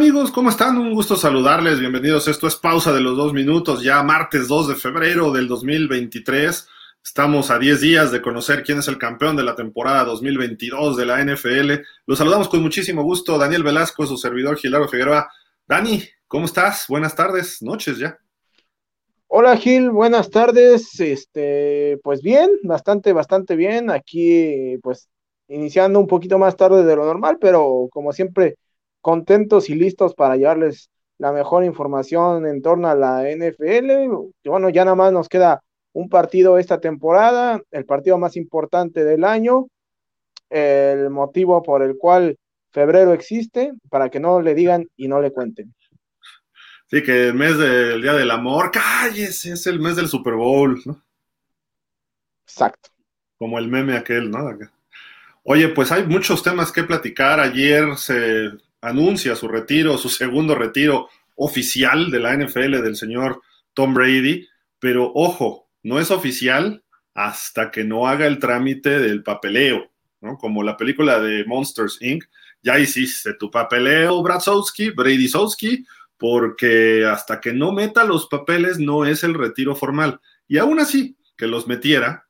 Amigos, ¿cómo están? Un gusto saludarles, bienvenidos. Esto es pausa de los dos minutos, ya martes 2 de febrero del 2023. Estamos a 10 días de conocer quién es el campeón de la temporada 2022 de la NFL. Los saludamos con muchísimo gusto, Daniel Velasco, su servidor Gilardo Figueroa. Dani, ¿cómo estás? Buenas tardes, noches ya. Hola Gil, buenas tardes. Este, pues bien, bastante, bastante bien. Aquí, pues, iniciando un poquito más tarde de lo normal, pero como siempre, contentos y listos para llevarles la mejor información en torno a la NFL. Bueno, ya nada más nos queda un partido esta temporada, el partido más importante del año, el motivo por el cual febrero existe, para que no le digan y no le cuenten. Sí, que el mes del Día del Amor, cállese, es el mes del Super Bowl, ¿no? Exacto. Como el meme aquel, ¿no? Oye, pues hay muchos temas que platicar. Ayer se anuncia su retiro, su segundo retiro oficial de la NFL del señor Tom Brady, pero ojo, no es oficial hasta que no haga el trámite del papeleo, ¿no? Como la película de Monsters Inc. Ya hiciste tu papeleo, Bratzowski, Brady Sowski, porque hasta que no meta los papeles no es el retiro formal. Y aún así, que los metiera,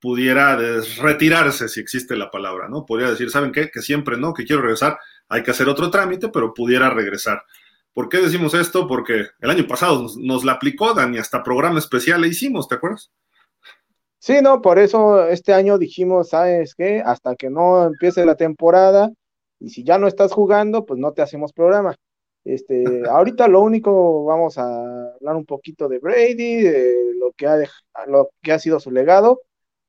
pudiera retirarse, si existe la palabra, ¿no? Podría decir, ¿saben qué? Que siempre no, que quiero regresar, hay que hacer otro trámite, pero pudiera regresar. ¿Por qué decimos esto? Porque el año pasado nos, la aplicó Dani, hasta programa especial le hicimos, ¿te acuerdas? Sí, no, por eso este año dijimos, ¿sabes qué? Hasta que no empiece la temporada y si ya no estás jugando, pues no te hacemos programa. Este, ahorita lo único, vamos a hablar un poquito de Brady, de lo que ha, lo que ha sido su legado,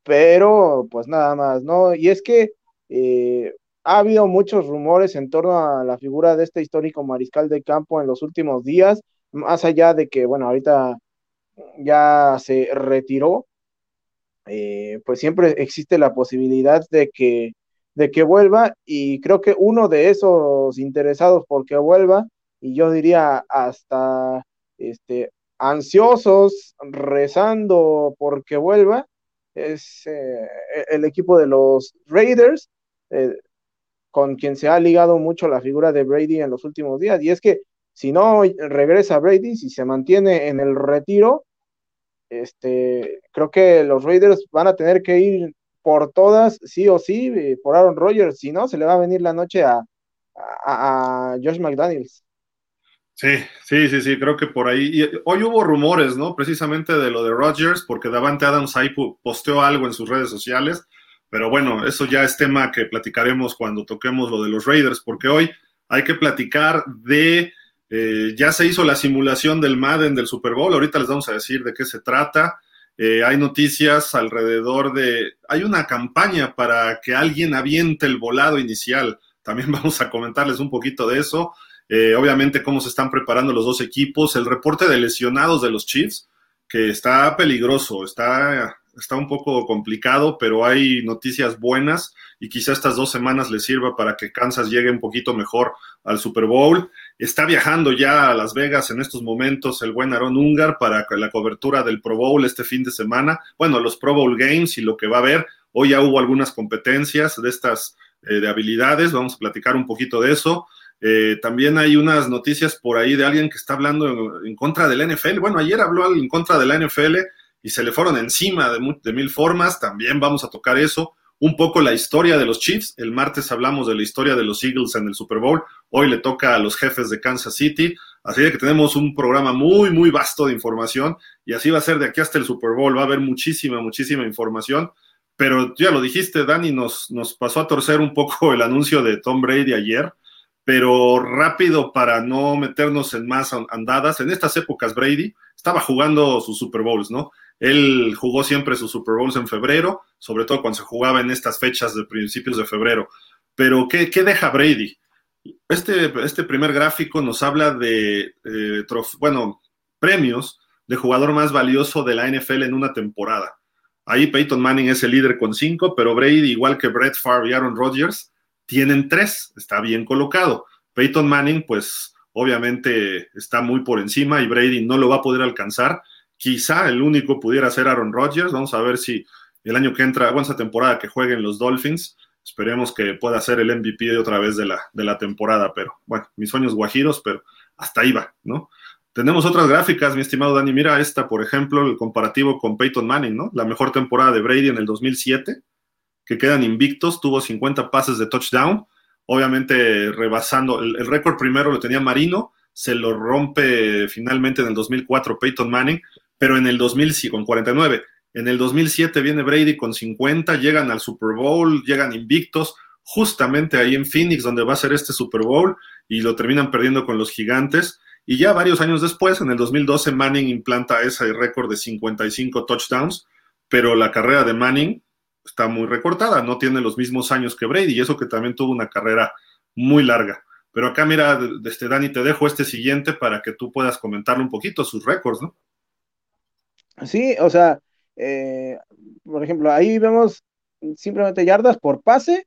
pero pues nada más, ¿no? Y es que eh, ha habido muchos rumores en torno a la figura de este histórico mariscal de campo en los últimos días, más allá de que, bueno, ahorita ya se retiró, eh, pues siempre existe la posibilidad de que, de que vuelva y creo que uno de esos interesados por que vuelva, y yo diría hasta este, ansiosos, rezando por que vuelva, es eh, el equipo de los Raiders. Eh, con quien se ha ligado mucho la figura de Brady en los últimos días. Y es que si no regresa Brady, si se mantiene en el retiro, este, creo que los Raiders van a tener que ir por todas, sí o sí, eh, por Aaron Rodgers. Si no, se le va a venir la noche a, Josh McDaniels. Sí, sí, sí, sí, creo que por ahí. hoy hubo rumores, ¿no? Precisamente de lo de Rodgers, porque Davante Adams ahí posteó algo en sus redes sociales pero bueno, eso ya es tema que platicaremos cuando toquemos lo de los Raiders, porque hoy hay que platicar de, eh, ya se hizo la simulación del Madden del Super Bowl, ahorita les vamos a decir de qué se trata. Eh, hay noticias alrededor de, hay una campaña para que alguien aviente el volado inicial. También vamos a comentarles un poquito de eso. Eh, obviamente cómo se están preparando los dos equipos, el reporte de lesionados de los Chiefs, que está peligroso, está está un poco complicado, pero hay noticias buenas y quizá estas dos semanas le sirva para que Kansas llegue un poquito mejor al Super Bowl. Está viajando ya a Las Vegas en estos momentos el buen Aaron Ungar para la cobertura del Pro Bowl este fin de semana. Bueno, los Pro Bowl Games y lo que va a haber. Hoy ya hubo algunas competencias de estas eh, de habilidades, vamos a platicar un poquito de eso. Eh, también hay unas noticias por ahí de alguien que está hablando en, en contra del NFL. Bueno, ayer habló en contra de la NFL y se le fueron encima de, mil formas. También vamos a tocar eso. Un poco la historia de los Chiefs. El martes hablamos de la historia de los Eagles en el Super Bowl. Hoy le toca a los jefes de Kansas City. Así que tenemos un programa muy, muy vasto de información. Y así va a ser de aquí hasta el Super Bowl. Va a haber muchísima, muchísima información. Pero ya lo dijiste, Dani, nos, nos pasó a torcer un poco el anuncio de Tom Brady ayer pero rápido para no meternos en más andadas. En estas épocas Brady estaba jugando sus Super Bowls, ¿no? Él jugó siempre sus Super Bowls en febrero, sobre todo cuando se jugaba en estas fechas de principios de febrero. Pero, ¿qué, deja Brady? Este, este, primer gráfico nos habla de, eh, bueno, premios de jugador más valioso de la NFL en una temporada. Ahí Peyton Manning es el líder con cinco, pero Brady, igual que Brett Favre y Aaron Rodgers, tienen tres. Está bien colocado. Peyton Manning, pues obviamente está muy por encima y Brady no lo va a poder alcanzar Quizá el único pudiera ser Aaron Rodgers. Vamos a ver si el año que entra, bueno, esa temporada que jueguen los Dolphins, Esperemos que pueda ser el MVP otra vez de la, de la temporada, pero bueno, mis sueños guajiros, pero hasta ahí va, ¿no? Tenemos otras gráficas, mi estimado Dani. Mira esta, por ejemplo, el comparativo con Peyton Manning, ¿no? La mejor temporada de Brady en el 2007, que quedan invictos, tuvo 50 pases de touchdown, obviamente rebasando, el, el récord primero lo tenía Marino, se lo rompe finalmente en el 2004 Peyton Manning, pero en el 2000 sí, con 49. En el 2007 viene Brady con 50, llegan al Super Bowl, llegan invictos, justamente ahí en Phoenix, donde va a ser este Super Bowl, y lo terminan perdiendo con los gigantes. Y ya varios años después, en el 2012, Manning implanta ese récord de 55 touchdowns, pero la carrera de Manning está muy recortada, no tiene los mismos años que Brady, y eso que también tuvo una carrera muy larga. Pero acá, mira, este, Dani, te dejo este siguiente para que tú puedas comentarle un poquito sus récords, ¿no? Sí, o sea, eh, por ejemplo, ahí vemos simplemente yardas por pase,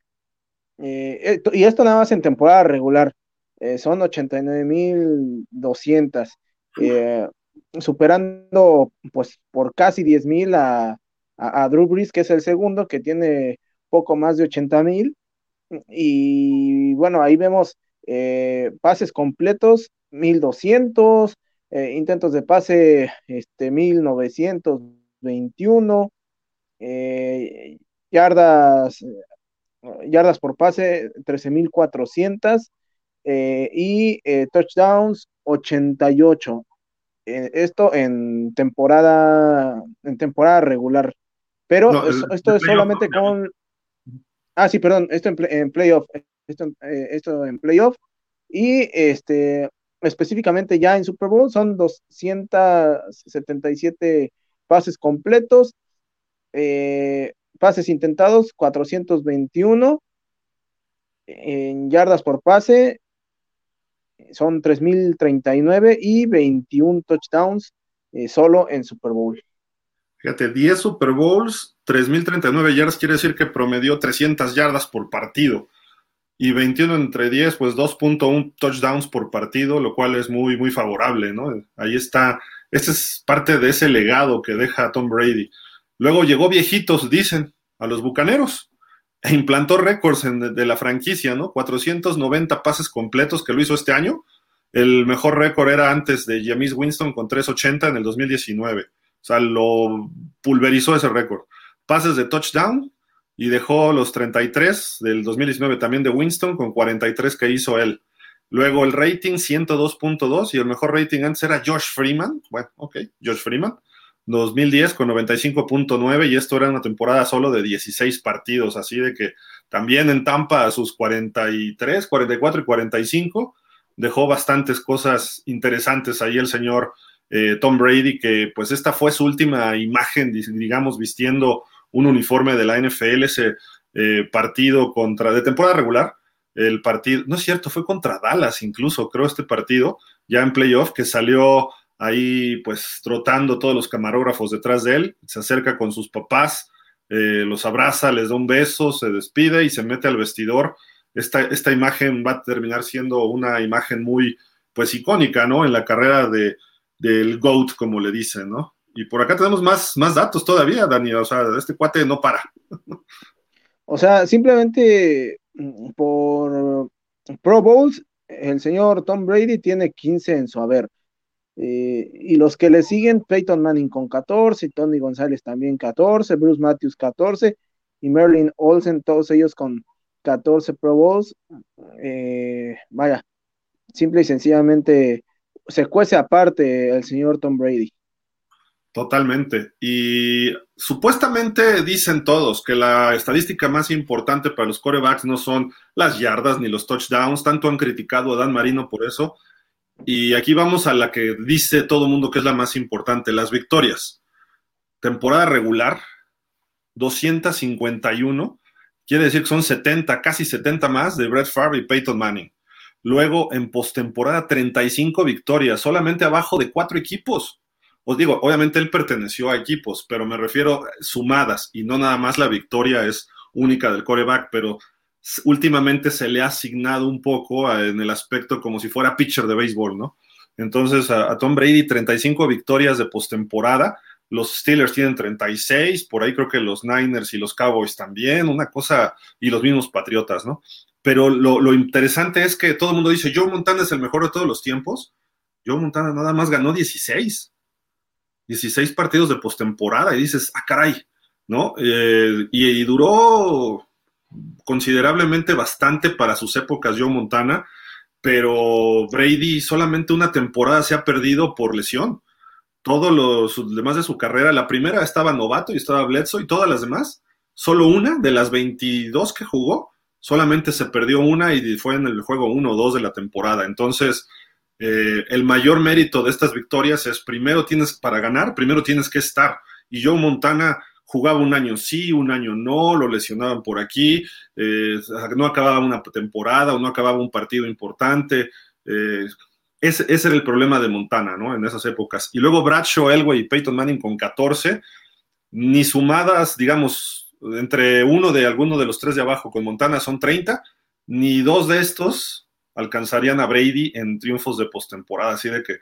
eh, y esto nada más en temporada regular, eh, son 89.200, eh, superando pues por casi 10.000 a, a, a, Drew Brees, que es el segundo, que tiene poco más de 80.000, y bueno, ahí vemos eh, pases completos, 1200, eh, intentos de pase, este, 1921, eh, yardas, yardas por pase, 13400, eh, y eh, touchdowns, 88. esto en temporada, en temporada regular. Pero no, esto es solamente con. Ah, sí, perdón, esto en, play, en playoff esto, eh, esto en playoff. Y este, específicamente ya en Super Bowl son 277 pases completos, eh, pases intentados 421, en yardas por pase son 3039 y 21 touchdowns eh, solo en Super Bowl. Fíjate, 10 Super Bowls, 3039 yardas quiere decir que promedió 300 yardas por partido y 21 entre 10, pues 2.1 touchdowns por partido, lo cual es muy, muy favorable, ¿no? Ahí está, este es parte de ese legado que deja Tom Brady. Luego llegó viejitos, dicen, a los Bucaneros, e implantó récords de la franquicia, ¿no? 490 pases completos que lo hizo este año. El mejor récord era antes de James Winston con 380 en el 2019. O sea, lo pulverizó ese récord. Pases de touchdown, y dejó los 33 del 2019 también de Winston con 43 que hizo él. Luego el rating 102.2 y el mejor rating antes era Josh Freeman. Bueno, ok, Josh Freeman. 2010 con 95.9 y esto era una temporada solo de 16 partidos, así de que también en Tampa a sus 43, 44 y 45 dejó bastantes cosas interesantes ahí el señor eh, Tom Brady, que pues esta fue su última imagen, digamos, vistiendo un uniforme de la NFL, ese eh, partido contra, de temporada regular, el partido, no es cierto, fue contra Dallas incluso, creo, este partido, ya en playoff, que salió ahí pues trotando todos los camarógrafos detrás de él, se acerca con sus papás, eh, los abraza, les da un beso, se despide y se mete al vestidor. Esta, esta imagen va a terminar siendo una imagen muy pues icónica, ¿no? En la carrera de, del GOAT, como le dicen, ¿no? Y por acá tenemos más, más datos todavía, Dani. O sea, este cuate no para. O sea, simplemente mm, por Pro Bowls, el señor Tom Brady tiene 15 en su haber. Eh, y los que le siguen, Peyton Manning con 14, Tony González también 14, Bruce Matthews 14 y Merlin Olsen, todos ellos con 14 Pro Bowls. Eh, vaya, simple y sencillamente se cuece aparte el señor Tom Brady. Totalmente. Y supuestamente dicen todos que la estadística más importante para los corebacks no son las yardas ni los touchdowns. Tanto han criticado a Dan Marino por eso. Y aquí vamos a la que dice todo el mundo que es la más importante, las victorias. Temporada regular, 251. Quiere decir que son 70, casi 70 más de Brett Favre y Peyton Manning. Luego, en postemporada, 35 victorias, solamente abajo de cuatro equipos os digo, obviamente él perteneció a equipos, pero me refiero sumadas y no nada más la victoria es única del coreback, pero últimamente se le ha asignado un poco en el aspecto como si fuera pitcher de béisbol, ¿no? Entonces a, Tom Brady 35 victorias de postemporada, los Steelers tienen 36, por ahí creo que los Niners y los Cowboys también, una cosa, y los mismos Patriotas, ¿no? Pero lo, interesante es que todo el mundo dice, Joe Montana es el mejor de todos los tiempos. Joe Montana nada más ganó 16. 16 partidos de postemporada y dices, ah, caray, ¿no? Eh, y, duró considerablemente bastante para sus épocas Joe Montana, pero Brady solamente una temporada se ha perdido por lesión. Todos los demás de su carrera, la primera estaba novato y estaba Bledsoe y todas las demás, solo una de las 22 que jugó, solamente se perdió una y fue en el juego 1 o 2 de la temporada. Entonces, eh, el mayor mérito de estas victorias es primero tienes para ganar, primero tienes que estar. Y Joe Montana jugaba un año sí, un año no, lo lesionaban por aquí, eh, no acababa una temporada o no acababa un partido importante. Eh, ese, era el problema de Montana, ¿no? En esas épocas. Y luego Bradshaw, Elway y Peyton Manning con 14, ni sumadas, digamos, entre uno de alguno de los tres de abajo con Montana son 30, ni dos de estos alcanzarían a Brady en triunfos de postemporada. Así de que,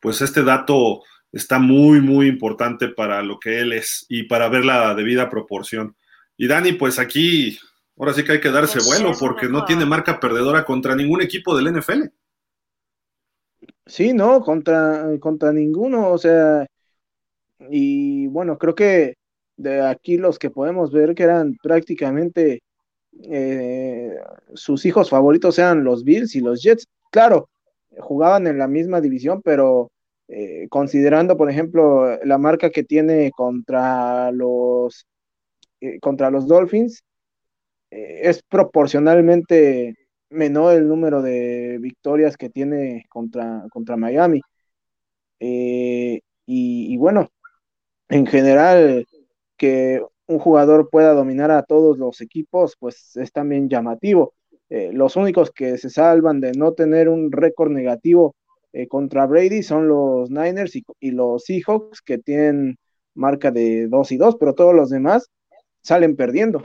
pues este dato está muy, muy importante para lo que él es y para ver la debida proporción. Y Dani, pues aquí, ahora sí que hay que darse pues vuelo porque no tiene marca perdedora contra ningún equipo del NFL. Sí, no, contra, contra ninguno, o sea, y bueno, creo que de aquí los que podemos ver que eran prácticamente eh, sus hijos favoritos eran los Bills y los Jets. Claro, jugaban en la misma división, pero eh, considerando, por ejemplo, la marca que tiene contra los eh, contra los Dolphins, es proporcionalmente menor el número de victorias que tiene contra, contra Miami. y, bueno, en general, que un jugador pueda dominar a todos los equipos, pues es también llamativo. Eh, los únicos que se salvan de no tener un récord negativo eh, contra Brady son los Niners y, los Seahawks, que tienen marca de 2 y 2, pero todos los demás salen perdiendo.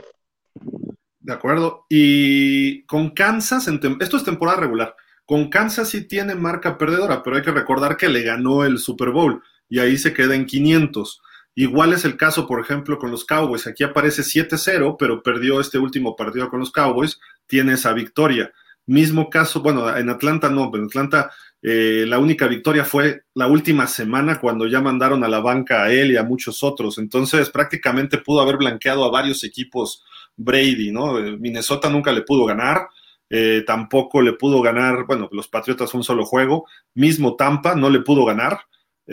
De acuerdo. Y con Kansas, esto es temporada regular. Con Kansas sí tiene marca perdedora, pero hay que recordar que le ganó el Super Bowl y ahí se queda en 500. Igual es el caso, por ejemplo, con los Cowboys. Aquí aparece 7-0, pero perdió este último partido con los Cowboys, tiene esa victoria. Mismo caso, bueno, en Atlanta no, pero en Atlanta eh, la única victoria fue la última semana cuando ya mandaron a la banca a él y a muchos otros. Entonces prácticamente pudo haber blanqueado a varios equipos Brady, ¿no? Eh, Minnesota nunca le pudo ganar. Eh, tampoco le pudo ganar, bueno, los Patriotas un solo juego, mismo Tampa no le pudo ganar,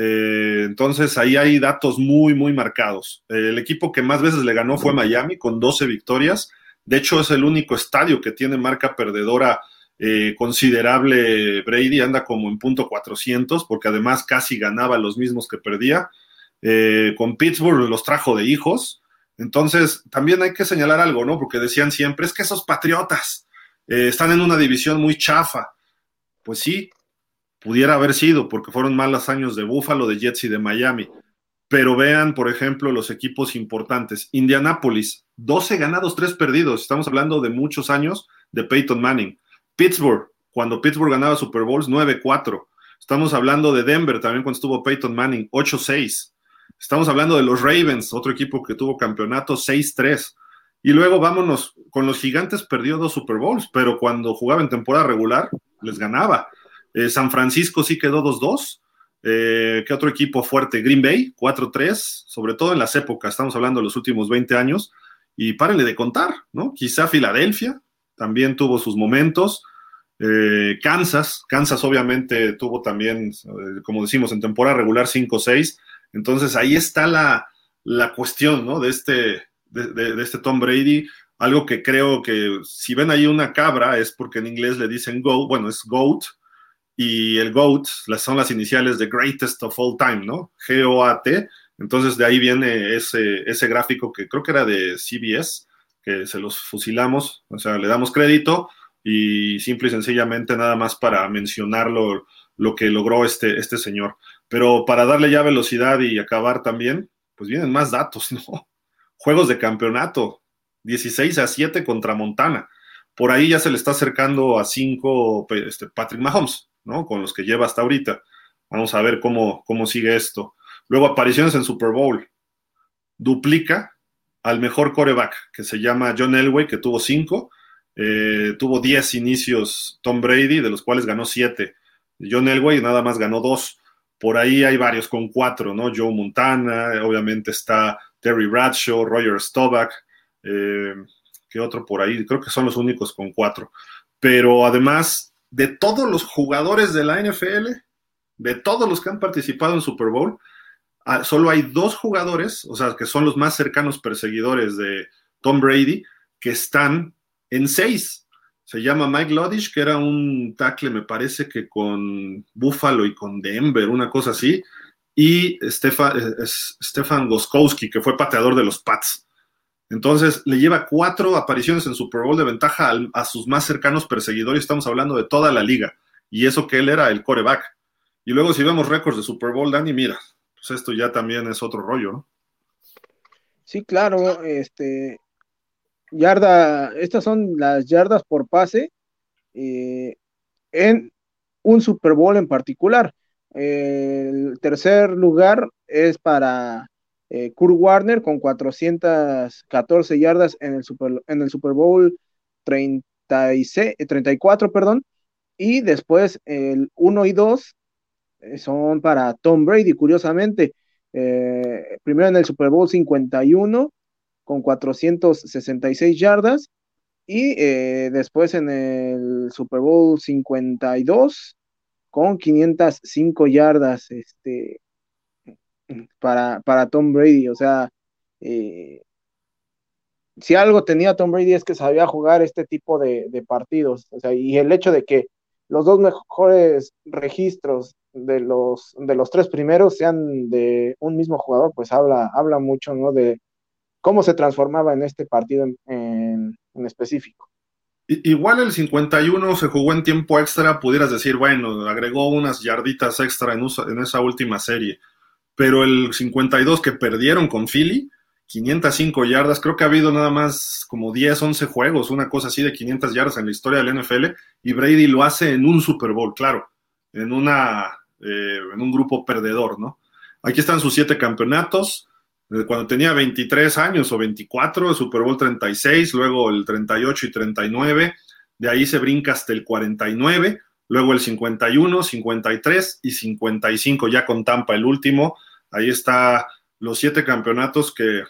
eh, entonces ahí hay datos muy, muy marcados. el equipo que más veces le ganó fue Miami con 12 victorias. De hecho, es el único estadio que tiene marca perdedora eh, considerable. Brady anda como en punto 400 porque además casi ganaba los mismos que perdía. Eh, con Pittsburgh los trajo de hijos. Entonces, también hay que señalar algo, ¿no? Porque decían siempre, es que esos patriotas están en una división muy chafa. Pues sí, pudiera haber sido, porque fueron malos años de Buffalo, de Jets y de Miami. Pero vean, por ejemplo, los equipos importantes. Indianapolis, 12 ganados, 3 perdidos. Estamos hablando de muchos años de Peyton Manning. Pittsburgh, cuando Pittsburgh ganaba Super Bowls, 9-4. Estamos hablando de Denver también cuando estuvo Peyton Manning, 8-6. Estamos hablando de los Ravens, otro equipo que tuvo campeonato, 6-3. Y luego vámonos, con los gigantes perdió dos Super Bowls, pero cuando jugaba en temporada regular, les ganaba. Eh, San Francisco sí quedó 2-2. Eh, ¿Qué otro equipo fuerte? Green Bay, 4-3, sobre todo en las épocas, estamos hablando de los últimos 20 años. Y párenle de contar, ¿no? Quizá Filadelfia también tuvo sus momentos. Eh, Kansas, Kansas obviamente tuvo también, como decimos, en temporada regular 5-6. Entonces ahí está la, cuestión, ¿no? De este, de, este Tom Brady. Algo que creo que si ven ahí una cabra es porque en inglés le dicen go, bueno, es GOAT, y el GOAT son las iniciales de Greatest of All Time, ¿no? G-O-A-T. Entonces de ahí viene ese, ese gráfico que creo que era de CBS, que se los fusilamos, o sea, le damos crédito y simple y sencillamente nada más para mencionarlo lo que logró este, este señor. Pero para darle ya velocidad y acabar también, pues vienen más datos, ¿no? Juegos de campeonato, 16 a 7 contra Montana. Por ahí ya se le está acercando a 5 este, Patrick Mahomes. Con los que lleva hasta ahorita. Vamos a ver cómo, cómo sigue esto. Luego apariciones en Super Bowl. Duplica al mejor coreback, que se llama John Elway, que tuvo cinco. Eh, tuvo diez inicios Tom Brady, de los cuales ganó siete. John Elway nada más ganó dos. Por ahí hay varios con cuatro, ¿no? Joe Montana, obviamente está Terry Bradshaw, Roger Staubach, eh, ¿qué otro por ahí? Creo que son los únicos con cuatro. Pero además, de todos los jugadores de la NFL, de todos los que han participado en Super Bowl, ah, solo hay dos jugadores, o sea, que son los más cercanos perseguidores de Tom Brady, que están en seis. Se llama Mike Lodish, que era un tackle, me parece que con Buffalo y con Denver, una cosa así, y Stefan, eh, Stefan Goskowski, que fue pateador de los Pats. Entonces le lleva cuatro apariciones en Super Bowl de ventaja a, sus más cercanos perseguidores. Estamos hablando de toda la liga. Y eso que él era el coreback. Y luego si vemos récords de Super Bowl, Dani, mira, pues esto ya también es otro rollo, ¿no? Sí, claro. Este, yarda, estas son las yardas por pase eh, en un Super Bowl en particular. el tercer lugar es para eh, Kurt Warner con 414 yardas en el Super, Bowl 36, 34, eh, perdón, y después el 1 y 2 eh, son para Tom Brady, curiosamente. primero en el Super Bowl 51 con 466 yardas y después en el Super Bowl 52 con 505 yardas. Este, para, para Tom Brady. O sea, eh, si algo tenía Tom Brady es que sabía jugar este tipo de, partidos. O sea, y el hecho de que los dos mejores registros de los, de los tres primeros sean de un mismo jugador, pues habla, habla mucho, ¿no? De cómo se transformaba en este partido en, específico. Igual el 51 se jugó en tiempo extra, pudieras decir, bueno, agregó unas yarditas extra en, en esa última serie pero el 52 que perdieron con Philly, 505 yardas, creo que ha habido nada más como 10, 11 juegos, una cosa así de 500 yardas en la historia del NFL, y Brady lo hace en un Super Bowl, claro, en, una, eh, en un grupo perdedor, ¿no? Aquí están sus siete campeonatos, cuando tenía 23 años o 24, el Super Bowl 36, luego el 38 y 39, de ahí se brinca hasta el 49, luego el 51, 53 y 55, ya con Tampa el último, Ahí está los siete campeonatos que,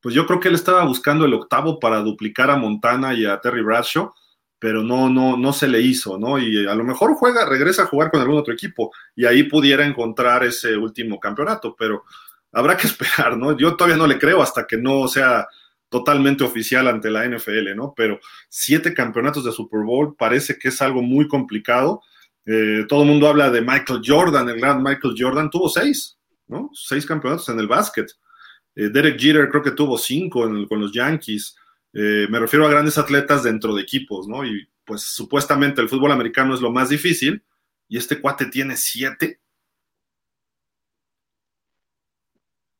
pues yo creo que él estaba buscando el octavo para duplicar a Montana y a Terry Bradshaw, pero no, no, no se le hizo, ¿no? Y a lo mejor juega, regresa a jugar con algún otro equipo y ahí pudiera encontrar ese último campeonato, pero habrá que esperar, ¿no? Yo todavía no le creo hasta que no sea totalmente oficial ante la NFL, ¿no? Pero siete campeonatos de Super Bowl parece que es algo muy complicado. Eh, todo el mundo habla de Michael Jordan, el gran Michael Jordan, tuvo seis, ¿no? Seis campeonatos en el básquet. Eh, Derek Jeter creo que tuvo cinco con los Yankees. Eh, me refiero a grandes atletas dentro de equipos, ¿no? Y pues supuestamente el fútbol americano es lo más difícil y este cuate tiene siete.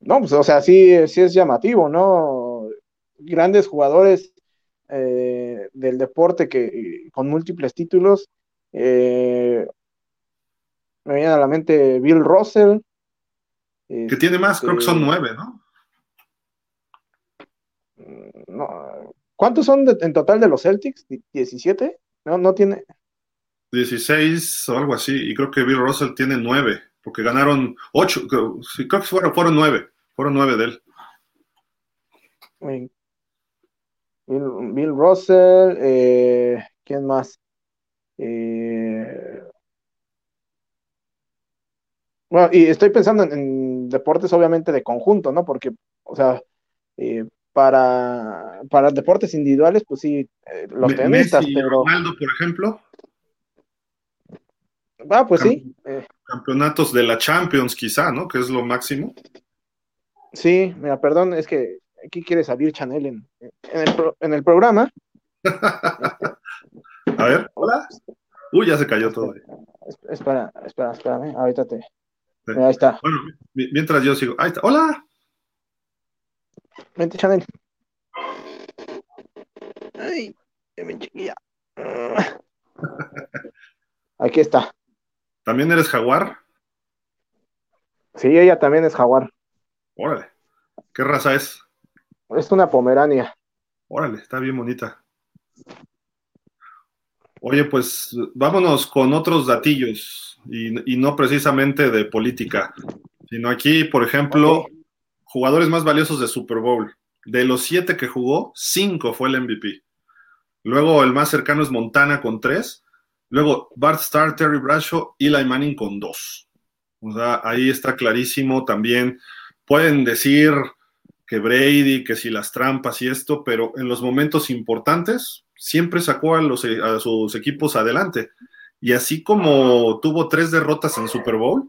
No, pues o sea, sí, sí es llamativo, ¿no? Grandes jugadores eh, del deporte que con múltiples títulos. me viene a la mente Bill Russell, que tiene más, creo que son este, nueve, ¿no? no ¿Cuántos son en total de los Celtics? ¿17? No, no tiene. 16 o algo así, y creo que Bill Russell tiene nueve, porque ganaron ocho, creo, que fueron, fueron nueve, fueron nueve de él. Bill, Russell, eh, ¿quién más? Eh, bueno, y estoy pensando en, deportes obviamente de conjunto, ¿no? Porque, o sea, eh, para, para deportes individuales, pues sí, eh, los tenistas, pero... Ronaldo, por ejemplo. Ah, pues sí. Eh. Campeonatos de la Champions, quizá, ¿no? Que es lo máximo. Sí, mira, perdón, es que aquí quiere salir Chanel en, en, el, en el programa. A ver, hola. Uy, ya se cayó todo. Espera, espera, espérame, ahorita te, Ahí está. Bueno, mientras yo sigo. Ahí está. ¡Hola! Vente, Chanel. Ay, me chiquilla. Aquí está. ¿También eres jaguar? Sí, ella también es jaguar. Órale. ¿Qué raza es? Es una pomerania. Órale, está bien bonita. Oye, pues vámonos con otros datillos y, y no precisamente de política, sino aquí, por ejemplo, jugadores más valiosos de Super Bowl. De los siete que jugó, cinco fue el MVP. Luego el más cercano es Montana con tres. Luego Bart Starr, Terry Bradshaw, Eli Manning con dos. O sea, ahí está clarísimo también. Pueden decir que Brady, que si las trampas y esto, pero en los momentos importantes siempre sacó a, los, a sus equipos adelante. Y así como tuvo tres derrotas en Super Bowl,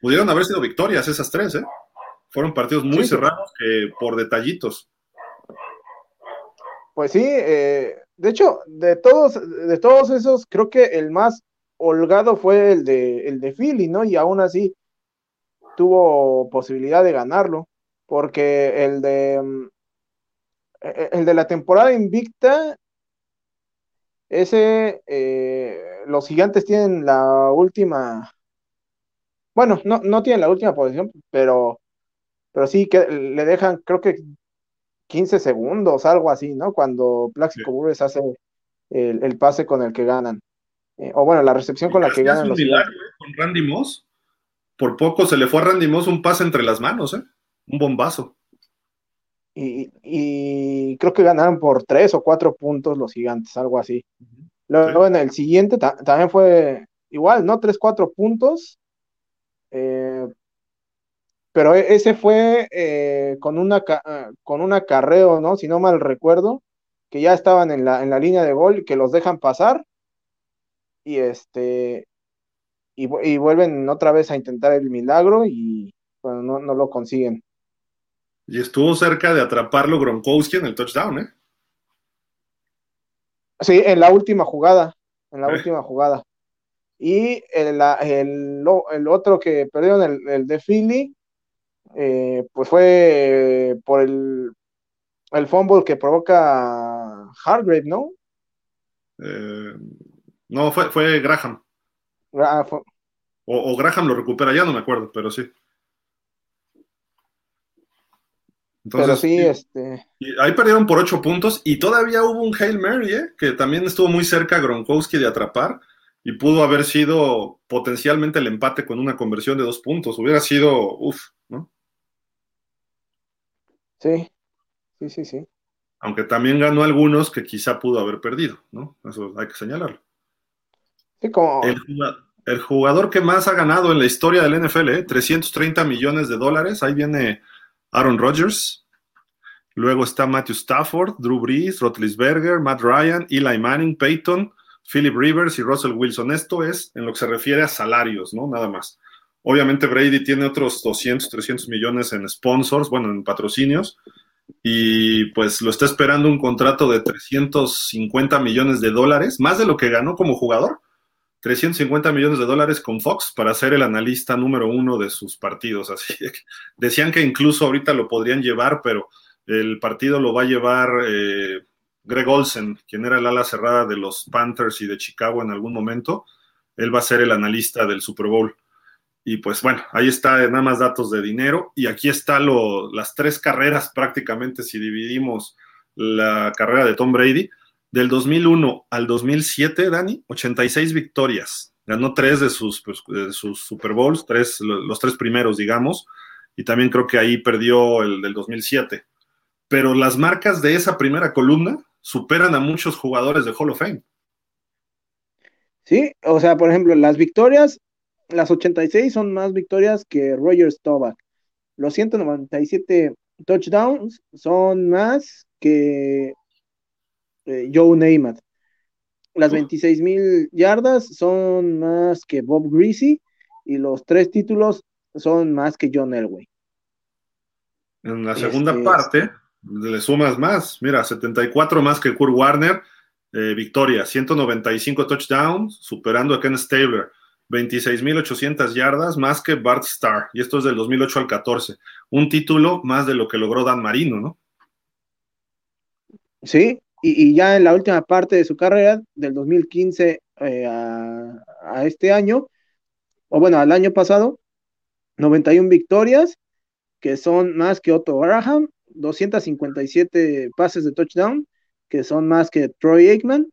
pudieron haber sido victorias esas tres, ¿eh? Fueron partidos muy Sí. cerrados por detallitos. Pues sí, eh, de hecho, de todos, de todos esos, creo que el más holgado fue el de, el de Philly, ¿no? Y aún así tuvo posibilidad de ganarlo, porque el de, mm, e- el de la temporada invicta, ese, eh, los gigantes tienen la última, bueno, no, no tienen la última posición, pero, pero sí que le dejan, creo que 15 segundos, algo así, ¿no? Cuando Plaxico Sí. Burress hace el, el pase con el que ganan. Eh, o bueno, la recepción con la que ganan los milagro. ¿eh? con Randy Moss. Por poco se le fue a Randy Moss un pase entre las manos, ¿eh? Un bombazo. Y, y creo que ganaron por tres o cuatro puntos los gigantes, algo así. Luego Sí. en el siguiente ta- también fue igual, ¿no? Tres, cuatro puntos. Eh, pero e- ese fue eh, con una ah, con un acarreo, ¿no? Si no mal recuerdo, que ya estaban en la, en la línea de gol que los dejan pasar. Y este y, y vuelven otra vez a intentar el milagro y bueno, no, no lo consiguen. Y estuvo cerca de atraparlo Gronkowski en el touchdown, ¿eh? Sí, en la última jugada, en la Eh. última jugada. Y el, el, otro que perdieron, el, el de Philly, eh, pues fue eh, por el, el fumble que provoca Hargrave, ¿no? Eh, no, fue, fue Graham. Ah, fue- O, o Graham lo recupera, ya no me acuerdo, pero sí. Entonces, pero sí, este, y ahí perdieron por ocho puntos y todavía hubo un Hail Mary, ¿eh? que también estuvo muy cerca a Gronkowski de atrapar y pudo haber sido potencialmente el empate con una conversión de dos puntos. Hubiera sido, uff, ¿no? sí, sí, sí, sí. Aunque también ganó algunos que quizá pudo haber perdido, ¿no? Eso hay que señalarlo. Sí, como, El, juga- el jugador que más ha ganado en la historia del NFL, ¿eh? 330 millones de dólares, ahí viene Aaron Rodgers. Luego está Matthew Stafford, Drew Brees, Rotlisberger, Matt Ryan, Eli Manning, Peyton, Philip Rivers y Russell Wilson. Esto es en lo que se refiere a salarios, ¿no? Nada más. Obviamente Brady tiene otros 200, 300 millones en sponsors, bueno, en patrocinios, y pues lo está esperando un contrato de 350 millones de dólares, más de lo que ganó como jugador. 350 millones de dólares con Fox para ser el analista número uno de sus partidos. Decían que incluso ahorita lo podrían llevar, pero el partido lo va a llevar eh, Greg Olsen, quien era el ala cerrada de los Panthers y de Chicago en algún momento. Él va a ser el analista del Super Bowl. Y pues bueno, ahí está nada más datos de dinero. Y aquí está las tres carreras prácticamente, si dividimos la carrera de Tom Brady. Del 2001 al 2007, Dani, 86 victorias. Ganó tres de sus, pues, Super Bowls, tres, los tres primeros, digamos. Y también creo que ahí perdió el del 2007. Pero las marcas de esa primera columna superan a muchos jugadores de Hall of Fame. sí, o sea, por ejemplo, las victorias, las 86 son más victorias que Roger Staubach. Los 197 touchdowns son más que eh, Joe Namath. Las 26 mil yardas son más que Bob Greasy y los tres títulos son más que John Elway. En la segunda Este- parte le sumas más. Mira, 74 más que Kurt Warner. eh, victoria, 195 touchdowns, superando a Ken Stabler. 26.800 yardas más que Bart Starr. Y esto es del 2008 al 14. Un título más de lo que logró Dan Marino, ¿no? Sí, y, ya en la última parte de su carrera, del 2015 eh, a, a este año, o bueno, al año pasado, 91 victorias, que son más que Otto Graham, 257 pases de touchdown, que son más que Troy Aikman,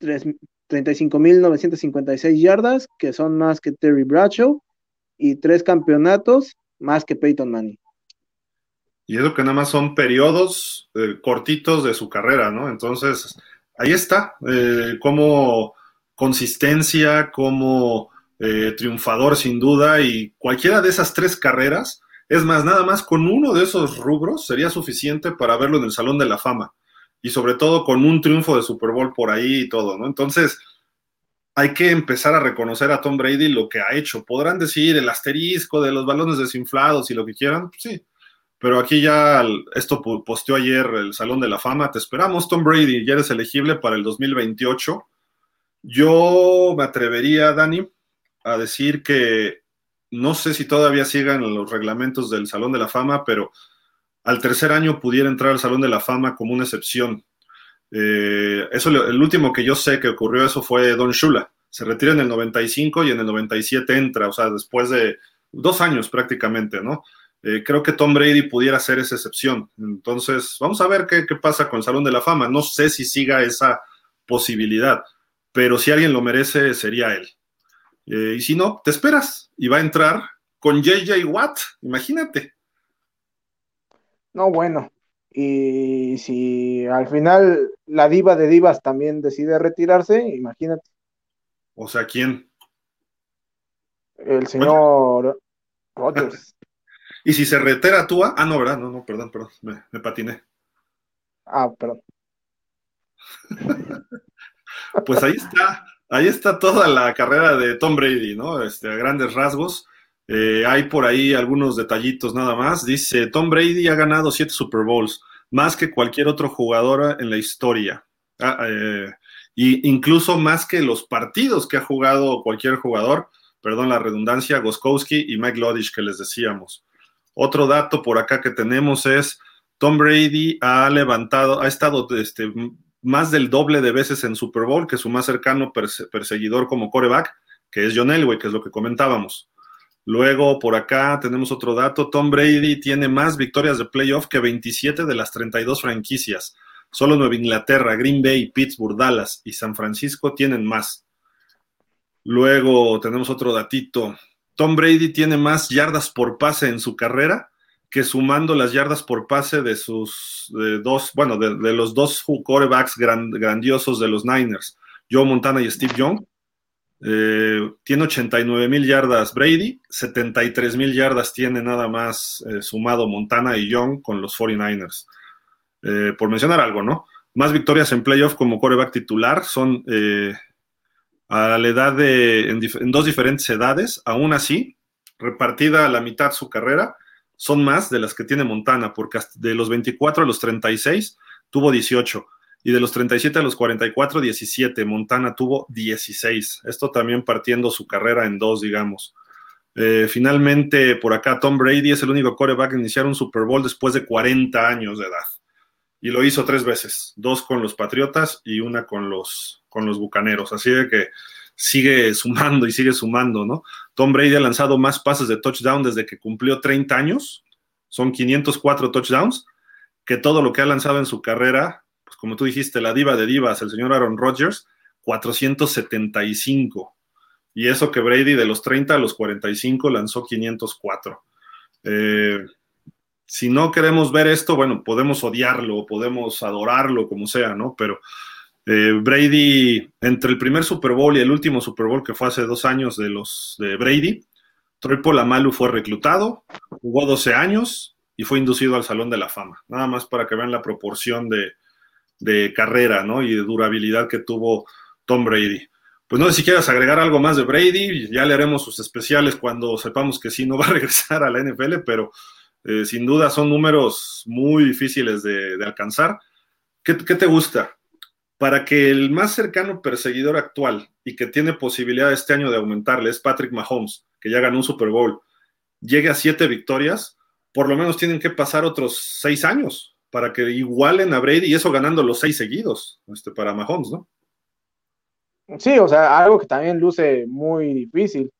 35.956 yardas, que son más que Terry Bradshaw, y tres campeonatos más que Peyton Manning. Y eso que nada más son periodos eh, cortitos de su carrera, ¿no? Entonces, ahí está, eh, como consistencia, como eh, triunfador sin duda, y cualquiera de esas tres carreras, es más, nada más con uno de esos rubros sería suficiente para verlo en el Salón de la Fama, y sobre todo con un triunfo de Super Bowl por ahí y todo, ¿no? Entonces, hay que empezar a reconocer a Tom Brady lo que ha hecho. Podrán decir el asterisco de los balones desinflados y lo que quieran, pues sí, pero aquí ya esto posteó ayer el Salón de la Fama. Te esperamos, Tom Brady, ya eres elegible para el 2028. Yo me atrevería, Dani, a decir que no sé si todavía sigan los reglamentos del Salón de la Fama, pero al tercer año pudiera entrar al Salón de la Fama como una excepción. Eh, eso, el último que yo sé que ocurrió eso fue Don Shula. Se retira en el 95 y en el 97 entra, o sea, después de dos años prácticamente, ¿no? Eh, creo que Tom Brady pudiera ser esa excepción. Entonces, vamos a ver qué, pasa con el Salón de la Fama. No sé si siga esa posibilidad, pero si alguien lo merece, sería él. Eh, y si no, te esperas y va a entrar con JJ Watt, imagínate. No, bueno, y si al final la diva de divas también decide retirarse, imagínate. O sea, ¿quién? El señor Rogers. Y si se retira Tua, ah, no, ¿verdad? No, no, perdón, perdón, me, patiné. Ah, perdón. pues ahí está, ahí está toda la carrera de Tom Brady, ¿no? Este, a grandes rasgos. Eh, hay por ahí algunos detallitos nada más. Dice, Tom Brady ha ganado siete Super Bowls, más que cualquier otro jugador en la historia. Ah, eh, y incluso más que los partidos que ha jugado cualquier jugador, perdón la redundancia, Goskowski y Mike Lodich que les decíamos. Otro dato por acá que tenemos es Tom Brady ha levantado, ha estado este, más del doble de veces en Super Bowl que su más cercano perseguidor como coreback, que es John Elway, que es lo que comentábamos. Luego, por acá tenemos otro dato. Tom Brady tiene más victorias de playoff que 27 de las 32 franquicias. Solo Nueva Inglaterra, Green Bay, Pittsburgh, Dallas y San Francisco tienen más. Luego tenemos otro datito. Tom Brady tiene más yardas por pase en su carrera que sumando las yardas por pase de sus dos, bueno, de, los dos quarterbacks grandiosos de los Niners, Joe Montana y Steve Young. Eh, tiene 89 mil yardas Brady, 73 mil yardas tiene nada más eh, sumado Montana y Young con los 49ers. Eh, por mencionar algo, ¿no? Más victorias en playoff como quarterback titular son a la edad de, en, dos diferentes edades, aún así, repartida a la mitad su carrera, son más de las que tiene Montana, porque de los 24 a los 36 tuvo 18 y de los 37 a los 44, 17. Montana tuvo 16. Esto también partiendo su carrera en dos, digamos. Eh, finalmente, por acá, Tom Brady es el único coreback a iniciar un Super Bowl después de 40 años de edad. Y lo hizo tres veces, dos con los Patriotas y una con los, con los Bucaneros. Así de que sigue sumando y sigue sumando, ¿no? Tom Brady ha lanzado más pases de touchdown desde que cumplió 30 años, son 504 touchdowns, que todo lo que ha lanzado en su carrera, pues como tú dijiste, la diva de divas, el señor Aaron Rodgers, 475. Y eso que Brady de los 30 a los 45 lanzó 504. Eh, si no queremos ver esto, bueno, podemos odiarlo, podemos adorarlo, como sea, ¿no? Pero eh, Brady, entre el primer Super Bowl y el último Super Bowl que fue hace dos años de los de Brady, Troy Polamalu fue reclutado, jugó 12 años y fue inducido al Salón de la Fama. Nada más para que vean la proporción de, carrera ¿no? y de durabilidad que tuvo Tom Brady. Pues no sé si quieras agregar algo más de Brady, ya le haremos sus especiales cuando sepamos que sí no va a regresar a la NFL, pero eh, sin duda son números muy difíciles de, alcanzar. ¿Qué, ¿Qué, te gusta? para que el más cercano perseguidor actual y que tiene posibilidad este año de aumentarle es Patrick Mahomes, que ya ganó un Super Bowl, llegue a siete victorias, por lo menos tienen que pasar otros seis años para que igualen a Brady y eso ganando los seis seguidos este, para Mahomes, ¿no? Sí, o sea, algo que también luce muy difícil,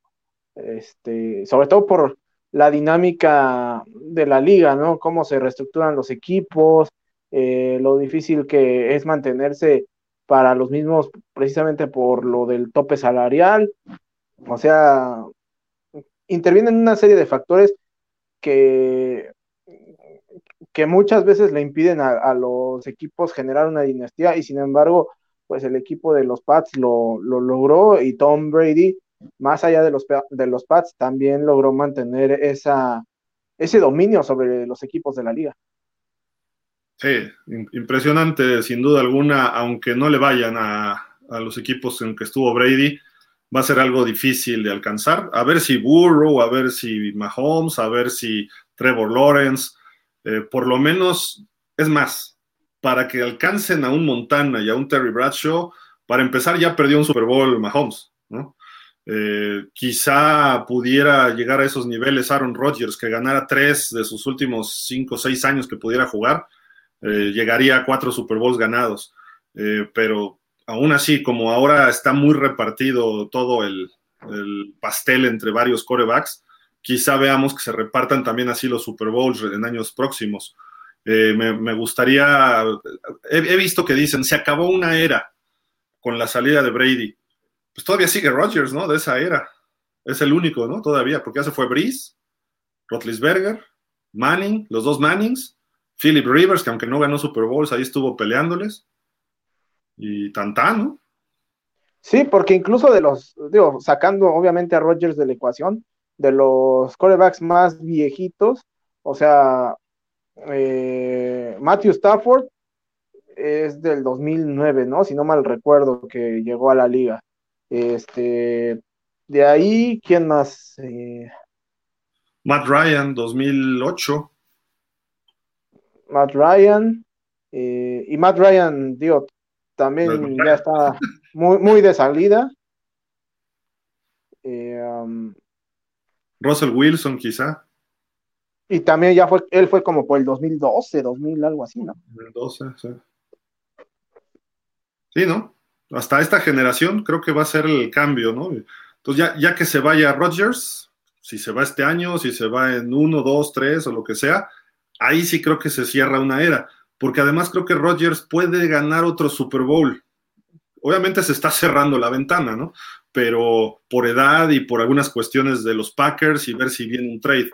este, sobre todo por, la dinámica de la liga, ¿no? Cómo se reestructuran los equipos, eh, lo difícil que es mantenerse para los mismos precisamente por lo del tope salarial. O sea, intervienen una serie de factores que, que muchas veces le impiden a, los equipos generar una dinastía y sin embargo, pues el equipo de los Pats lo, lo logró y Tom Brady, más allá de los, de los Pats, también logró mantener esa, ese dominio sobre los equipos de la liga. Sí, impresionante sin duda alguna, aunque no le vayan a, a los equipos en que estuvo Brady, va a ser algo difícil de alcanzar. A ver si Burrow, a ver si Mahomes, a ver si Trevor Lawrence, eh, por lo menos, es más, para que alcancen a un Montana y a un Terry Bradshaw, para empezar ya perdió un Super Bowl Mahomes, ¿no? Eh, quizá pudiera llegar a esos niveles Aaron Rodgers, que ganara tres de sus últimos cinco o seis años que pudiera jugar, eh, llegaría a cuatro Super Bowls ganados. pero aún así, como ahora está muy repartido todo el, pastel entre varios corebacks, quizá veamos que se repartan también así los Super Bowls en años próximos. Eh, me, gustaría, he, visto que dicen, se acabó una era con la salida de Brady. Pues todavía sigue Rodgers, ¿no? De esa era. Es el único, ¿no? Todavía, porque ya se fue Breeze, Rotlisberger, Manning, los dos Mannings, Philip Rivers, que aunque no ganó Super Bowls, ahí estuvo peleándoles y tantán, ¿no? Sí, porque incluso de los, digo, sacando obviamente a Rodgers de la ecuación, de los corebacks más viejitos, o sea, eh, Matthew Stafford es del 2009, ¿no? Si no mal recuerdo que llegó a la liga. Este, de ahí, ¿quién más? Eh, Matt Ryan, 2008. Matt Ryan. Eh, y Matt Ryan, digo, también ya está muy, muy de salida. Eh, um, Russell Wilson, quizá. Y también ya fue, él fue como por el 2012, 2000, algo así, ¿no? 2012, sí. Sí, ¿no? Hasta esta generación creo que va a ser el cambio, ¿no? Entonces, ya, ya que se vaya Rodgers, si se va este año, si se va en uno, dos, tres o lo que sea, ahí sí creo que se cierra una era porque además creo que Rodgers puede ganar otro Super Bowl. Obviamente se está cerrando la ventana, ¿no? Pero por edad y por algunas cuestiones de los Packers y ver si viene un trade.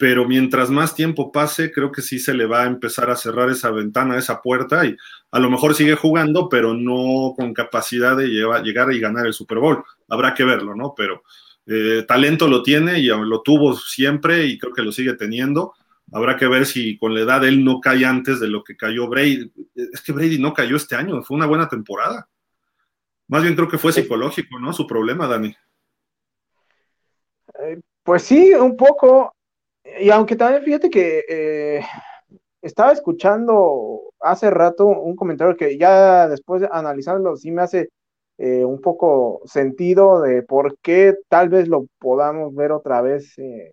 Pero mientras más tiempo pase, creo que sí se le va a empezar a cerrar esa ventana, esa puerta, y a lo mejor sigue jugando, pero no con capacidad de llegar y ganar el Super Bowl. Habrá que verlo, ¿no? Pero eh, talento lo tiene y lo tuvo siempre y creo que lo sigue teniendo Habrá que ver si con la edad él no cae antes de lo que cayó Brady. Es que Brady no cayó este año, fue una buena temporada. Más bien creo que fue psicológico, ¿no? Su problema, Dani. Eh, pues sí, un poco. Y aunque también fíjate que eh, estaba escuchando hace rato un comentario que ya después de analizarlo sí me hace eh, un poco sentido de por qué tal vez lo podamos ver otra vez eh,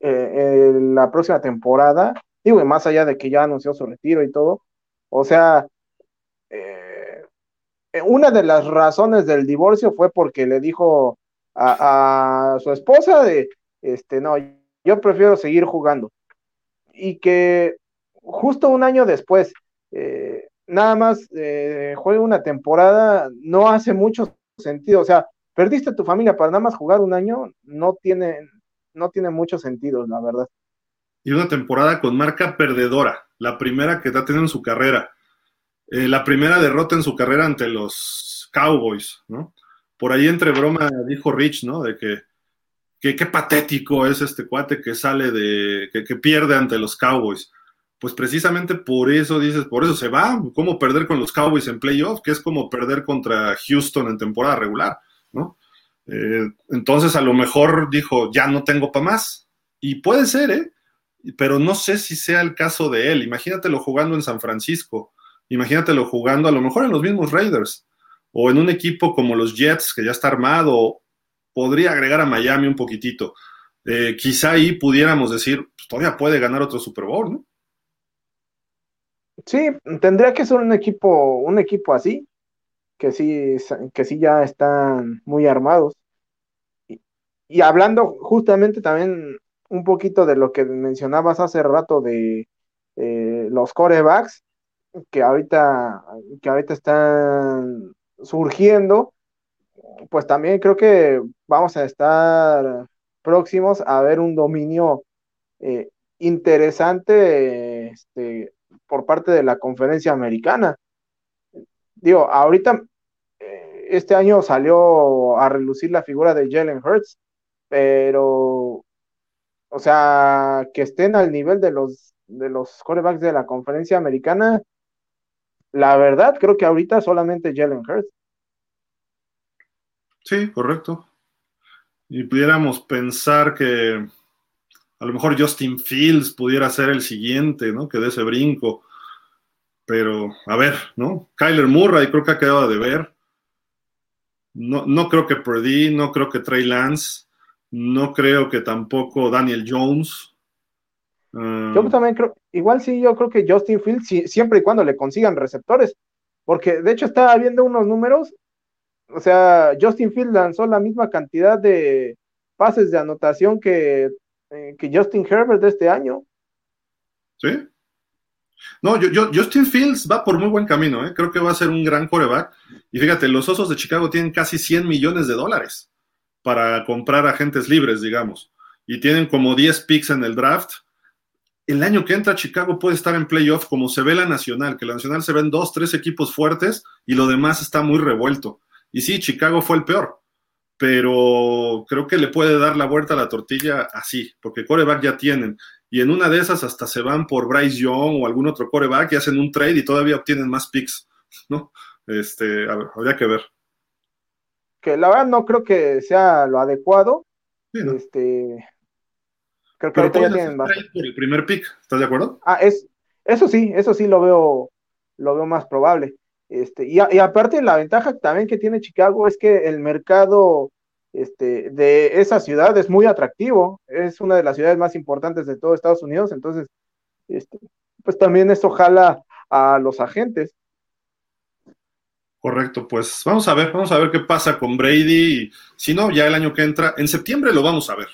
la próxima temporada, digo, más allá de que ya anunció su retiro y todo, o sea, una de las razones del divorcio fue porque le dijo a, su esposa de, este, no, yo prefiero seguir jugando. Y que justo un año después, eh, nada más eh, juegue una temporada, no hace mucho sentido. O sea, perdiste tu familia para nada más jugar un año, no tiene, no tiene mucho sentido, la verdad. Y una temporada con marca perdedora, la primera que está teniendo en su carrera. Eh, la primera derrota en su carrera ante los Cowboys, ¿no? Por ahí entre broma dijo Rich, ¿no? De que, qué patético es este cuate que sale de, que, pierde ante los Cowboys. Pues precisamente por eso dices, por eso se va, ¿cómo perder con los Cowboys en playoff? Que es como perder contra Houston en temporada regular, ¿no? Eh, entonces a lo mejor dijo, ya no tengo para más. Y puede ser, ¿eh? Pero no sé si sea el caso de él. Imagínatelo jugando en San Francisco. Imagínatelo jugando a lo mejor en los mismos Raiders. O en un equipo como los Jets, que ya está armado. Podría agregar a Miami un poquitito. Eh, quizá ahí pudiéramos decir, pues, todavía puede ganar otro Super Bowl, ¿no? Sí, tendría que ser un equipo, un equipo así, que sí, que sí ya están muy armados. Y, hablando justamente también un poquito de lo que mencionabas hace rato de eh, los corebacks, que ahorita, que ahorita están surgiendo, pues también creo que vamos a estar próximos a ver un dominio eh, interesante este, por parte de la conferencia americana. Digo, ahorita eh, este año salió a relucir la figura de Jalen Hurts, pero, o sea, que estén al nivel de los de los corebacks de la conferencia americana, la verdad creo que ahorita solamente Jalen Hurts. Sí, correcto. Y pudiéramos pensar que a lo mejor Justin Fields pudiera ser el siguiente, ¿no? Que dé ese brinco. Pero, a ver, ¿no? Kyler Murray creo que ha quedado de ver. No, no creo que Purdy, no creo que Trey Lance, no creo que tampoco Daniel Jones. Uh, yo también creo, igual sí, yo creo que Justin Fields, siempre y cuando le consigan receptores, porque de hecho estaba viendo unos números, o sea, Justin Fields lanzó la misma cantidad de pases de anotación que eh, que Justin Herbert de este año. Sí. No, yo, yo, Justin Fields va por muy buen camino, ¿eh? creo que va a ser un gran coreback. Y fíjate, los Osos de Chicago tienen casi 100 millones de dólares para comprar agentes libres, digamos. Y tienen como 10 picks en el draft. El año que entra Chicago puede estar en playoff como se ve la Nacional, que la Nacional se ven dos, tres equipos fuertes y lo demás está muy revuelto. Y sí, Chicago fue el peor, pero creo que le puede dar la vuelta a la tortilla así, porque coreback ya tienen. Y en una de esas hasta se van por Bryce Young o algún otro coreback y hacen un trade y todavía obtienen más picks, ¿no? Este, a ver, habría que ver. Que la verdad no creo que sea lo adecuado. Este, creo que ahorita ya tienen más. por el primer pick, ¿estás de acuerdo? Ah, es, eso sí, eso sí lo veo, lo veo más probable. Este, y, aparte la ventaja también que tiene Chicago es que el mercado este, de esa ciudad es muy atractivo, es una de las ciudades más importantes de todo Estados Unidos, entonces, este, pues también eso jala a los agentes. Correcto, pues vamos a ver, vamos a ver qué pasa con Brady. Si no, ya el año que entra, en septiembre lo vamos a ver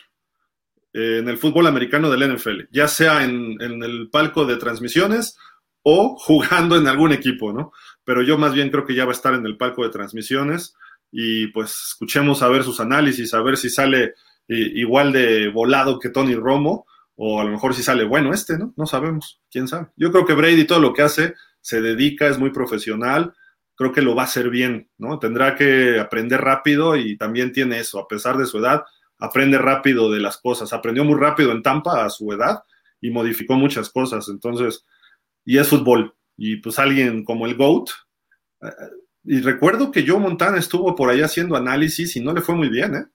eh, en el fútbol americano del NFL, ya sea en, en el palco de transmisiones o jugando en algún equipo, ¿no? Pero yo más bien creo que ya va a estar en el palco de transmisiones y pues escuchemos a ver sus análisis, a ver si sale igual de volado que Tony Romo o a lo mejor si sale bueno este, ¿no? No sabemos, quién sabe. Yo creo que Brady todo lo que hace se dedica, es muy profesional, creo que lo va a hacer bien, ¿no? Tendrá que aprender rápido y también tiene eso, a pesar de su edad, aprende rápido de las cosas. Aprendió muy rápido en Tampa a su edad y modificó muchas cosas, entonces y es fútbol. Y pues alguien como el GOAT. Eh, y recuerdo que Joe Montana estuvo por ahí haciendo análisis y no le fue muy bien, ¿eh?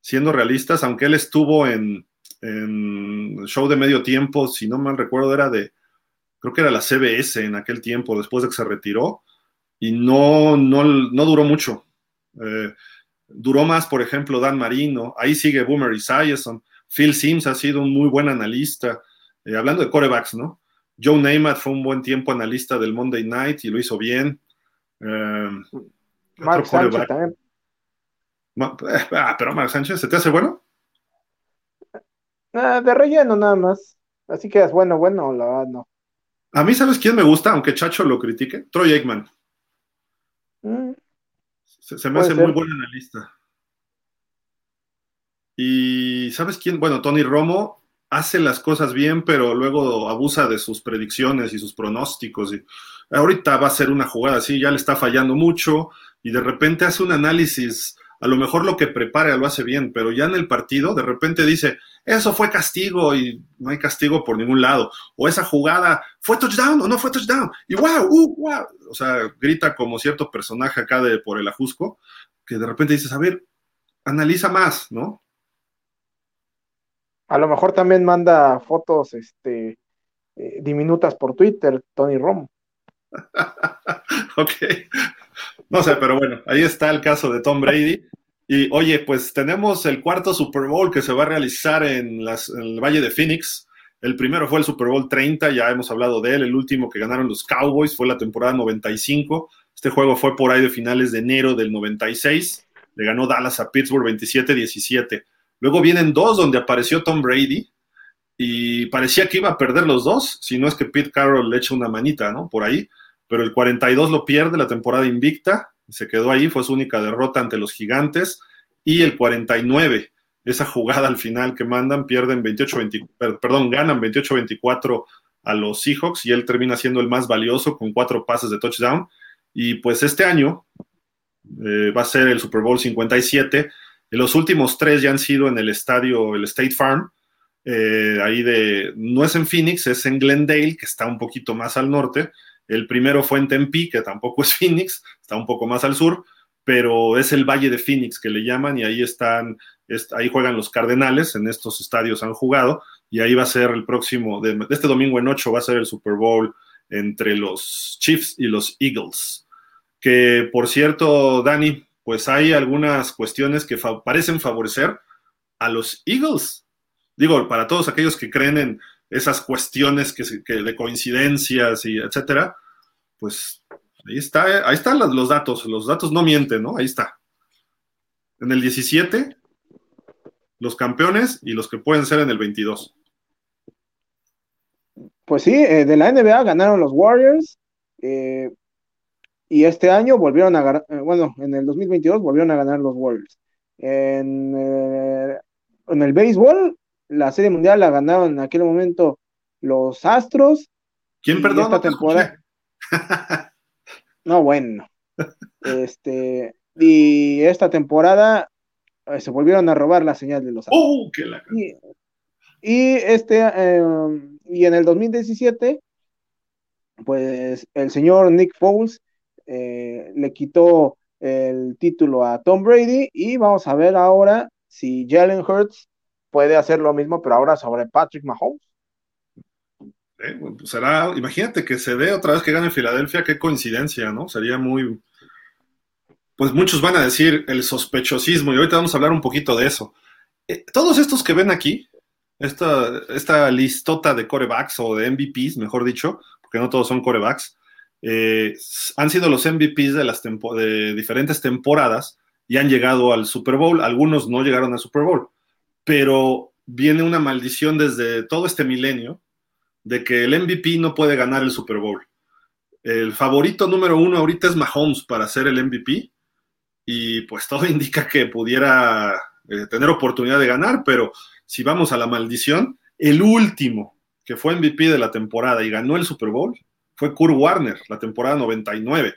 Siendo realistas, aunque él estuvo en, en show de medio tiempo, si no mal recuerdo, era de, creo que era la CBS en aquel tiempo, después de que se retiró, y no, no, no duró mucho. Eh, duró más, por ejemplo, Dan Marino, ahí sigue Boomer Esiason, Phil Sims ha sido un muy buen analista, eh, hablando de corebacks, ¿no? Joe Namath fue un buen tiempo analista del Monday Night y lo hizo bien. Eh, Mark Sánchez también. ah, pero Mark Sánchez, ¿se te hace bueno? Ah, de relleno nada más. Así que es bueno, bueno, la verdad no. A mí, ¿sabes quién me gusta? Aunque Chacho lo critique. Troy Aikman. Mm. se, me hace muy buen analista. Y ¿sabes quién? Bueno, Tony Romo hace las cosas bien, pero luego abusa de sus predicciones y sus pronósticos. Y ahorita va a ser una jugada así, ya le está fallando mucho y de repente hace un análisis. A lo mejor lo que prepara lo hace bien, pero ya en el partido de repente dice, eso fue castigo y no hay castigo por ningún lado. O esa jugada fue touchdown o no fue touchdown. Y wow, uh, wow. O sea, grita como cierto personaje acá de por el ajusco, que de repente dices, a ver, analiza más, ¿no? A lo mejor también manda fotos este, eh, diminutas por Twitter, Tony Romo. ok. No sé, pero bueno, ahí está el caso de Tom Brady. Y oye, pues tenemos el cuarto Super Bowl que se va a realizar en, las, en, el Valle de Phoenix. El primero fue el Super Bowl 30, ya hemos hablado de él. El último que ganaron los Cowboys fue la temporada 95. Este juego fue por ahí de finales de enero del 96. Le ganó Dallas a Pittsburgh 27-17. Luego vienen dos donde apareció Tom Brady, y parecía que iba a perder los dos, si no es que Pete Carroll le echa una manita, ¿no? Por ahí, pero el 42 lo pierde, la temporada invicta, se quedó ahí, fue su única derrota ante los gigantes, y el 49, esa jugada al final que mandan, pierden 28 perdón, ganan 28-24 a los Seahawks y él termina siendo el más valioso con cuatro pases de touchdown. Y pues este año eh, va a ser el Super Bowl 57. Los últimos tres ya han sido en el estadio, el State Farm, eh, ahí de, no es en Phoenix, es en Glendale, que está un poquito más al norte. El primero fue en Tempe, que tampoco es Phoenix, está un poco más al sur, pero es el Valle de Phoenix que le llaman y ahí están, ahí juegan los Cardenales, en estos estadios han jugado y ahí va a ser el próximo, de, este domingo en 8 va a ser el Super Bowl entre los Chiefs y los Eagles. Que por cierto, Dani, pues hay algunas cuestiones que parecen favorecer a los Eagles. Digo, para todos aquellos que creen en esas cuestiones que, de coincidencias y etcétera, pues ahí está, ahí están los, los datos, los datos no mienten, ¿no? Ahí está. En el 17, los campeones y los que pueden ser en el 22. Pues sí, eh, de la NBA ganaron los Warriors eh, y este año volvieron a ganar, eh, bueno, en el 2022 volvieron a ganar los Warriors. En, en el béisbol, la Serie Mundial la ganaron en aquel momento los Astros. ¿Quién perdón? Esta temporada. no, bueno. Este, y esta temporada se volvieron a robar la señal de los Astros. ¡Oh, qué la... Y este, em, y en el 2017, pues el señor Nick Foles eh, le quitó el título a Tom Brady y vamos a ver ahora si Jalen Hurts puede hacer lo mismo, pero ahora sobre Patrick Mahomes. Pues será, imagínate que se dé otra vez que gane Filadelfia, qué coincidencia, ¿no? Sería muy, pues muchos van a decir el sospechosismo y ahorita vamos a hablar un poquito de eso. Eh, todos estos que ven aquí, esta, esta listota de corebacks o de MVPs, mejor dicho, porque no todos son corebacks, eh, han sido los MVPs de, diferentes temporadas y han llegado al Super Bowl. Algunos no llegaron al Super Bowl, pero viene una maldición desde todo este milenio de que el MVP no puede ganar el Super Bowl. El favorito número uno ahorita es Mahomes para ser el MVP y pues todo indica que pudiera eh, tener oportunidad de ganar, pero si vamos a la maldición, el último que fue MVP de la temporada y ganó el Super Bowl fue Kurt Warner, la temporada 99.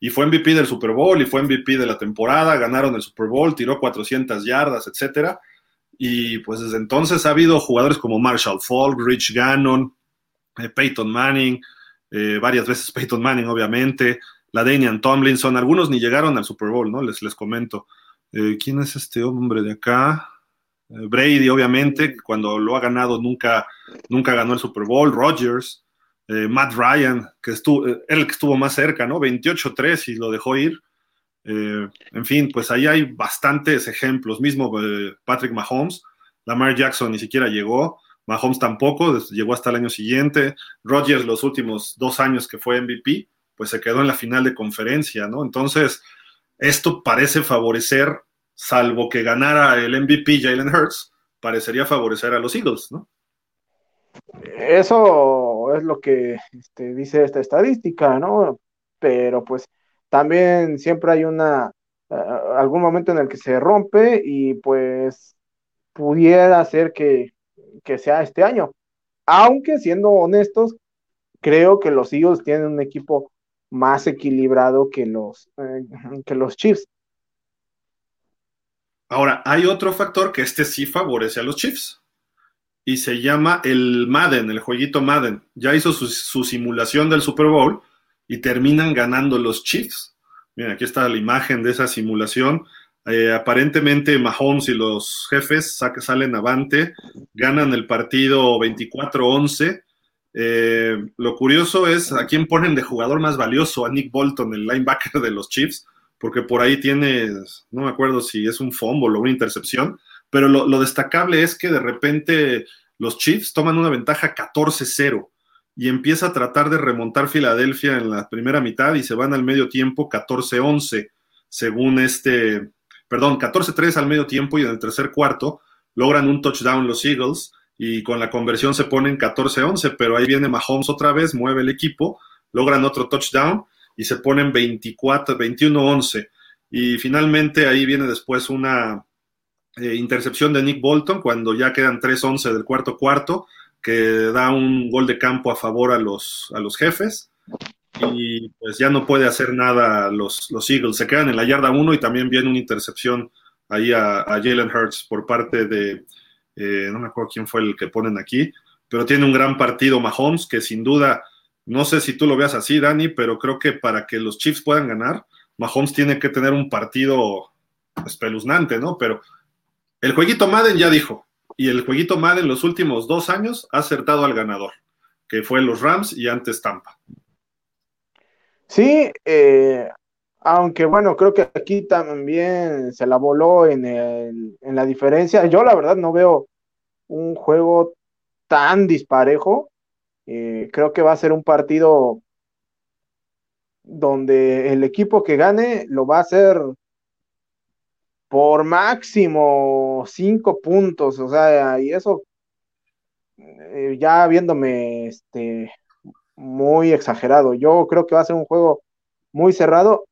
Y fue MVP del Super Bowl y fue MVP de la temporada, ganaron el Super Bowl, tiró 400 yardas, etcétera. Y pues desde entonces ha habido jugadores como Marshall Falk, Rich Gannon, eh, Peyton Manning, eh, varias veces Peyton Manning, obviamente, la Danian Tomlinson, algunos ni llegaron al Super Bowl, ¿no? Les, les comento. Eh, ¿Quién es este hombre de acá? Eh, Brady, obviamente, cuando lo ha ganado nunca, nunca ganó el Super Bowl. Rodgers, eh, Matt Ryan, que estuvo, eh, el que estuvo más cerca, ¿no? 28-3 y lo dejó ir. en fin, pues ahí hay bastantes ejemplos. Mismo Patrick Mahomes, Lamar Jackson ni siquiera llegó. Mahomes tampoco, llegó hasta el año siguiente. Rodgers, los últimos dos años que fue MVP, pues se quedó en la final de conferencia, ¿no? Entonces, esto parece favorecer salvo que ganara el MVP Jalen Hurts, parecería favorecer a los Eagles, ¿no? Eso es lo que este, dice esta estadística, ¿no? Pero pues también siempre hay una eh, algún momento en el que se rompe y pues pudiera ser que, sea este año. Aunque siendo honestos, creo que los Eagles tienen un equipo más equilibrado que los, eh, que los Chiefs. Ahora, hay otro factor que este sí favorece a los Chiefs. Y se llama el Madden, el jueguito Madden. Ya hizo su, simulación del Super Bowl y terminan ganando los Chiefs. Miren, aquí está la imagen de esa simulación. Eh, aparentemente Mahomes y los jefes salen avante, ganan el partido 24-11. Eh, lo curioso es a quién ponen de jugador más valioso, a Nick Bolton, el linebacker de los Chiefs, porque por ahí tienes, no me acuerdo si es un fumble o una intercepción, pero lo, destacable es que de repente los Chiefs toman una ventaja 14-0 y empieza a tratar de remontar Filadelfia en la primera mitad y se van al medio tiempo 14-11, según este, perdón, 14-3 al medio tiempo y en el tercer cuarto logran un touchdown los Eagles y con la conversión se ponen 14-11, pero ahí viene Mahomes otra vez, mueve el equipo, logran otro touchdown y se ponen 24, 21-11. Y finalmente ahí viene después una eh, intercepción de Nick Bolton cuando ya quedan 3-11 del cuarto cuarto, que da un gol de campo a favor a los, a los jefes. Y pues ya no puede hacer nada los, los Eagles. Se quedan en la yarda 1 y también viene una intercepción ahí a, Jalen Hurts por parte de, eh, no me acuerdo quién fue el que ponen aquí, pero tiene un gran partido Mahomes que sin duda, no sé si tú lo veas así, Dani, pero creo que para que los Chiefs puedan ganar, Mahomes tiene que tener un partido espeluznante, ¿no? Pero el jueguito Madden ya dijo, y el jueguito Madden los últimos dos años ha acertado al ganador, que fue los Rams y antes Tampa. Sí, eh, aunque bueno, creo que aquí también se la voló en, la diferencia. Yo la verdad no veo un juego tan disparejo. Eh, creo que va a ser un partido donde el equipo que gane lo va a hacer por máximo cinco puntos, o sea, y eso eh, ya viéndome este muy exagerado. Yo creo que va a ser un juego muy cerrado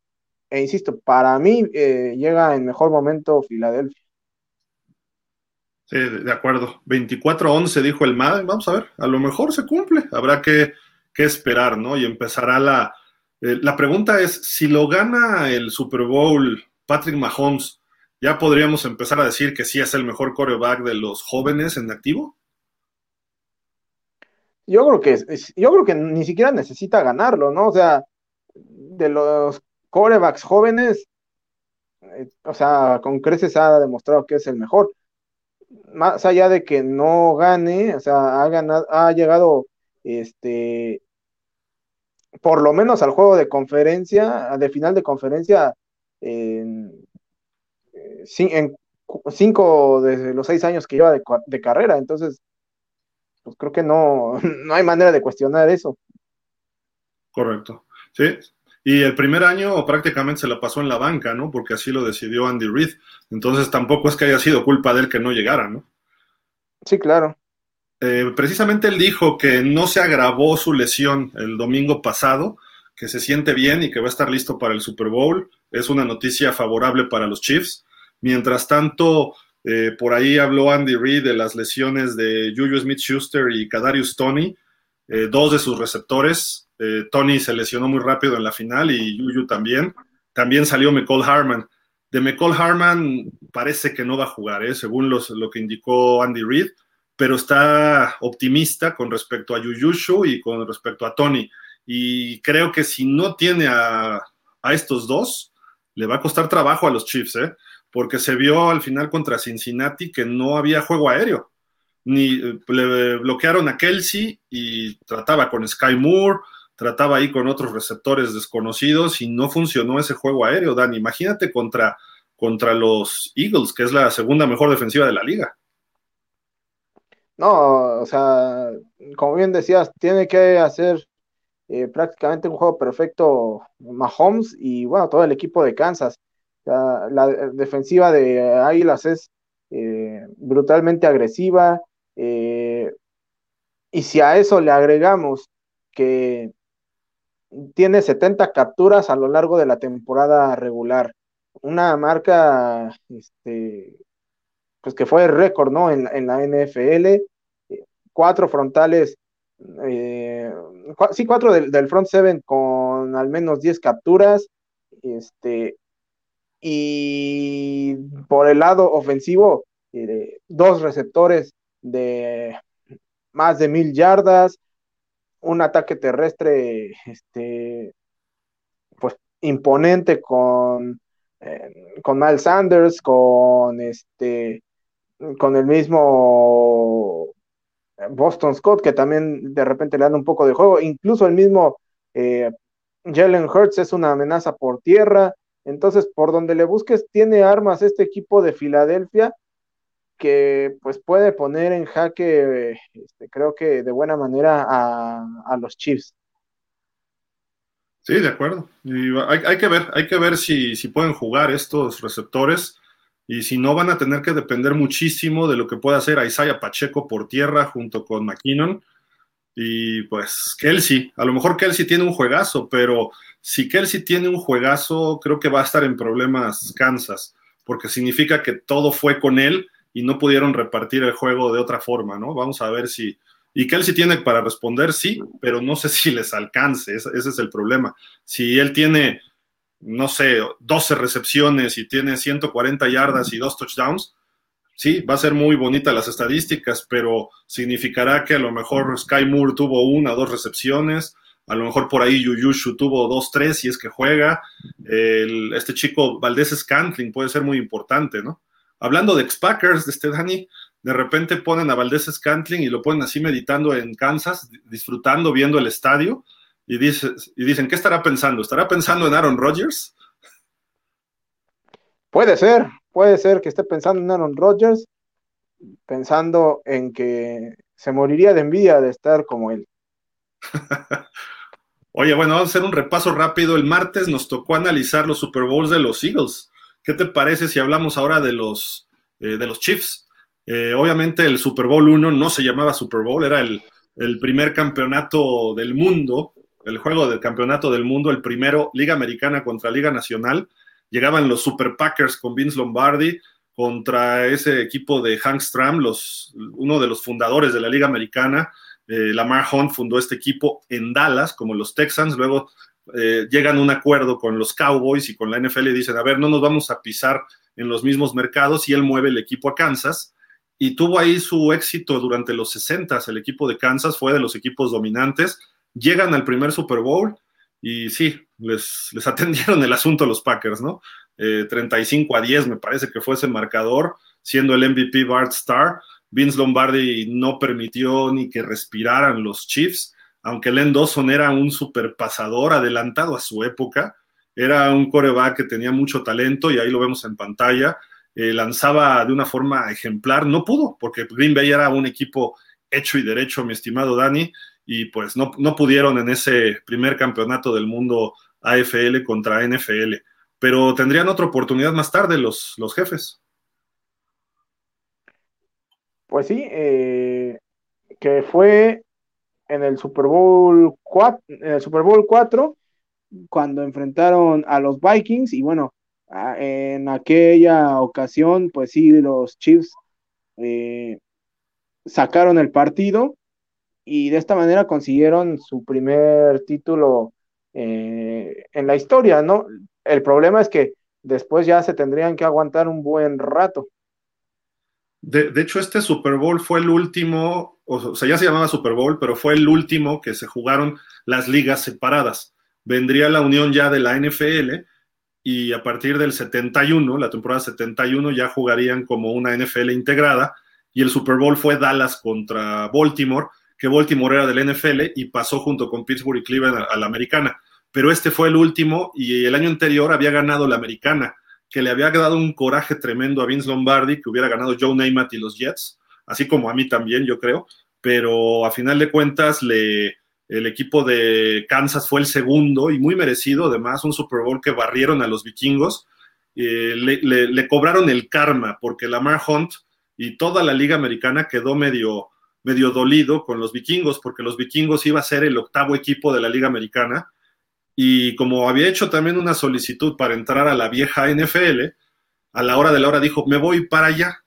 e insisto, para mí eh, llega en mejor momento Filadelfia. Sí, de acuerdo. 24-11 dijo el Madden. Vamos a ver, a lo mejor se cumple. Habrá que, esperar, ¿no? Y empezará la. Eh, la pregunta es: si lo gana el Super Bowl Patrick Mahomes, ¿ya podríamos empezar a decir que sí es el mejor coreback de los jóvenes en activo? Yo creo que yo creo que ni siquiera necesita ganarlo, ¿no? O sea, de los corebacks jóvenes, eh, o sea, con creces ha demostrado que es el mejor. Más allá de que no gane, o sea, ha ganado, ha llegado este por lo menos al juego de conferencia, de final de conferencia, en, en cinco de los seis años que lleva de, de, carrera. Entonces, pues creo que no, no hay manera de cuestionar eso. Correcto. Sí, y el primer año prácticamente se la pasó en la banca, ¿no? Porque así lo decidió Andy Reid. Entonces tampoco es que haya sido culpa de él que no llegara, ¿no? Sí, claro. Eh, precisamente él dijo que no se agravó su lesión el domingo pasado, que se siente bien y que va a estar listo para el Super Bowl. Es una noticia favorable para los Chiefs. Mientras tanto, eh, por ahí habló Andy Reid de las lesiones de Juju Smith Schuster y Kadarius Tony, eh, dos de sus receptores. Eh, Tony se lesionó muy rápido en la final y Yuyu también. También salió McCall Harman. De McCall Harman parece que no va a jugar, según lo que indicó Andy Reid, pero está optimista con respecto a Yuyushu y con respecto a Tony. Y creo que si no tiene a, estos dos, le va a costar trabajo a los Chiefs, ¿eh? Porque se vio al final contra Cincinnati que no había juego aéreo. Ni le bloquearon a Kelsey y trataba con Sky Moore, trataba ahí con otros receptores desconocidos y no funcionó ese juego aéreo, Dan. Imagínate contra, contra los Eagles, que es la segunda mejor defensiva de la liga. No, o sea, como bien decías, tiene que hacer eh, prácticamente un juego perfecto Mahomes y bueno, todo el equipo de Kansas. La defensiva de Águilas es eh, brutalmente agresiva. Eh, y si a eso le agregamos que tiene 70 capturas a lo largo de la temporada regular. Una marca, este, pues que fue récord, ¿no? En, la NFL. Cuatro frontales, eh, sí, cuatro del, front seven con al menos 10 capturas. Este, y por el lado ofensivo, eh, dos receptores de más de mil yardas, un ataque terrestre este, pues, imponente con, eh, con Miles Sanders, con, este, con el mismo Boston Scott, que también de repente le dan un poco de juego, incluso el mismo eh, Jalen Hurts es una amenaza por tierra, entonces por donde le busques tiene armas este equipo de Filadelfia que pues puede poner en jaque, este, creo que de buena manera a, los Chiefs. Sí, de acuerdo. hay, que ver, hay que ver si, si, pueden jugar estos receptores. y si no van a tener que depender muchísimo de lo que pueda hacer Isaiah Pacheco por tierra junto con McKinnon. Y pues Kelsey, a lo mejor Kelsey tiene un juegazo, pero si Kelsey tiene un juegazo, creo que va a estar en problemas Kansas, porque significa que todo fue con él y no pudieron repartir el juego de otra forma, ¿no? Vamos a ver si... Y Kelsey tiene para responder, sí, pero no sé si les alcance, ese, es el problema. Si él tiene no sé, 12 recepciones y tiene 140 yardas y dos touchdowns, sí, va a ser muy bonita las estadísticas, pero significará que a lo mejor Sky Moore tuvo una o dos recepciones, a lo mejor por ahí Yuyushu tuvo dos, tres si es que juega. este chico Valdés Scantling puede ser muy importante, ¿no? Hablando de ex-Packers, de este Dani, de repente ponen a Valdés Scantling y lo ponen así meditando en Kansas, disfrutando, viendo el estadio y, y dicen, ¿qué estará pensando? ¿Estará pensando en Aaron Rodgers? Puede ser, puede ser que esté pensando en Aaron Rodgers, pensando en que se moriría de envidia de estar como él. Oye, bueno, vamos a hacer un repaso rápido. El martes nos tocó analizar los Super Bowls de los Eagles. ¿Qué te parece si hablamos ahora de los, eh, de los Chiefs? Eh, obviamente el Super Bowl 1 no se llamaba Super Bowl, era el, el primer campeonato del mundo el juego del campeonato del mundo, el primero, Liga Americana contra Liga Nacional. Llegaban los Super Packers con Vince Lombardi contra ese equipo de Hank Stram, uno de los fundadores de la Liga Americana. Eh, Lamar Hunt fundó este equipo en Dallas, como los Texans. Luego eh, llegan a un acuerdo con los Cowboys y con la NFL y dicen, a ver, no nos vamos a pisar en los mismos mercados y él mueve el equipo a Kansas. Y tuvo ahí su éxito durante los 60. El equipo de Kansas fue de los equipos dominantes llegan al primer Super Bowl y sí, les, atendieron el asunto a los Packers, ¿no? 35 eh, a 10 me parece que fue ese marcador, siendo el MVP Bart Starr. Vince Lombardi no permitió ni que respiraran los Chiefs, aunque Len Dawson era un super pasador adelantado a su época, era un coreback que tenía mucho talento y ahí lo vemos en pantalla, eh, lanzaba de una forma ejemplar, no pudo, porque Green Bay era un equipo hecho y derecho, mi estimado Dani, y pues no, pudieron en ese primer campeonato del mundo AFL contra NFL, pero tendrían otra oportunidad más tarde los, los jefes. Pues sí, eh, que fue en el Super Bowl 4, en el Super Bowl 4 cuando enfrentaron a los Vikings y bueno, en aquella ocasión pues sí los Chiefs eh, sacaron el partido y de esta manera consiguieron su primer título eh, en la historia, ¿no? El problema es que después ya se tendrían que aguantar un buen rato. De, hecho, este Super Bowl fue el último, o sea, ya se llamaba Super Bowl, pero fue el último que se jugaron las ligas separadas. Vendría la unión ya de la NFL y a partir del 71, la temporada 71, ya jugarían como una NFL integrada y el Super Bowl fue Dallas contra Baltimore que Baltimore era del NFL y pasó junto con Pittsburgh y Cleveland a, la americana. Pero este fue el último y el año anterior había ganado la americana, que le había dado un coraje tremendo a Vince Lombardi, que hubiera ganado Joe Namath y los Jets, así como a mí también, yo creo. Pero a final de cuentas, le, el equipo de Kansas fue el segundo y muy merecido, además, un Super Bowl que barrieron a los vikingos. Eh, le, le, cobraron el karma porque Lamar Hunt y toda la liga americana quedó medio medio dolido con los vikingos, porque los vikingos iba a ser el octavo equipo de la Liga Americana, y como había hecho también una solicitud para entrar a la vieja NFL, a la hora de la hora dijo, me voy para allá.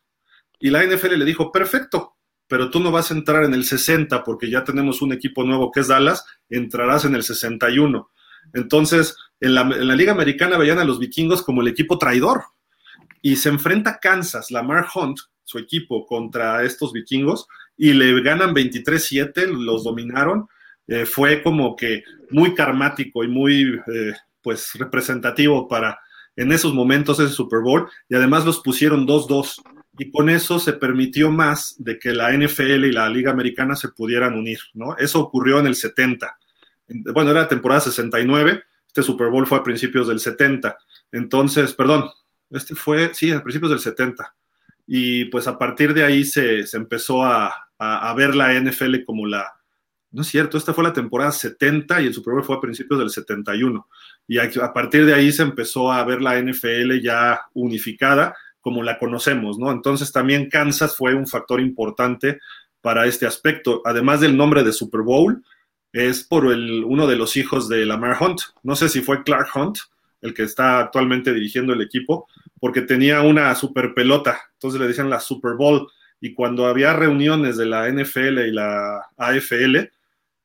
Y la NFL le dijo, perfecto, pero tú no vas a entrar en el 60 porque ya tenemos un equipo nuevo que es Dallas, entrarás en el 61. Entonces, en la, en la Liga Americana veían a los vikingos como el equipo traidor. Y se enfrenta Kansas, Lamar Hunt, su equipo, contra estos vikingos, y le ganan 23-7, los dominaron. Eh, fue como que muy karmático y muy eh, pues representativo para en esos momentos ese Super Bowl y además los pusieron 2-2 y con eso se permitió más de que la NFL y la Liga Americana se pudieran unir, ¿no? Eso ocurrió en el 70. Bueno, era temporada 69, este Super Bowl fue a principios del 70. Entonces, perdón, este fue, sí, a principios del 70 y pues a partir de ahí se, empezó a, ver la NFL como la... No es cierto, esta fue la temporada 70 y el Super Bowl fue a principios del 71. Y a, a partir de ahí se empezó a ver la NFL ya unificada como la conocemos, ¿no? Entonces también Kansas fue un factor importante para este aspecto. Además del nombre de Super Bowl, es por el, uno de los hijos de Lamar Hunt. No sé si fue Clark Hunt, el que está actualmente dirigiendo el equipo, porque tenía una super pelota, entonces le decían la Super Bowl. Y cuando había reuniones de la NFL y la AFL,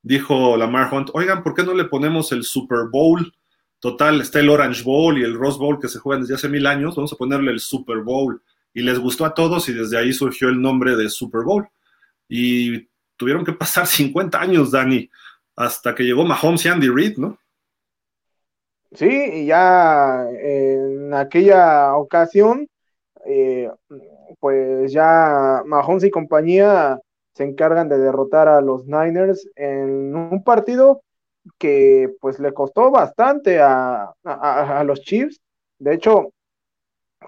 dijo Lamar Hunt, oigan, ¿por qué no le ponemos el Super Bowl? Total, está el Orange Bowl y el Rose Bowl que se juegan desde hace mil años, vamos a ponerle el Super Bowl. Y les gustó a todos y desde ahí surgió el nombre de Super Bowl. Y tuvieron que pasar 50 años, Dani, hasta que llegó Mahomes y Andy Reid, ¿no? Sí, y ya en aquella ocasión, eh, pues ya Mahomes y compañía se encargan de derrotar a los Niners en un partido que pues le costó bastante a, los Chiefs. De hecho,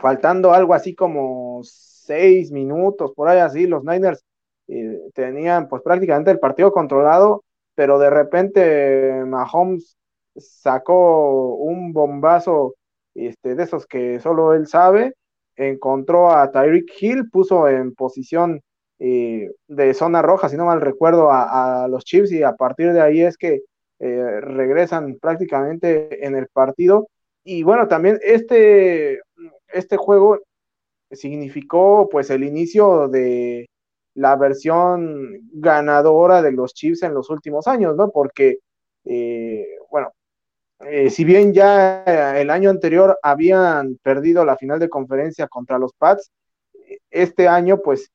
faltando algo así como seis minutos, por ahí así, los Niners eh, tenían pues prácticamente el partido controlado, pero de repente Mahomes sacó un bombazo este, de esos que solo él sabe, encontró a Tyreek Hill, puso en posición eh, de zona roja, si no mal recuerdo, a, los Chiefs y a partir de ahí es que eh, regresan prácticamente en el partido. Y bueno, también este, este juego significó pues el inicio de la versión ganadora de los Chiefs en los últimos años, ¿no? Porque, eh, bueno, eh, si bien ya el año anterior habían perdido la final de conferencia contra los Pats, este año, pues,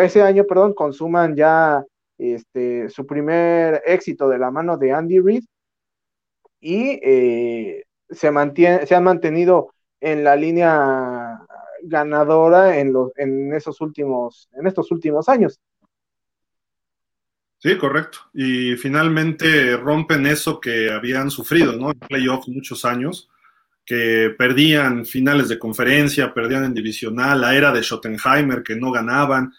ese año, perdón, consuman ya este, su primer éxito de la mano de Andy Reid y eh, se, mantiene, se han mantenido en la línea ganadora en, los, en, esos últimos, en estos últimos años. Sí, correcto. Y finalmente rompen eso que habían sufrido, ¿no? En playoffs muchos años, que perdían finales de conferencia, perdían en divisional, la era de Schottenheimer, que no ganaban.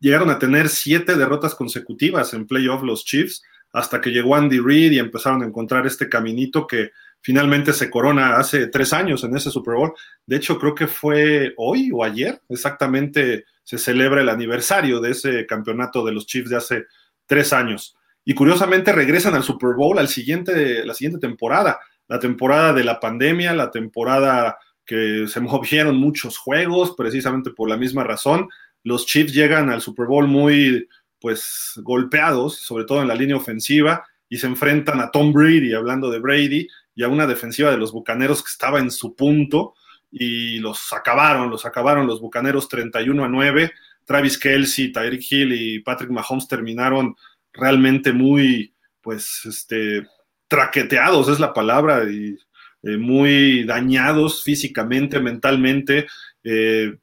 Llegaron a tener siete derrotas consecutivas en playoff los Chiefs, hasta que llegó Andy Reid y empezaron a encontrar este caminito que finalmente se corona hace tres años en ese Super Bowl. De hecho, creo que fue hoy o ayer, exactamente se celebra el aniversario de ese campeonato de los Chiefs de hace tres años. Y curiosamente regresan al Super Bowl al siguiente, la siguiente temporada, la temporada de la pandemia, la temporada que se movieron muchos juegos, precisamente por la misma razón. Los Chiefs llegan al Super Bowl muy, pues, golpeados, sobre todo en la línea ofensiva, y se enfrentan a Tom Brady, hablando de Brady, y a una defensiva de los Bucaneros que estaba en su punto, y los acabaron, los acabaron los Bucaneros 31 a 9 Travis Kelsey, Tyreek Hill y Patrick Mahomes terminaron realmente muy, pues, este, traqueteados es la palabra, y eh, muy dañados físicamente, mentalmente. Eh,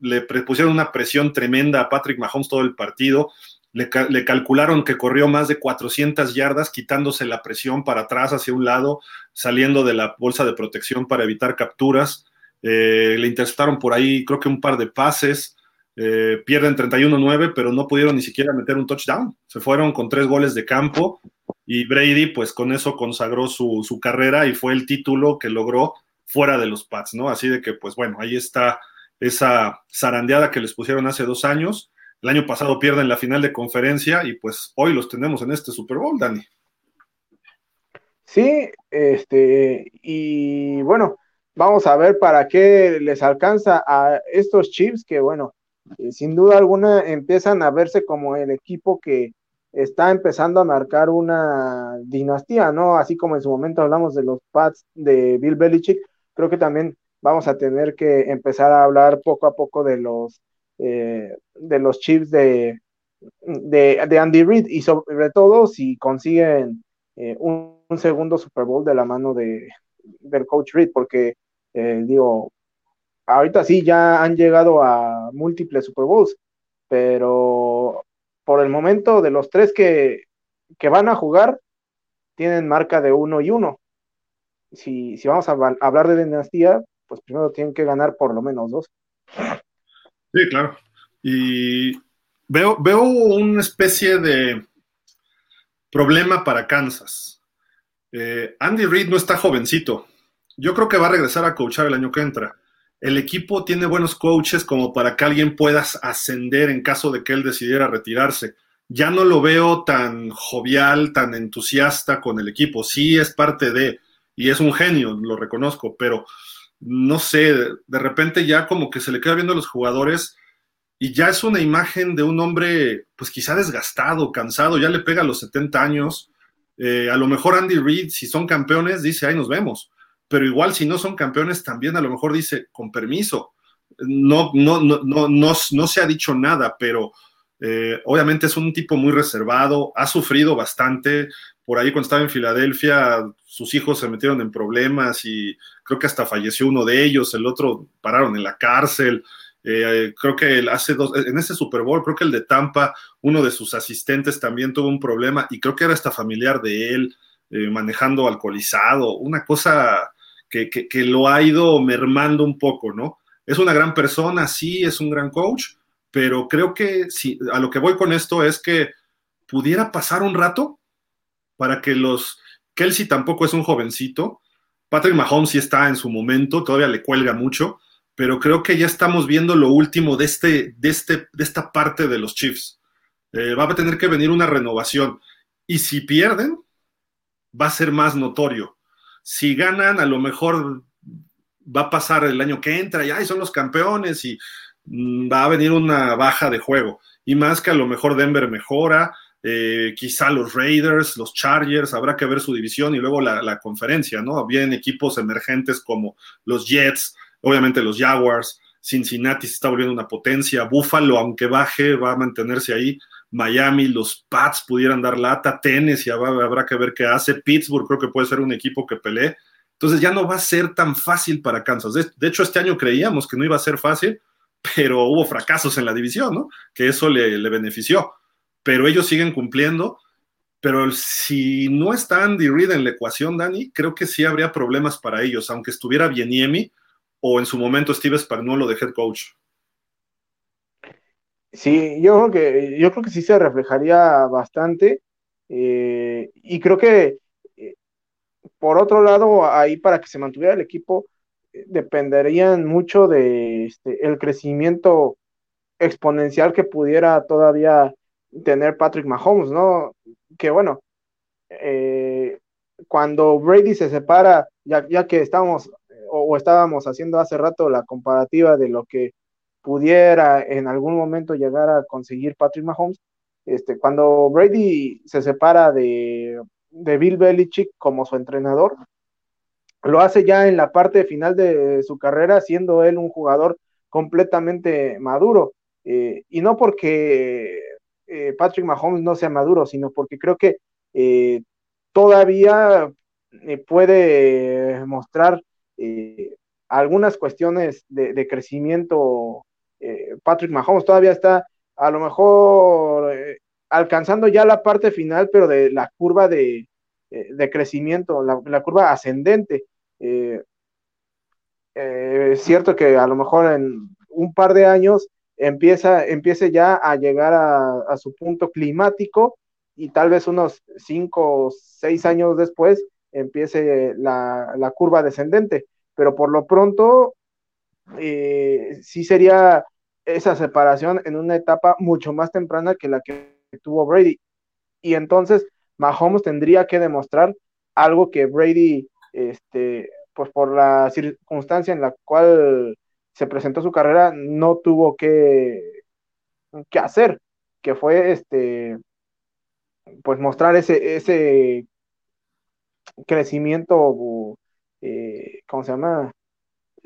le pusieron una presión tremenda a Patrick Mahomes todo el partido. Le, calcularon que corrió más de 400 yardas, quitándose la presión para atrás, hacia un lado, saliendo de la bolsa de protección para evitar capturas. Eh, le interceptaron por ahí, creo que un par de pases. Eh, pierden 31-9, pero no pudieron ni siquiera meter un touchdown. Se fueron con tres goles de campo y Brady, pues con eso consagró su, carrera y fue el título que logró fuera de los Pats, ¿no? Así de que, pues bueno, ahí está esa zarandeada que les pusieron hace dos años. El año pasado pierden la final de conferencia y pues hoy los tenemos en este Super Bowl, Dani. Sí, este, y bueno, vamos a ver para qué les alcanza a estos Chiefs que, bueno, eh, sin duda alguna empiezan a verse como el equipo que está empezando a marcar una dinastía, ¿no? Así como en su momento hablamos de los Pats de Bill Belichick, creo que también vamos a tener que empezar a hablar poco a poco de los eh, de los Chiefs de, de, Andy Reid y sobre todo si consiguen eh, un, segundo Super Bowl de la mano de, del coach Reid, porque digo, ahorita sí ya han llegado a múltiples Super Bowls, pero por el momento de los tres que, van a jugar, tienen marca de uno y uno. Si, si vamos a hablar de dinastía, pues primero tienen que ganar por lo menos dos. Sí, claro. Y veo, veo una especie de problema para Kansas. Eh, Andy Reid no está jovencito. Yo creo que va a regresar a coachar el año que entra. El equipo tiene buenos coaches como para que alguien pueda ascender en caso de que él decidiera retirarse. Ya no lo veo tan jovial, tan entusiasta con el equipo. Sí es parte de, y es un genio, lo reconozco, pero no sé, de repente ya como que se le queda viendo a los jugadores y ya es una imagen de un hombre, pues quizá desgastado, cansado, ya le pega a los 70 años. Eh, a lo mejor Andy Reid, si son campeones, dice, ahí nos vemos. Pero igual si no son campeones, también a lo mejor dice, con permiso. No, no, no, no, no, se ha dicho nada, pero eh, obviamente es un tipo muy reservado, ha sufrido bastante. Por ahí cuando estaba en Filadelfia, sus hijos se metieron en problemas y creo que hasta falleció uno de ellos, el otro pararon en la cárcel. Eh, creo que hace dos, en ese Super Bowl, creo que el de Tampa, uno de sus asistentes también tuvo un problema y creo que era hasta familiar de él, eh, manejando alcoholizado, una cosa que, que, lo ha ido mermando un poco, ¿no? Es una gran persona, sí, es un gran coach, pero creo que si, a lo que voy con esto es que pudiera pasar un rato para que los, Kelsey tampoco es un jovencito, Patrick Mahomes sí está en su momento, todavía le cuelga mucho, pero creo que ya estamos viendo lo último de, este, de, este, de esta parte de los Chiefs. Eh, va a tener que venir una renovación. Y si pierden, va a ser más notorio. Si ganan, a lo mejor va a pasar el año que entra y ay, son los campeones y mm, va a venir una baja de juego. Y más que a lo mejor Denver mejora, eh, quizá los Raiders, los Chargers, habrá que ver su división y luego la, conferencia, ¿no? Bien equipos emergentes como los Jets, obviamente los Jaguars, Cincinnati se está volviendo una potencia, Buffalo, aunque baje, va a mantenerse ahí, Miami, los Pats pudieran dar lata, Tennessee, habrá que ver qué hace, Pittsburgh creo que puede ser un equipo que pelee, entonces ya no va a ser tan fácil para Kansas. De, hecho, este año creíamos que no iba a ser fácil, pero hubo fracasos en la división, ¿no? Que eso le, le benefició, pero ellos siguen cumpliendo. Pero si no está Andy Reid en la ecuación, Dani, creo que sí habría problemas para ellos, aunque estuviera bien Yemi o en su momento Steve Spagnuolo de head coach. Sí, yo creo que, yo creo que sí se reflejaría bastante. Eh, y creo que, eh, por otro lado, ahí para que se mantuviera el equipo, eh, dependerían mucho de este, el crecimiento exponencial que pudiera todavía tener Patrick Mahomes, ¿no? Que bueno, cuando Brady se separa, ya, ya que estamos o, estábamos haciendo hace rato la comparativa de lo que pudiera en algún momento llegar a conseguir Patrick Mahomes, este, cuando Brady se separa de, de Bill Belichick como su entrenador, lo hace ya en la parte final de su carrera, siendo él un jugador completamente maduro. Eh, y no porque eh, Patrick Mahomes no sea maduro, sino porque creo que eh, todavía puede mostrar algunas cuestiones de, crecimiento, eh, Patrick Mahomes todavía está a lo mejor eh, alcanzando ya la parte final, pero de la curva de, crecimiento, la, curva ascendente. es cierto que a lo mejor en un par de años empieza, empiece ya a llegar a, su punto climático y tal vez unos cinco o seis años después empiece la, la curva descendente, pero por lo pronto eh, sí sería esa separación en una etapa mucho más temprana que la que tuvo Brady. Y entonces Mahomes tendría que demostrar algo que Brady, este, pues por la circunstancia en la cual se presentó su carrera, no tuvo que, que hacer, que fue este, pues mostrar ese, ese crecimiento, eh, ¿cómo se llama?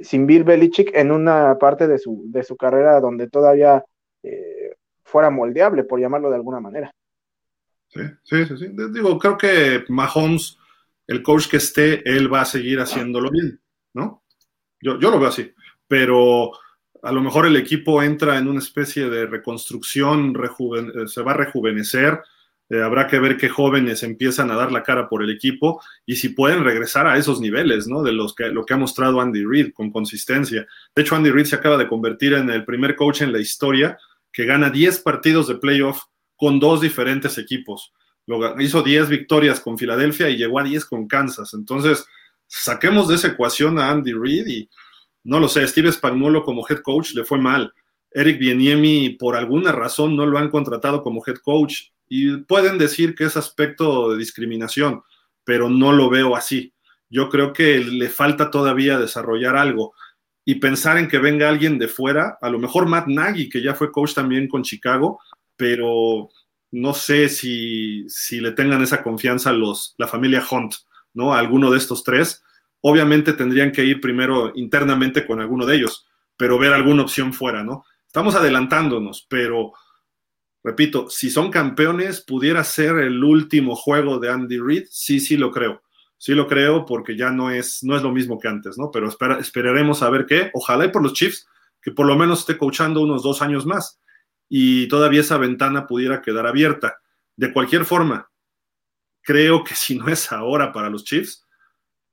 Sin Bill Belichick en una parte de su, de su carrera donde todavía eh, fuera moldeable, por llamarlo de alguna manera. Sí, sí, sí, Digo, creo que Mahomes, el coach que esté, él va a seguir haciéndolo bien, ¿no? Yo, yo lo veo así, pero a lo mejor el equipo entra en una especie de reconstrucción, se va a rejuvenecer, eh, habrá que ver qué jóvenes empiezan a dar la cara por el equipo y si pueden regresar a esos niveles, ¿no? De los que, lo que ha mostrado Andy Reid con consistencia. De hecho, Andy Reid se acaba de convertir en el primer coach en la historia que gana 10 partidos de playoff con dos diferentes equipos. Hizo 10 victorias con Filadelfia y llegó a 10 con Kansas. Entonces, saquemos de esa ecuación a Andy Reid y no lo sé, Steve Spagnuolo como head coach le fue mal. Eric Bieniemi, por alguna razón, no lo han contratado como head coach. Y pueden decir que es aspecto de discriminación, pero no lo veo así. Yo creo que le falta todavía desarrollar algo y pensar en que venga alguien de fuera, a lo mejor Matt Nagy, que ya fue coach también con Chicago, pero no sé si, si le tengan esa confianza los, la familia Hunt, ¿no? A alguno de estos tres. Obviamente tendrían que ir primero internamente con alguno de ellos, pero ver alguna opción fuera, ¿no? Estamos adelantándonos, pero repito, si son campeones, pudiera ser el último juego de Andy Reid, sí, sí lo creo. Sí lo creo porque ya no es, no es lo mismo que antes, ¿no? Pero esperaremos a ver qué. Ojalá y por los Chiefs, que por lo menos esté coachando unos dos años más y todavía esa ventana pudiera quedar abierta. De cualquier forma, creo que si no es ahora para los Chiefs,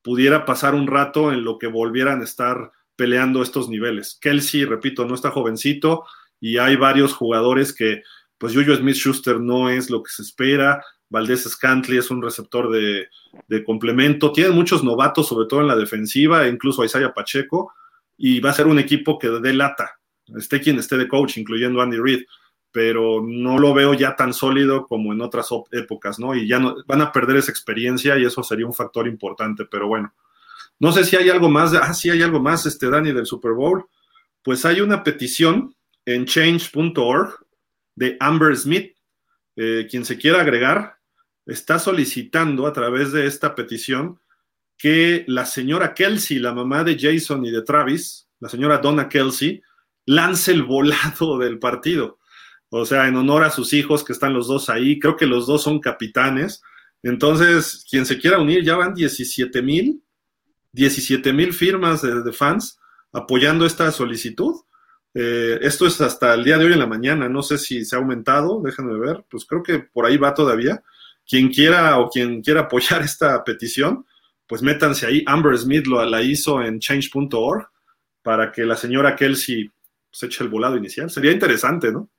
pudiera pasar un rato en lo que volvieran a estar peleando estos niveles. Kelsey, repito, no está jovencito y hay varios jugadores que, pues Juju Smith Schuster no es lo que se espera. Valdés Scantley es un receptor de, complemento. Tienen muchos novatos, sobre todo en la defensiva, incluso Isaiah Pacheco, y va a ser un equipo que dé lata, esté quien esté de coach, incluyendo Andy Reid, pero no lo veo ya tan sólido como en otras épocas, ¿no? Y ya no, van a perder esa experiencia y eso sería un factor importante, pero bueno. No sé si hay algo más, ah, sí hay algo más, este Dani, del Super Bowl. Pues hay una petición en change.org de Amber Smith, eh, quien se quiera agregar, está solicitando a través de esta petición que la señora Kelsey, la mamá de Jason y de Travis, la señora Donna Kelsey, lance el volado del partido. O sea, en honor a sus hijos que están los dos ahí, creo que los dos son capitanes. Entonces, quien se quiera unir, ya van 17 mil, 17 mil firmas de, fans apoyando esta solicitud. Eh, esto es hasta el día de hoy en la mañana, no sé si se ha aumentado, déjenme ver, pues creo que por ahí va todavía. Quien quiera o quien quiera apoyar esta petición, pues métanse ahí. Amber Smith lo, la hizo en change.org para que la señora Kelsey se eche el volado inicial. Sería interesante, ¿no?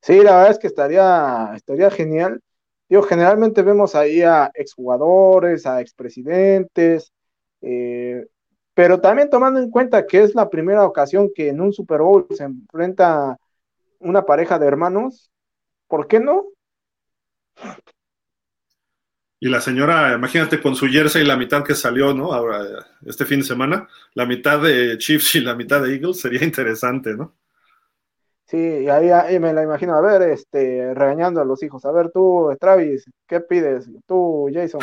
Sí, la verdad es que estaría, estaría genial. Yo generalmente vemos ahí a exjugadores, a expresidentes, eh, pero también tomando en cuenta que es la primera ocasión que en un Super Bowl se enfrenta una pareja de hermanos, ¿por qué no? Y la señora, imagínate con su jersey la mitad que salió, ¿no? Ahora, este fin de semana, la mitad de Chiefs y la mitad de Eagles, sería interesante, ¿no? Sí, y ahí, me la imagino, a ver, este, regañando a los hijos, a ver tú, Travis, ¿qué pides? Tú, Jason,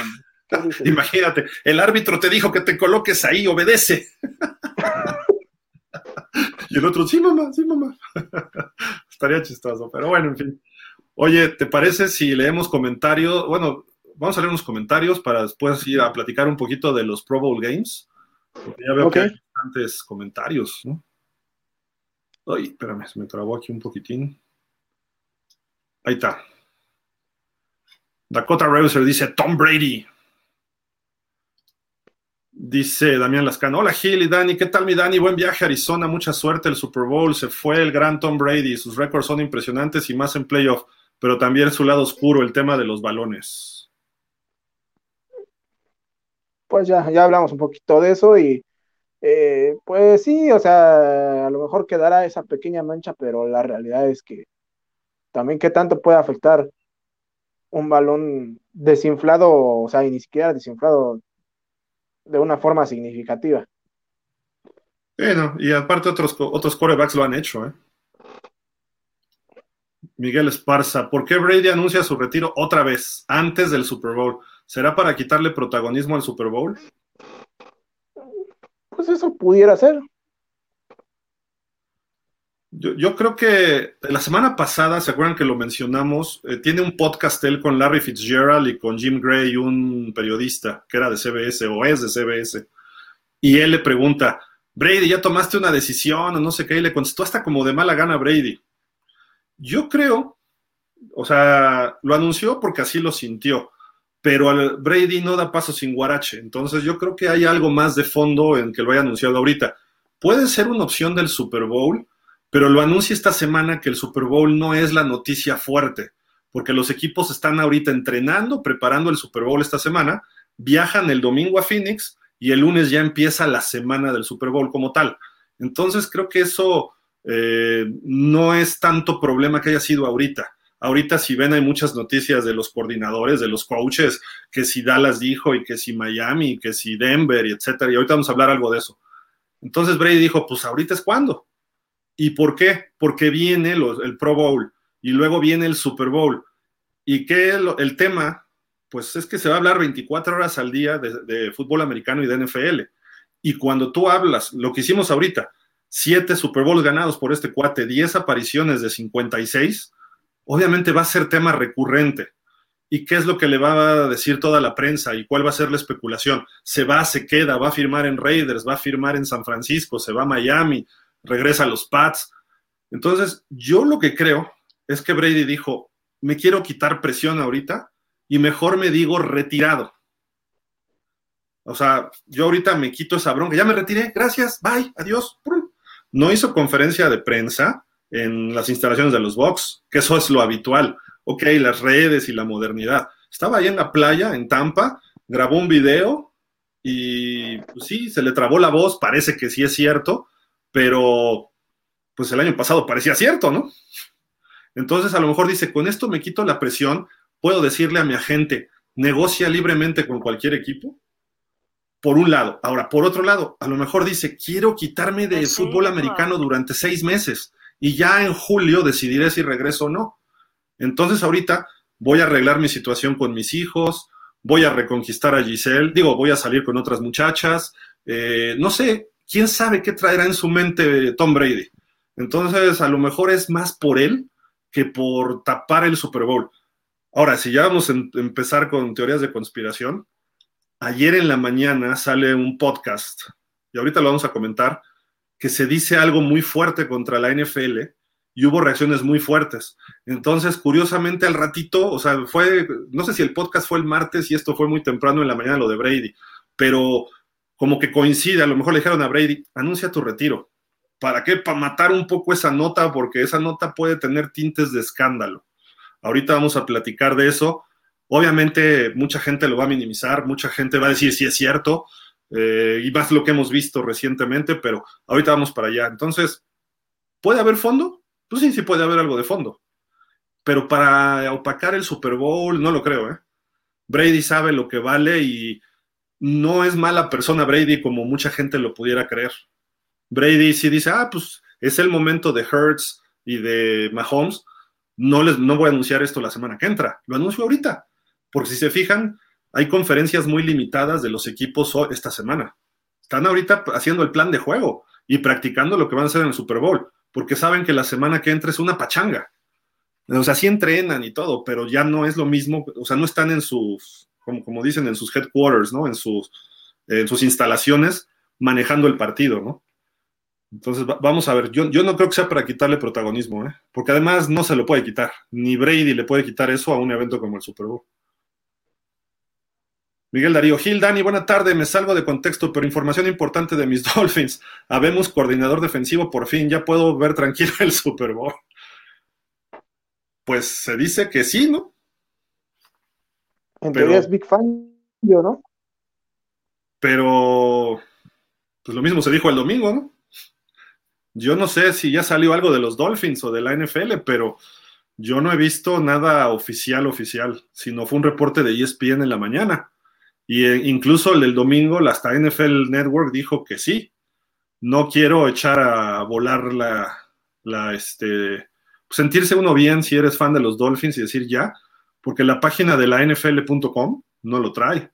Imagínate, el árbitro te dijo que te coloques ahí, obedece. y el otro, sí, mamá, sí, mamá. Estaría chistoso, pero bueno, en fin. Oye, ¿te parece si leemos comentarios? Bueno, vamos a leer unos comentarios para después ir a platicar un poquito de los Pro Bowl Games. Porque ya veo que hay bastantes comentarios, ¿no? Ay, espérame, se me trabó aquí un poquitín. Ahí está. Dakota Reuser dice Tom Brady. Dice Damián Lascano, hola Gil y Dani, ¿qué tal mi Dani? Buen viaje a Arizona, mucha suerte el Super Bowl, se fue el gran Tom Brady, sus récords son impresionantes y más en playoff, pero también su lado oscuro, el tema de los balones. Pues ya, ya hablamos un poquito de eso y eh, pues sí, o sea, a lo mejor quedará esa pequeña mancha, pero la realidad es que también qué tanto puede afectar un balón desinflado, o sea, y ni siquiera desinflado de una forma significativa. Bueno, y aparte otros, otros quarterbacks lo han hecho, ¿eh? Miguel Esparza, ¿por qué Brady anuncia su retiro otra vez, antes del Super Bowl? ¿Será para quitarle protagonismo al Super Bowl? Pues eso pudiera ser. Yo, creo que la semana pasada, ¿se acuerdan que lo mencionamos? Eh, tiene un podcast él con Larry Fitzgerald y con Jim Gray, un periodista que era de CBS o es de CBS. Y él le pregunta, Brady, ¿ya tomaste una decisión o no sé qué? Y le contestó hasta como de mala gana Brady. Yo creo, o sea, lo anunció porque así lo sintió, pero Brady no da paso sin guarache. Entonces yo creo que hay algo más de fondo en que lo haya anunciado ahorita. Puede ser una opción del Super Bowl pero lo anuncia esta semana que el Super Bowl no es la noticia fuerte, porque los equipos están ahorita entrenando, preparando el Super Bowl esta semana, viajan el domingo a Phoenix y el lunes ya empieza la semana del Super Bowl como tal. Entonces creo que eso eh, no es tanto problema que haya sido ahorita. Ahorita si ven hay muchas noticias de los coordinadores, de los coaches, que si Dallas dijo y que si Miami, que si Denver y etcétera. Y ahorita vamos a hablar algo de eso. Entonces Brady dijo, pues ahorita es cuando. ¿Y por qué? Porque viene el Pro Bowl y luego viene el Super Bowl. ¿Y qué el, el tema? Pues es que se va a hablar 24 horas al día de, de fútbol americano y de NFL. Y cuando tú hablas, lo que hicimos ahorita, siete Super Bowls ganados por este cuate, 10 apariciones de 56, obviamente va a ser tema recurrente. ¿Y qué es lo que le va a decir toda la prensa? ¿Y cuál va a ser la especulación? ¿Se va, se queda, va a firmar en Raiders, va a firmar en San Francisco, se va a Miami, regresa a los Pats? Entonces, yo lo que creo es que Brady dijo, me quiero quitar presión ahorita y mejor me digo retirado. O sea, yo ahorita me quito esa bronca, ya me retiré, gracias, bye, adiós. No hizo conferencia de prensa, en las instalaciones de los box, que eso es lo habitual. Ok, las redes y la modernidad. Estaba ahí en la playa, en Tampa, grabó un video y pues, sí, se le trabó la voz, parece que sí es cierto, pero pues el año pasado parecía cierto, ¿no? Entonces a lo mejor dice, con esto me quito la presión, puedo decirle a mi agente, negocia libremente con cualquier equipo, por un lado. Ahora, por otro lado, a lo mejor dice, quiero quitarme de fútbol americano durante seis meses y ya en julio decidiré si regreso o no. Entonces ahorita voy a arreglar mi situación con mis hijos, voy a reconquistar a Giselle, digo, voy a salir con otras muchachas, eh, no sé, quién sabe qué traerá en su mente Tom Brady. Entonces a lo mejor es más por él que por tapar el Super Bowl. Ahora, si ya vamos a empezar con teorías de conspiración, ayer en la mañana sale un podcast, y ahorita lo vamos a comentar, que se dice algo muy fuerte contra la NFL y hubo reacciones muy fuertes. Entonces, curiosamente, al ratito, o sea, fue, no sé si el podcast fue el martes y esto fue muy temprano en la mañana lo de Brady, pero como que coincide, a lo mejor le dijeron a Brady, anuncia tu retiro. ¿Para qué? Para matar un poco esa nota, porque esa nota puede tener tintes de escándalo. Ahorita vamos a platicar de eso. Obviamente, mucha gente lo va a minimizar, mucha gente va a decir si es cierto, eh, y más lo que hemos visto recientemente, pero ahorita vamos para allá. Entonces, ¿puede haber fondo? Pues sí, sí puede haber algo de fondo. Pero para opacar el Super Bowl, no lo creo, ¿eh? Brady sabe lo que vale y no es mala persona Brady como mucha gente lo pudiera creer. Brady sí dice, ah, pues es el momento de Hertz y de Mahomes. No, les, no voy a anunciar esto la semana que entra, lo anuncio ahorita. Porque si se fijan, hay conferencias muy limitadas de los equipos esta semana. Están ahorita haciendo el plan de juego y practicando lo que van a hacer en el Super Bowl, porque saben que la semana que entra es una pachanga. O sea, sí entrenan y todo, pero ya no es lo mismo, o sea, no están en sus, como, como dicen, en sus headquarters, ¿no? En sus, en sus instalaciones manejando el partido, ¿no? Entonces, vamos a ver, yo, yo, no creo que sea para quitarle protagonismo, ¿eh? porque además no se lo puede quitar, ni Brady le puede quitar eso a un evento como el Super Bowl. Miguel Darío Gil, Dani, buena tarde. Me salgo de contexto, pero información importante de mis Dolphins. Habemos coordinador defensivo, por fin. Ya puedo ver tranquilo el Super Bowl. Pues se dice que sí, ¿no? En teoría es Big Fan, yo, ¿no? Pero, pues lo mismo se dijo el domingo, ¿no? Yo no sé si ya salió algo de los Dolphins o de la NFL, pero yo no he visto nada oficial, oficial, sino fue un reporte de ESPN en la mañana y eh, incluso el del domingo, hasta NFL Network dijo que sí. No quiero echar a volar la, la este, sentirse uno bien si eres fan de los Dolphins y decir ya, porque la página de la NFL.com no lo trae.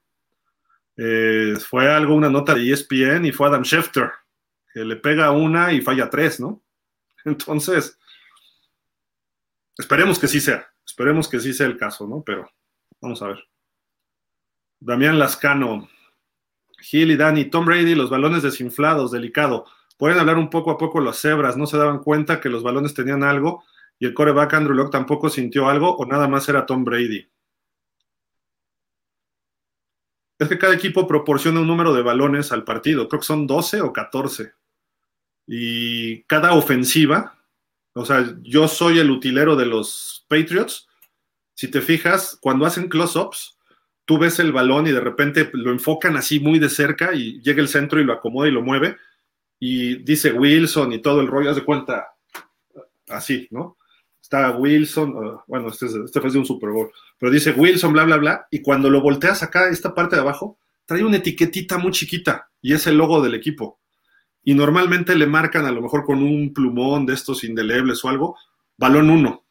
Eh, fue algo, una nota de ESPN y fue Adam Schefter, que le pega una y falla tres, ¿no? Entonces, esperemos que sí sea, esperemos que sí sea el caso, ¿no? Pero vamos a ver. Damián Lascano, Gil y Dani, Tom Brady, los balones desinflados, delicado. Pueden hablar un poco a poco los cebras, no se daban cuenta que los balones tenían algo y el coreback Andrew Locke tampoco sintió algo o nada más era Tom Brady. Es que cada equipo proporciona un número de balones al partido, creo que son 12 o 14. Y cada ofensiva, o sea, yo soy el utilero de los Patriots. Si te fijas, cuando hacen close-ups, tú ves el balón y de repente lo enfocan así muy de cerca y llega el centro y lo acomoda y lo mueve y dice Wilson y todo el rollo, haz de cuenta, así, ¿no? Está Wilson, bueno, este, este, fue de un Super Bowl, pero dice Wilson, bla, bla, bla, y cuando lo volteas acá, esta parte de abajo, trae una etiquetita muy chiquita y es el logo del equipo. Y normalmente le marcan a lo mejor con un plumón de estos indelebles o algo, balón 1.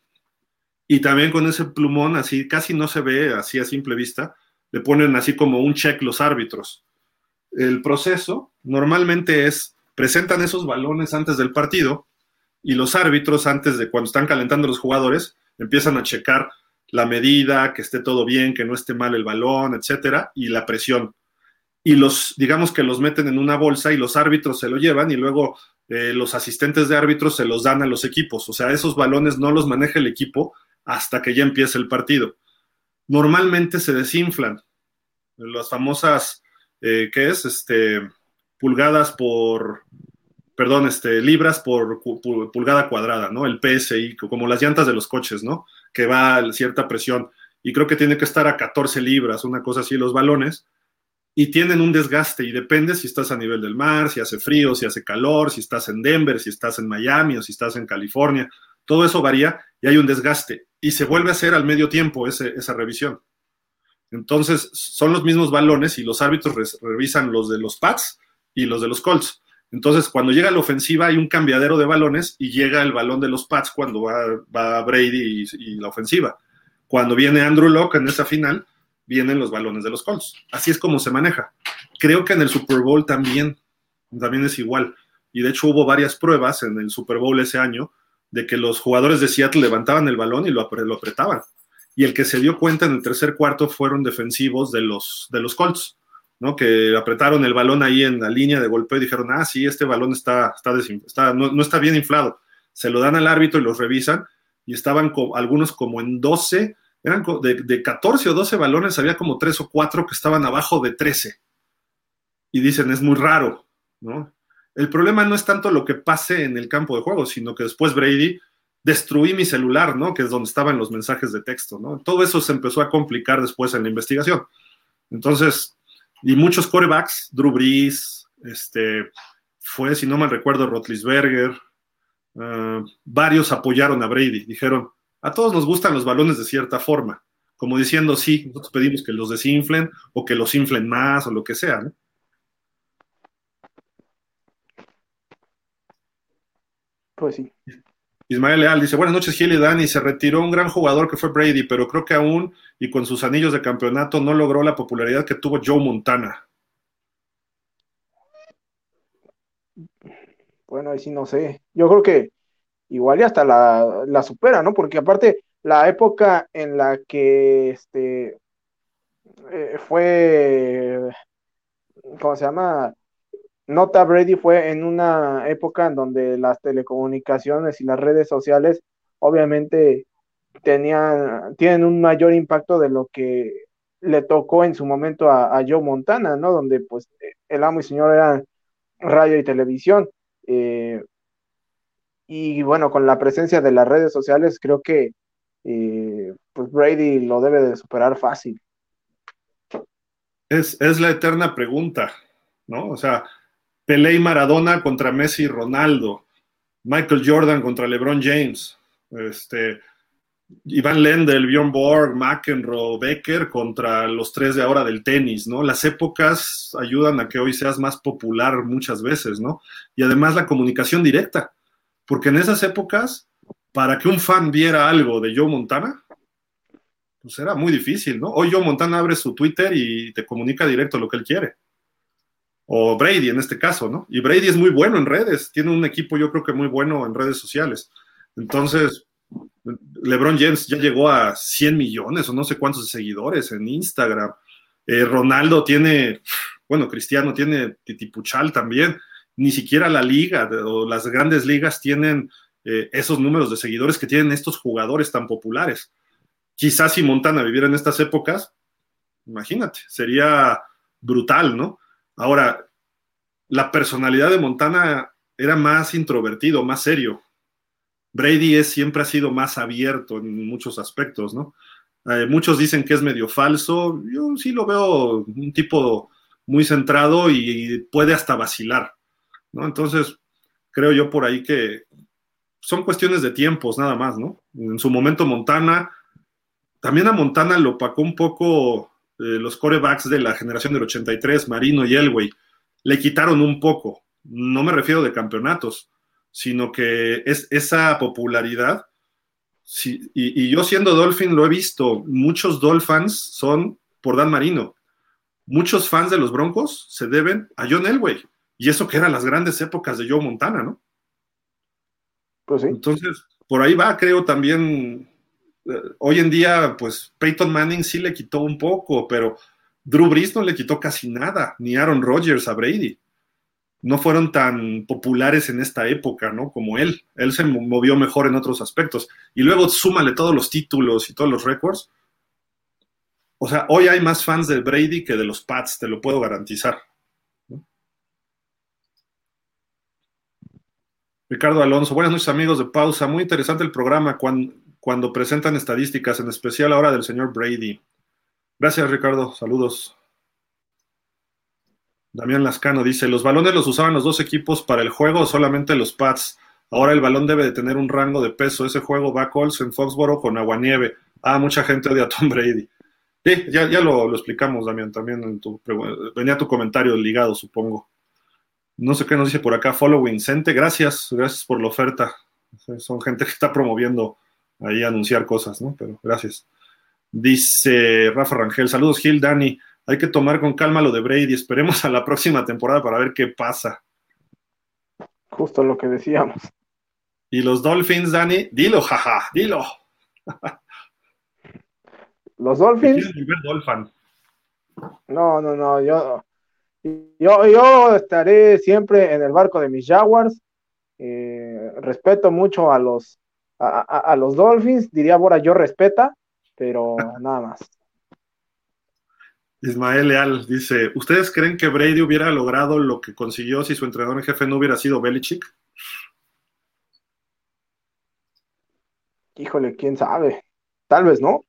Y también con ese plumón, así casi no se ve así a simple vista, le ponen así como un check los árbitros. El proceso normalmente es, presentan esos balones antes del partido y los árbitros, antes de cuando están calentando los jugadores, empiezan a checar la medida, que esté todo bien, que no esté mal el balón, etcétera, y la presión. Y los, digamos que los meten en una bolsa y los árbitros se lo llevan y luego eh, los asistentes de árbitros se los dan a los equipos. O sea, esos balones no los maneja el equipo hasta que ya empiece el partido normalmente se desinflan. Las famosas, eh, ¿qué es? Este, pulgadas por, perdón, este, libras por pulgada cuadrada, ¿no? El PSI, como las llantas de los coches, ¿no? Que va a cierta presión. Y creo que tiene que estar a 14 libras, una cosa así, los balones. Y tienen un desgaste y depende si estás a nivel del mar, si hace frío, si hace calor, si estás en Denver, si estás en Miami o si estás en California. Todo eso varía y hay un desgaste y se vuelve a hacer al medio tiempo esa revisión. Entonces, son los mismos balones y los árbitros revisan los de los Pats y los de los Colts. Entonces, cuando llega la ofensiva, hay un cambiadero de balones y llega el balón de los Pats cuando va, Brady y, la ofensiva. Cuando viene Andrew Locke en esa final, vienen los balones de los Colts. Así es como se maneja. Creo que en el Super Bowl también, también es igual. Y de hecho hubo varias pruebas en el Super Bowl ese año de que los jugadores de Seattle levantaban el balón y lo, apretaban. Y el que se dio cuenta en el tercer cuarto fueron defensivos de los, de los Colts, ¿no? Que apretaron el balón ahí en la línea de golpeo y dijeron, ah, sí, este balón está, está, no, está bien inflado. Se lo dan al árbitro y los revisan y estaban algunos como en 12, eran de, de 14 o 12 balones, había como 3 o 4 que estaban abajo de 13. Y dicen, es muy raro, ¿no? El problema no es tanto lo que pase en el campo de juego, sino que después Brady destruí mi celular, ¿no? Que es donde estaban los mensajes de texto, ¿no? Todo eso se empezó a complicar después en la investigación. Entonces, y muchos corebacks, Drew Brees, este, fue, si no mal recuerdo, Rotlisberger, uh, varios apoyaron a Brady, dijeron, a todos nos gustan los balones de cierta forma, como diciendo, sí, nosotros pedimos que los desinflen o que los inflen más o lo que sea. Pues sí. Ismael Leal dice, buenas noches Gil y Dani, se retiró un gran jugador que fue Brady, pero creo que aún y con sus anillos de campeonato no logró la popularidad que tuvo Joe Montana. Bueno, ahí sí no sé. Yo creo que igual y hasta la, la supera, ¿no? Porque aparte, la época en la que este eh, fue, ¿cómo se llama? Nota Brady fue en una época en donde las telecomunicaciones y las redes sociales obviamente tenían, tienen un mayor impacto de lo que le tocó en su momento a, Joe Montana, ¿no? Donde pues el amo y señor eran radio y televisión. Eh, y bueno, con la presencia de las redes sociales, creo que eh, pues Brady lo debe de superar fácil. Es, es la eterna pregunta, ¿no? O sea, Pelé y Maradona contra Messi y Ronaldo, Michael Jordan contra LeBron James, este, Iván Lendl, Bjorn Borg, McEnroe, Becker contra los tres de ahora del tenis, ¿no? Las épocas ayudan a que hoy seas más popular muchas veces, ¿no? Y además la comunicación directa, porque en esas épocas, para que un fan viera algo de Joe Montana, pues era muy difícil, ¿no? Hoy Joe Montana abre su Twitter y te comunica directo lo que él quiere o Brady en este caso, ¿no? Y Brady es muy bueno en redes, tiene un equipo yo creo que muy bueno en redes sociales. Entonces, LeBron James ya llegó a 100 millones o no sé cuántos seguidores en Instagram. Eh, Ronaldo tiene, bueno, Cristiano tiene Titipuchal también. Ni siquiera la liga o las grandes ligas tienen eh, esos números de seguidores que tienen estos jugadores tan populares. Quizás si Montana viviera en estas épocas, imagínate, sería brutal, ¿no? Ahora, la personalidad de Montana era más introvertido, más serio. Brady siempre ha sido más abierto en muchos aspectos, ¿no? Eh, muchos dicen que es medio falso. Yo sí lo veo un tipo muy centrado y puede hasta vacilar. ¿no? Entonces, creo yo por ahí que son cuestiones de tiempos nada más, ¿no? En su momento Montana, también a Montana lo opacó un poco los corebacks de la generación del 83, Marino y Elway. Le quitaron un poco, no me refiero de campeonatos, sino que es esa popularidad. y, yo siendo Dolphin lo he visto, muchos Dolphins son por Dan Marino. Muchos fans de los Broncos se deben a John Elway. Y eso que eran las grandes épocas de Joe Montana, ¿no? Pues sí. Entonces, por ahí va, creo también. Hoy en día, pues Peyton Manning sí le quitó un poco, pero Drew Brees no le quitó casi nada, ni Aaron Rodgers a Brady. No fueron tan populares en esta época, ¿no? Como él. Él se movió mejor en otros aspectos. Y luego súmale todos los títulos y todos los récords. O sea, hoy hay más fans de Brady que de los Pats, te lo puedo garantizar. Ricardo Alonso, buenas noches amigos de Pausa. Muy interesante el programa cuando, presentan estadísticas, en especial ahora del señor Brady. Gracias Ricardo, saludos. Damián Lascano dice, ¿los balones los usaban los dos equipos para el juego o solamente los pads? Ahora el balón debe de tener un rango de peso. Ese juego va a Colts en Foxboro con aguanieve. Ah, mucha gente odia a Tom Brady. Sí, ya, ya lo, explicamos, Damián, también en tu, venía tu comentario ligado, supongo. No sé qué nos dice por acá, Follow Vincente. Gracias, gracias por la oferta. Son gente que está promoviendo ahí anunciar cosas, ¿no? Pero gracias. Dice Rafa Rangel, saludos Gil, Dani. Hay que tomar con calma lo de Brady. Esperemos a la próxima temporada para ver qué pasa. Justo lo que decíamos. Y los Dolphins, Dani, dilo, jaja, dilo. Los Dolphins. No, no, no, yo yo, yo estaré siempre en el barco de mis Jaguars. Eh, respeto mucho a los, a, los Dolphins. Diría Bora, yo respeta, pero nada más. Ismael Leal dice: ¿Ustedes creen que Brady hubiera logrado lo que consiguió si su entrenador en jefe no hubiera sido Belichick? Híjole, quién sabe. Tal vez no.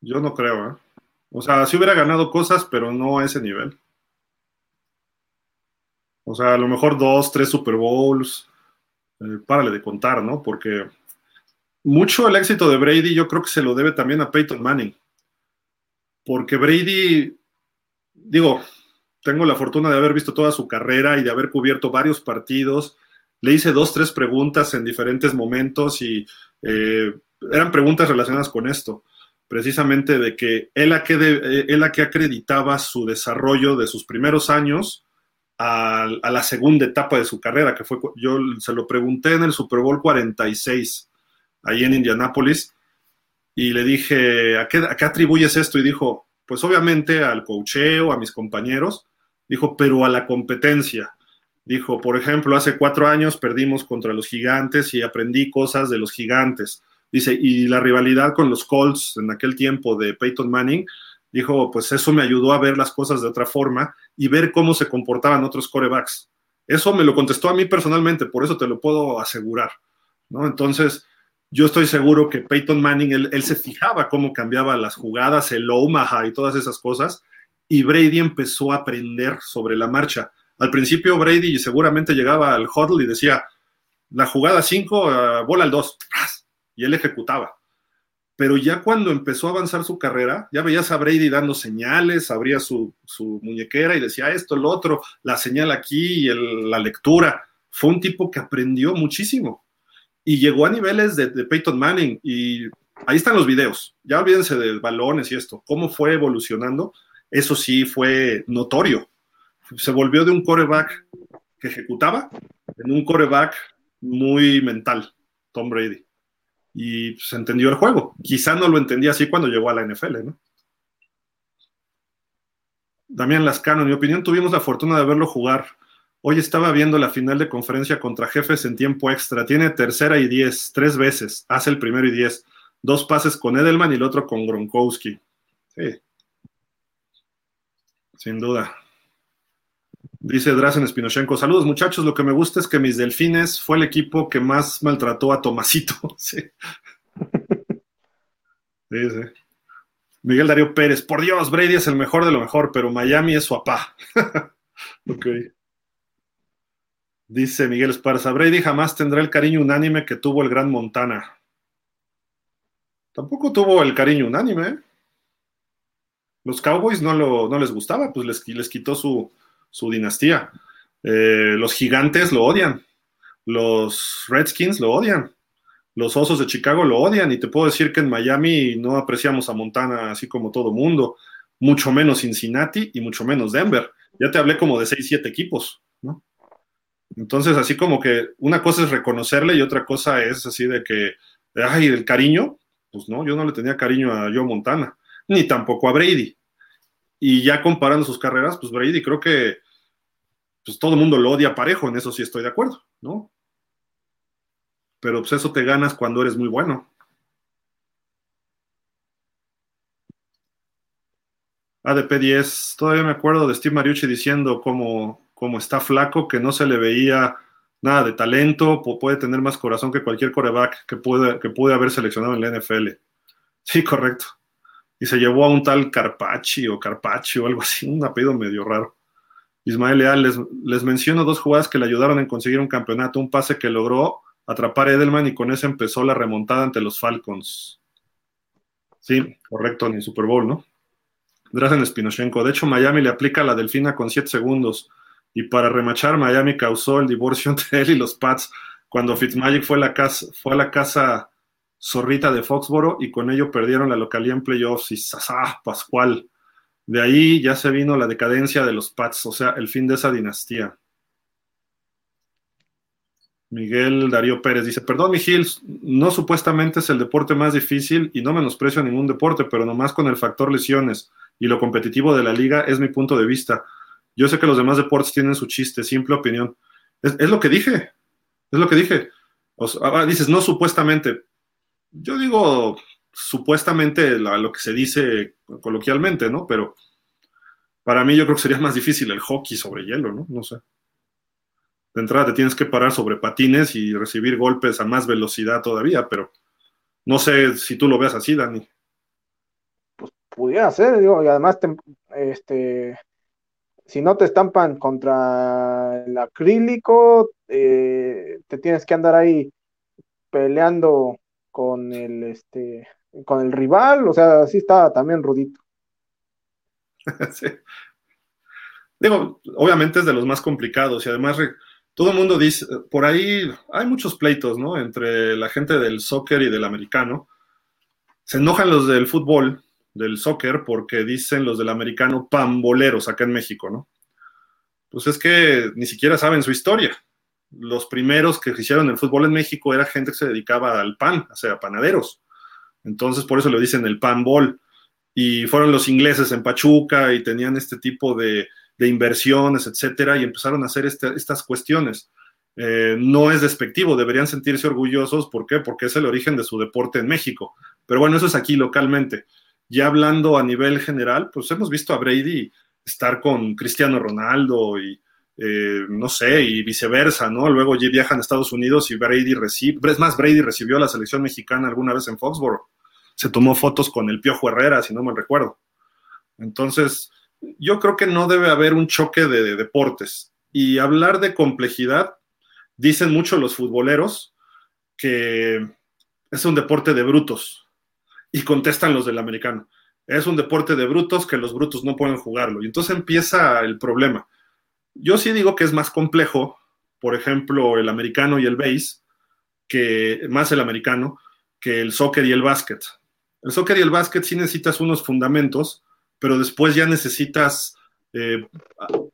Yo no creo, ¿eh? O sea, sí hubiera ganado cosas, pero no a ese nivel. O sea, a lo mejor dos, tres Super Bowls. Eh, párale de contar, ¿no? Porque mucho el éxito de Brady yo creo que se lo debe también a Peyton Manning. Porque Brady, digo, tengo la fortuna de haber visto toda su carrera y de haber cubierto varios partidos. Le hice dos, tres preguntas en diferentes momentos y eh, eran preguntas relacionadas con esto precisamente de que él a que, él a que acreditaba su desarrollo de sus primeros años a, la segunda etapa de su carrera, que fue, yo se lo pregunté en el Super Bowl 46, ahí en Indianápolis, y le dije, ¿a qué, ¿a qué atribuyes esto? Y dijo, pues obviamente al cocheo, a mis compañeros, dijo, pero a la competencia. Dijo, por ejemplo, hace cuatro años perdimos contra los gigantes y aprendí cosas de los gigantes Dice, y la rivalidad con los Colts en aquel tiempo de Peyton Manning, dijo, pues eso me ayudó a ver las cosas de otra forma y ver cómo se comportaban otros corebacks. Eso me lo contestó a mí personalmente, por eso te lo puedo asegurar, ¿no? Entonces, yo estoy seguro que Peyton Manning, él, se fijaba cómo cambiaba las jugadas, el Omaha y todas esas cosas, y Brady empezó a aprender sobre la marcha. Al principio Brady seguramente llegaba al huddle y decía, la jugada 5, ah, bola al 2, y él ejecutaba. Pero ya cuando empezó a avanzar su carrera, ya veías a Brady dando señales, abría su, muñequera y decía esto, lo otro, la señal aquí y la lectura. Fue un tipo que aprendió muchísimo y llegó a niveles de, de Peyton Manning y ahí están los videos. Ya olvídense de balones y esto, cómo fue evolucionando. Eso sí fue notorio. Se volvió de un coreback que ejecutaba en un coreback muy mental, Tom Brady y se pues, entendió el juego. Quizá no lo entendía así cuando llegó a la NFL, ¿no? Damián Lascano, en mi opinión, tuvimos la fortuna de verlo jugar. Hoy estaba viendo la final de conferencia contra jefes en tiempo extra. Tiene tercera y diez, tres veces. Hace el primero y diez. Dos pases con Edelman y el otro con Gronkowski. Sí. Sin duda. Dice Drazen Spinochenko, saludos muchachos, lo que me gusta es que mis delfines fue el equipo que más maltrató a Tomasito. Sí. Miguel Darío Pérez, por Dios, Brady es el mejor de lo mejor, pero Miami es su apá. Dice Miguel Esparza, Brady jamás tendrá el cariño unánime que tuvo el gran Montana. Tampoco tuvo el cariño unánime. ¿eh? Los Cowboys no, lo, no les gustaba, pues les, les quitó su, su dinastía. Eh, los gigantes lo odian. Los Redskins lo odian. Los Osos de Chicago lo odian. Y te puedo decir que en Miami no apreciamos a Montana así como todo mundo. Mucho menos Cincinnati y mucho menos Denver. Ya te hablé como de 6, 7 equipos, ¿no? Entonces, así como que una cosa es reconocerle y otra cosa es así de que, ay, el cariño, pues no, yo no le tenía cariño a Joe Montana, ni tampoco a Brady. Y ya comparando sus carreras, pues Brady creo que pues todo el mundo lo odia parejo, en eso sí estoy de acuerdo, ¿no? Pero pues eso te ganas cuando eres muy bueno. ADP 10, todavía me acuerdo de Steve Mariucci diciendo cómo, está flaco, que no se le veía nada de talento, puede tener más corazón que cualquier coreback que puede, que puede haber seleccionado en la NFL. Sí, correcto. Y se llevó a un tal Carpacci o Carpacci o algo así, un apellido medio raro. Ismael Leal, les, les, menciono dos jugadas que le ayudaron en conseguir un campeonato, un pase que logró atrapar a Edelman y con eso empezó la remontada ante los Falcons. Sí, correcto, en el Super Bowl, ¿no? Drazen Spinochenko. De hecho, Miami le aplica la delfina con 7 segundos. Y para remachar, Miami causó el divorcio entre él y los Pats cuando Fitzmagic fue, la casa, fue a la casa zorrita de Foxboro y con ello perdieron la localía en playoffs. Y ¡sasá, Pascual! De ahí ya se vino la decadencia de los Pats, o sea, el fin de esa dinastía. Miguel Darío Pérez dice, perdón, mi no supuestamente es el deporte más difícil y no menosprecio ningún deporte, pero nomás con el factor lesiones y lo competitivo de la liga es mi punto de vista. Yo sé que los demás deportes tienen su chiste, simple opinión. Es, lo que dije, es lo que dije. Ah, dices, no supuestamente. Yo digo, supuestamente lo que se dice coloquialmente, ¿no? Pero para mí yo creo que sería más difícil el hockey sobre hielo, ¿no? No sé. De entrada te tienes que parar sobre patines y recibir golpes a más velocidad todavía, pero no sé si tú lo veas así, Dani. Pues pudiera ser, digo, y además este si no te estampan contra el acrílico, eh, te tienes que andar ahí peleando con el este con el rival, o sea, sí estaba también rudito. sí. Digo, obviamente es de los más complicados y además todo el mundo dice, por ahí hay muchos pleitos, ¿no? Entre la gente del soccer y del americano. Se enojan los del fútbol, del soccer, porque dicen los del americano pamboleros acá en México, ¿no? Pues es que ni siquiera saben su historia. Los primeros que hicieron el fútbol en México era gente que se dedicaba al pan, o sea, panaderos. Entonces, por eso le dicen el pan ball. Y fueron los ingleses en Pachuca y tenían este tipo de, inversiones, etcétera, y empezaron a hacer este, estas cuestiones. Eh, no es despectivo, deberían sentirse orgullosos. ¿Por qué? Porque es el origen de su deporte en México. Pero bueno, eso es aquí localmente. Ya hablando a nivel general, pues hemos visto a Brady estar con Cristiano Ronaldo y eh, no sé, y viceversa, ¿no? Luego viajan a Estados Unidos y Brady recibe, es más, Brady recibió a la selección mexicana alguna vez en Foxborough. Se tomó fotos con el Piojo Herrera, si no me recuerdo. Entonces, yo creo que no debe haber un choque de, deportes. Y hablar de complejidad, dicen mucho los futboleros que es un deporte de brutos. Y contestan los del americano. Es un deporte de brutos que los brutos no pueden jugarlo. Y entonces empieza el problema yo sí digo que es más complejo, por ejemplo, el americano y el base, que más el americano, que el soccer y el básquet. El soccer y el básquet sí necesitas unos fundamentos, pero después ya necesitas, eh,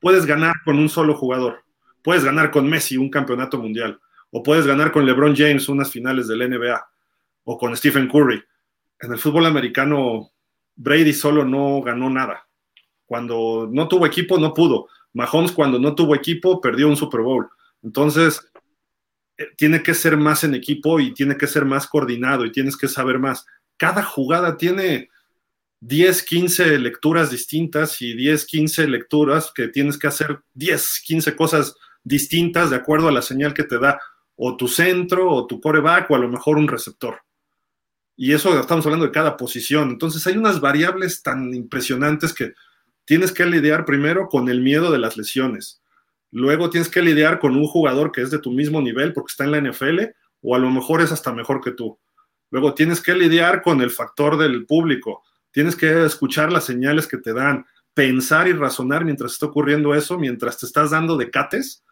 puedes ganar con un solo jugador, puedes ganar con Messi un campeonato mundial, o puedes ganar con LeBron James unas finales del NBA, o con Stephen Curry. En el fútbol americano, Brady solo no ganó nada. Cuando no tuvo equipo, no pudo. Mahomes cuando no tuvo equipo perdió un Super Bowl. Entonces, eh, tiene que ser más en equipo y tiene que ser más coordinado y tienes que saber más. Cada jugada tiene 10, 15 lecturas distintas y 10, 15 lecturas que tienes que hacer 10, 15 cosas distintas de acuerdo a la señal que te da o tu centro o tu coreback o a lo mejor un receptor. Y eso estamos hablando de cada posición. Entonces hay unas variables tan impresionantes que tienes que lidiar primero con el miedo de las lesiones. Luego tienes que lidiar con un jugador que es de tu mismo nivel porque está en la NFL o a lo mejor es hasta mejor que tú. Luego tienes que lidiar con el factor del público. Tienes que escuchar las señales que te dan, pensar y razonar mientras está ocurriendo eso, mientras te estás dando decates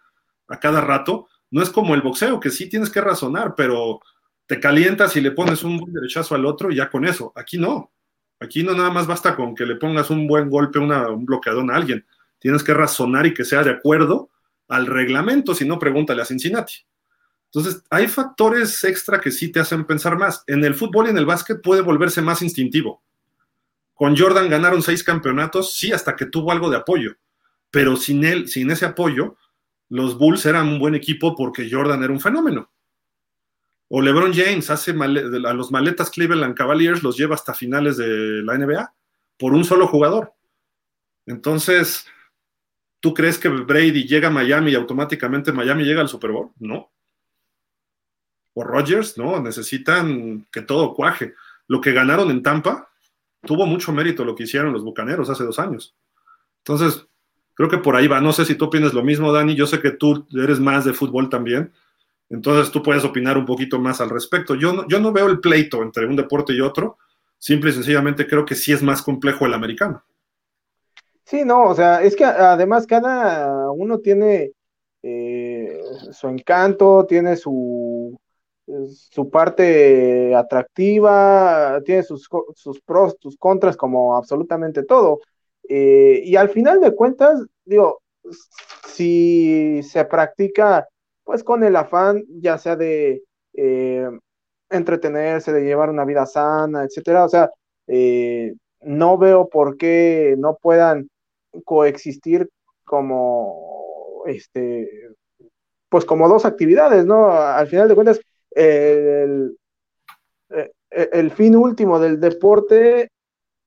a cada rato. No es como el boxeo, que sí tienes que razonar, pero te calientas y le pones un derechazo al otro y ya con eso. Aquí no. Aquí no nada más basta con que le pongas un buen golpe, un bloqueador a alguien. Tienes que razonar y que sea de acuerdo al reglamento, si no, pregúntale a Cincinnati. Entonces, hay factores extra que sí te hacen pensar más. En el fútbol y en el básquet puede volverse más instintivo. Con Jordan ganaron seis campeonatos, sí, hasta que tuvo algo de apoyo. Pero sin él, sin ese apoyo, los Bulls eran un buen equipo porque Jordan era un fenómeno. O LeBron James hace a los maletas Cleveland Cavaliers, los lleva hasta finales de la NBA por un solo jugador. Entonces, ¿tú crees que Brady llega a Miami y automáticamente Miami llega al Super Bowl? No. O Rodgers, no, necesitan que todo cuaje. Lo que ganaron en Tampa tuvo mucho mérito lo que hicieron los Bucaneros hace dos años. Entonces, creo que por ahí va. No sé si tú opinas lo mismo, Dani. Yo sé que tú eres más de fútbol también. Entonces tú puedes opinar un poquito más al respecto. Yo no, yo no veo el pleito entre un deporte y otro, simple y sencillamente creo que sí es más complejo el americano. Sí, no, o sea, es que además cada uno tiene eh, su encanto, tiene su, su parte atractiva, tiene sus, sus pros, sus contras, como absolutamente todo. Eh, y al final de cuentas, digo, si se practica pues con el afán ya sea de eh, entretenerse, de llevar una vida sana, etcétera. O sea, eh, no veo por qué no puedan coexistir como este pues como dos actividades, ¿no? Al final de cuentas, el, el, fin último del deporte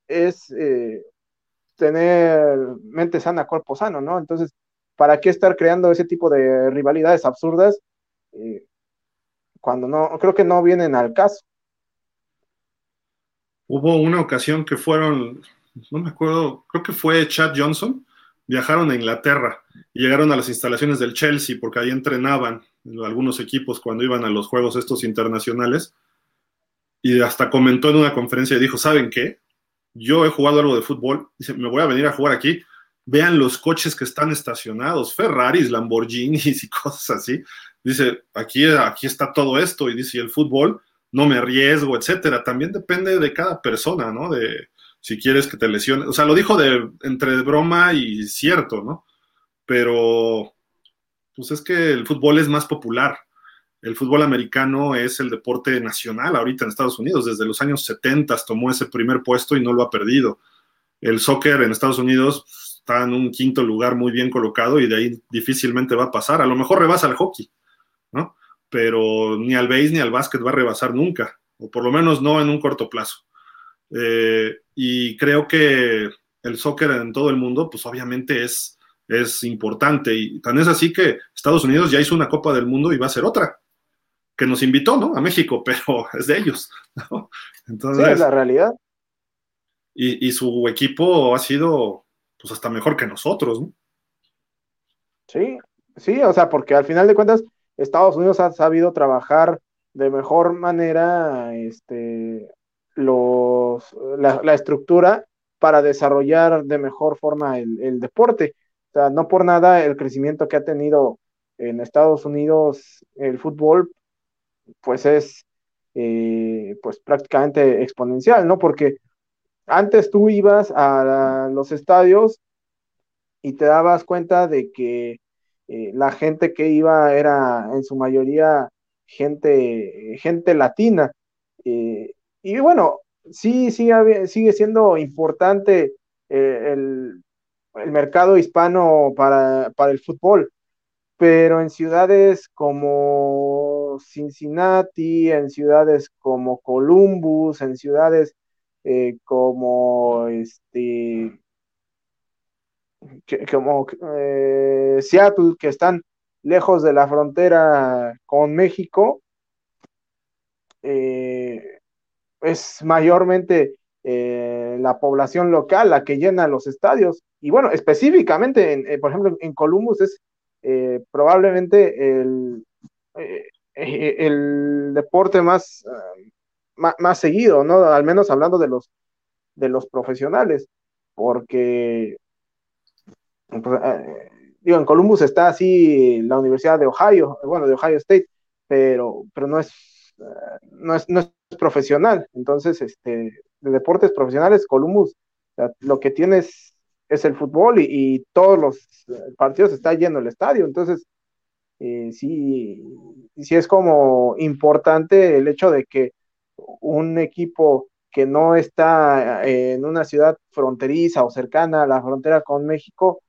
es eh, tener mente sana, cuerpo sano, ¿no? Entonces, ¿para qué estar creando ese tipo de rivalidades absurdas eh, cuando no, creo que no vienen al caso? Hubo una ocasión que fueron, no me acuerdo, creo que fue Chad Johnson, viajaron a Inglaterra y llegaron a las instalaciones del Chelsea porque ahí entrenaban algunos equipos cuando iban a los juegos estos internacionales y hasta comentó en una conferencia y dijo, ¿saben qué? Yo he jugado algo de fútbol, me voy a venir a jugar aquí vean los coches que están estacionados, Ferraris, Lamborghinis y cosas así. Dice, aquí, aquí está todo esto, y dice, el fútbol, no me arriesgo, etcétera. También depende de cada persona, ¿no? De si quieres que te lesione. O sea, lo dijo de entre broma y cierto, ¿no? Pero, pues es que el fútbol es más popular. El fútbol americano es el deporte nacional ahorita en Estados Unidos. Desde los años 70 tomó ese primer puesto y no lo ha perdido. El soccer en Estados Unidos está en un quinto lugar muy bien colocado y de ahí difícilmente va a pasar. A lo mejor rebasa al hockey, ¿no? Pero ni al base ni al básquet va a rebasar nunca, o por lo menos no en un corto plazo. Eh, y creo que el soccer en todo el mundo, pues obviamente es, es importante. Y tan es así que Estados Unidos ya hizo una Copa del Mundo y va a ser otra, que nos invitó, ¿no? A México, pero es de ellos, ¿no? Entonces, sí, es la realidad. Y, y, su equipo ha sido pues hasta mejor que nosotros, ¿no? Sí, sí, o sea, porque al final de cuentas Estados Unidos ha sabido trabajar de mejor manera este, los, la, estructura para desarrollar de mejor forma el, deporte. O sea, no por nada el crecimiento que ha tenido en Estados Unidos el fútbol, pues es eh, pues prácticamente exponencial, ¿no? Porque antes tú ibas a los estadios y te dabas cuenta de que eh, la gente que iba era en su mayoría gente, gente latina. Eh, y bueno, sí, sí sigue siendo importante eh, el, el, mercado hispano para, para el fútbol, pero en ciudades como Cincinnati, en ciudades como Columbus, en ciudades eh, como este como eh, Seattle, que están lejos de la frontera con México, eh, es mayormente la población local la que llena los estadios. Y bueno, específicamente, eh, por ejemplo, en Columbus es probablemente el, el deporte más, más, seguido, ¿no? Al menos hablando de los, de los profesionales, porque pues, digo, en Columbus está así la Universidad de Ohio, bueno, de Ohio State, pero, pero no es, no es, no es profesional. Entonces, este, de deportes profesionales, Columbus, lo que tienes es el fútbol y, todos los eh, partidos está lleno el estadio. Entonces, eh, sí, sí es como importante el hecho de que un equipo que no está eh, en una ciudad fronteriza o cercana a la frontera con México,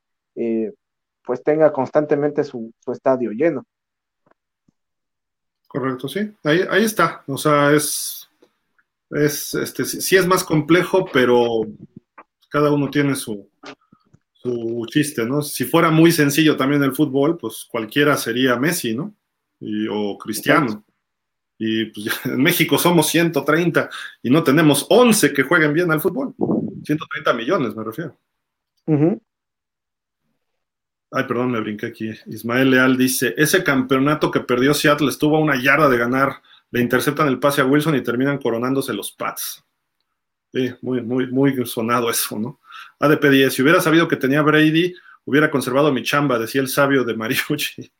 pues tenga constantemente su, estadio lleno. Correcto, sí. Ahí, ahí está. O sea, es es, este, sí es más complejo, pero cada uno tiene su, su chiste, ¿no? Si fuera muy sencillo también el fútbol, pues cualquiera sería Messi, ¿no? o Cristiano. Y pues en México somos 130 y no tenemos 11 que jueguen bien al fútbol. 130 millones, me refiero. Ay, perdón, me brinqué aquí. Ismael Leal dice, ese campeonato que perdió Seattle estuvo a una yarda de ganar le interceptan el pase a Wilson y terminan coronándose los Pats. Sí, muy, muy, muy sonado eso, ¿no? ADP 10, si hubiera sabido que tenía Brady, hubiera conservado mi chamba, decía el sabio de Mariucci.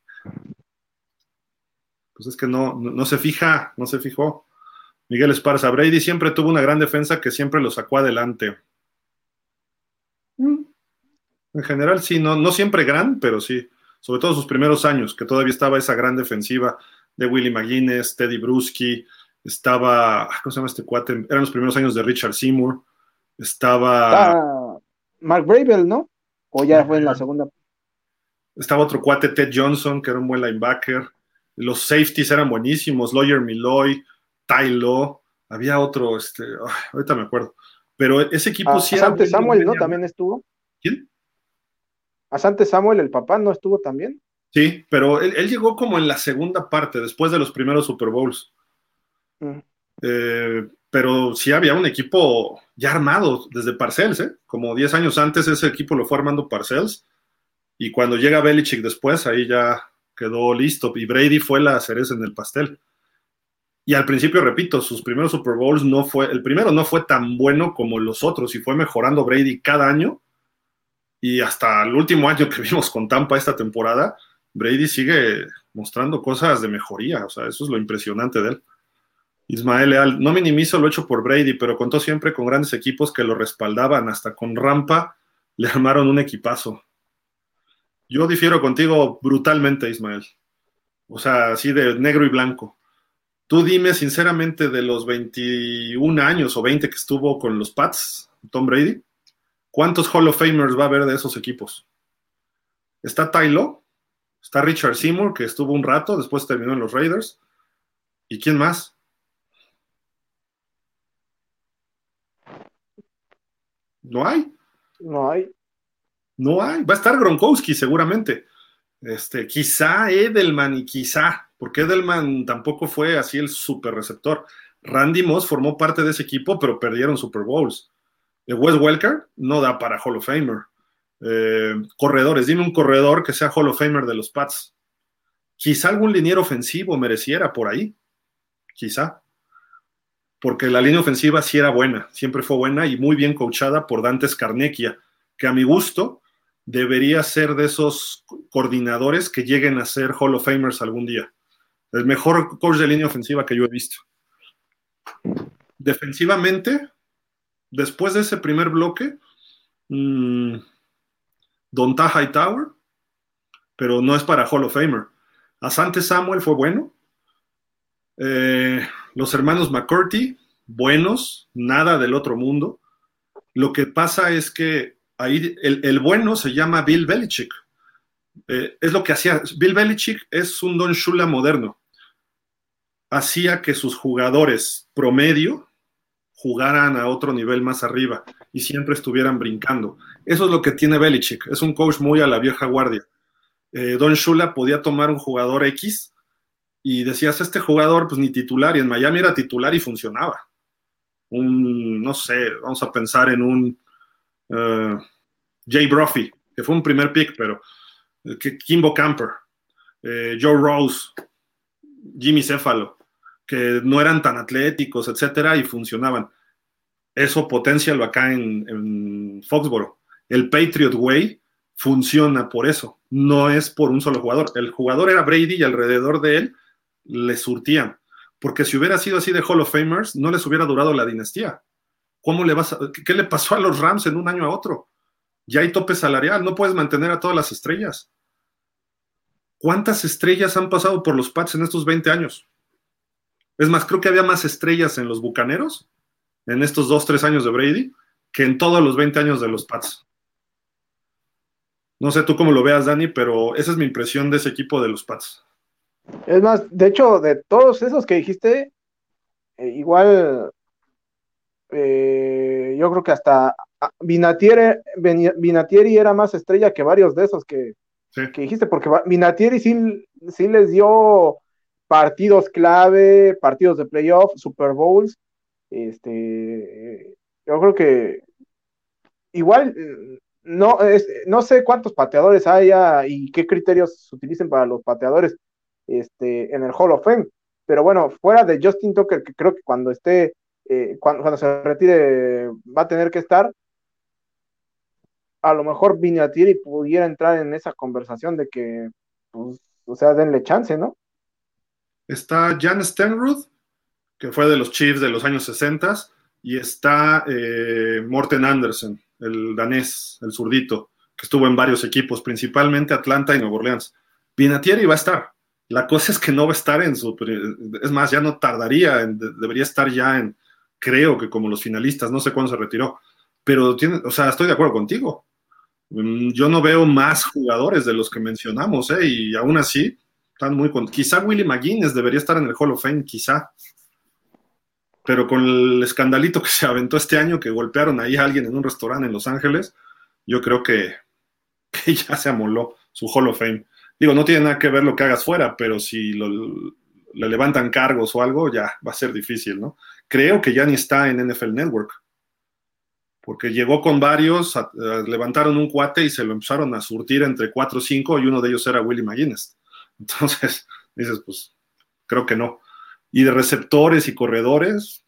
Pues es que no, no, se fija, no se fijó. Miguel Esparza, Brady siempre tuvo una gran defensa que siempre lo sacó adelante. Mm. En general, sí, no, no siempre gran, pero sí. Sobre todo sus primeros años, que todavía estaba esa gran defensiva de Willie McGuinness, Teddy Bruschi, estaba, ¿cómo se llama este cuate? Eran los primeros años de Richard Seymour, estaba... Mark Bravel, ¿no? O ya fue en la segunda. Estaba otro cuate, Ted Johnson, que era un buen linebacker. Los safeties eran buenísimos, Lawyer Milloy, Tylo, había otro, este, ahorita me acuerdo. Pero ese equipo ah, sí era. Asante Samuel, ¿no? También estuvo. ¿Quién? Asante Samuel, el papá, ¿no estuvo también? Sí, pero él, llegó como en la segunda parte, después de los primeros Super Bowls. Mm. Eh, pero sí había un equipo ya armado desde Parcells, ¿eh? Como 10 años antes ese equipo lo fue armando Parcells. Y cuando llega Belichick después, ahí ya quedó listo. Y Brady fue la cereza en el pastel. Y al principio, repito, sus primeros Super Bowls no fue, el primero no fue tan bueno como los otros y fue mejorando Brady cada año. Y hasta el último año que vimos con Tampa esta temporada, Brady sigue mostrando cosas de mejoría, o sea, eso es lo impresionante de él. Ismael Leal, no minimizo lo hecho por Brady, pero contó siempre con grandes equipos que lo respaldaban, hasta con Rampa le armaron un equipazo. Yo difiero contigo brutalmente, Ismael. O sea, así de negro y blanco. Tú dime sinceramente de los 21 años o 20 que estuvo con los Pats, Tom Brady, ¿cuántos Hall of Famers va a haber de esos equipos? ¿Está Tylo? Está Richard Seymour, que estuvo un rato, después terminó en los Raiders. ¿Y quién más? No hay. No hay. No hay. Va a estar Gronkowski seguramente. Este, quizá Edelman y quizá, porque Edelman tampoco fue así el super receptor. Randy Moss formó parte de ese equipo, pero perdieron Super Bowls. Wes Welker no da para Hall of Famer. Eh, corredores, dime un corredor que sea Hall of Famer de los Pats. Quizá algún liniero ofensivo mereciera por ahí. Quizá. Porque la línea ofensiva sí era buena, siempre fue buena y muy bien coachada por Dante Scarnecchia, que a mi gusto debería ser de esos coordinadores que lleguen a ser Hall of Famers algún día. El mejor coach de línea ofensiva que yo he visto. Defensivamente, después de ese primer bloque, mmm, Donta Hightower, pero no es para Hall of Famer. Asante Samuel fue bueno. Eh, los hermanos McCurdy, buenos, nada del otro mundo. Lo que pasa es que ahí el, bueno se llama Bill Belichick. Eh, es lo que hacía. Bill Belichick es un Don Shula moderno. Hacía que sus jugadores promedio jugaran a otro nivel más arriba y siempre estuvieran brincando. Eso es lo que tiene Belichick, es un coach muy a la vieja guardia. Eh, Don Shula podía tomar un jugador X y decías, este jugador pues ni titular, y en Miami era titular y funcionaba. un, no sé, vamos a pensar en un uh, Jay Brophy, que fue un primer pick, pero que Kimbo Camper, eh, Joe Rose, Jimmy Céfalo, que no eran tan atléticos, etcétera, y funcionaban. Eso potencialo acá en, en Foxboro. El Patriot Way funciona por eso, no es por un solo jugador. El jugador era Brady y alrededor de él le surtían. Porque si hubiera sido así de Hall of Famers, no les hubiera durado la dinastía. ¿Cómo le vas a, ¿Qué le pasó a los Rams en un año a otro? Ya hay tope salarial, no puedes mantener a todas las estrellas. ¿Cuántas estrellas han pasado por los Pats en estos 20 años? Es más, creo que había más estrellas en los Bucaneros en estos 2, 3 años de Brady que en todos los 20 años de los Pats. No sé tú cómo lo veas, Dani, pero esa es mi impresión de ese equipo de los Pats. Es más, de hecho, de todos esos que dijiste, eh, igual eh, yo creo que hasta Vinatieri, Vinatieri era más estrella que varios de esos que, que dijiste, porque Vinatieri sí, sí les dio partidos clave, partidos de playoff, Super Bowls. Este, yo creo que igual no, es, no sé cuántos pateadores haya y qué criterios se utilicen para los pateadores este, en el Hall of Fame, pero bueno, fuera de Justin Tucker, que creo que cuando esté, eh, cuando, se retire va a tener que estar, a lo mejor Vinatieri pudiera entrar en esa conversación de que, pues, o sea, denle chance, ¿no? Está Jan Stenruth, que fue de los Chiefs de los años 60, y está eh, Morten Andersen, el danés, el zurdito, que estuvo en varios equipos, principalmente Atlanta y Nueva Orleans. Vinatieri va a estar. La cosa es que no va a estar en su... Es más, ya no tardaría, debería estar ya en, creo que como los finalistas, no sé cuándo se retiró, pero tiene, o sea, estoy de acuerdo contigo. Mm, yo no veo más jugadores de los que mencionamos, ¿eh? y aún así están muy con... Quizá Willie McGuinness debería estar en el Hall of Fame, quizá. Pero con el escandalito que se aventó este año, que golpearon ahí a alguien en un restaurante en Los Ángeles, yo creo que, que ya se amoló su Hall of Fame. Digo, no tiene nada que ver lo que hagas fuera, pero si le levantan cargos o algo, ya va a ser difícil, ¿no? Creo que ya ni está en NFL Network porque llegó con varios, levantaron un cuate y se lo empezaron a surtir entre cuatro o cinco y uno de ellos era Willie McGuinness. Entonces, dices, pues, creo que no. Y de receptores y corredores,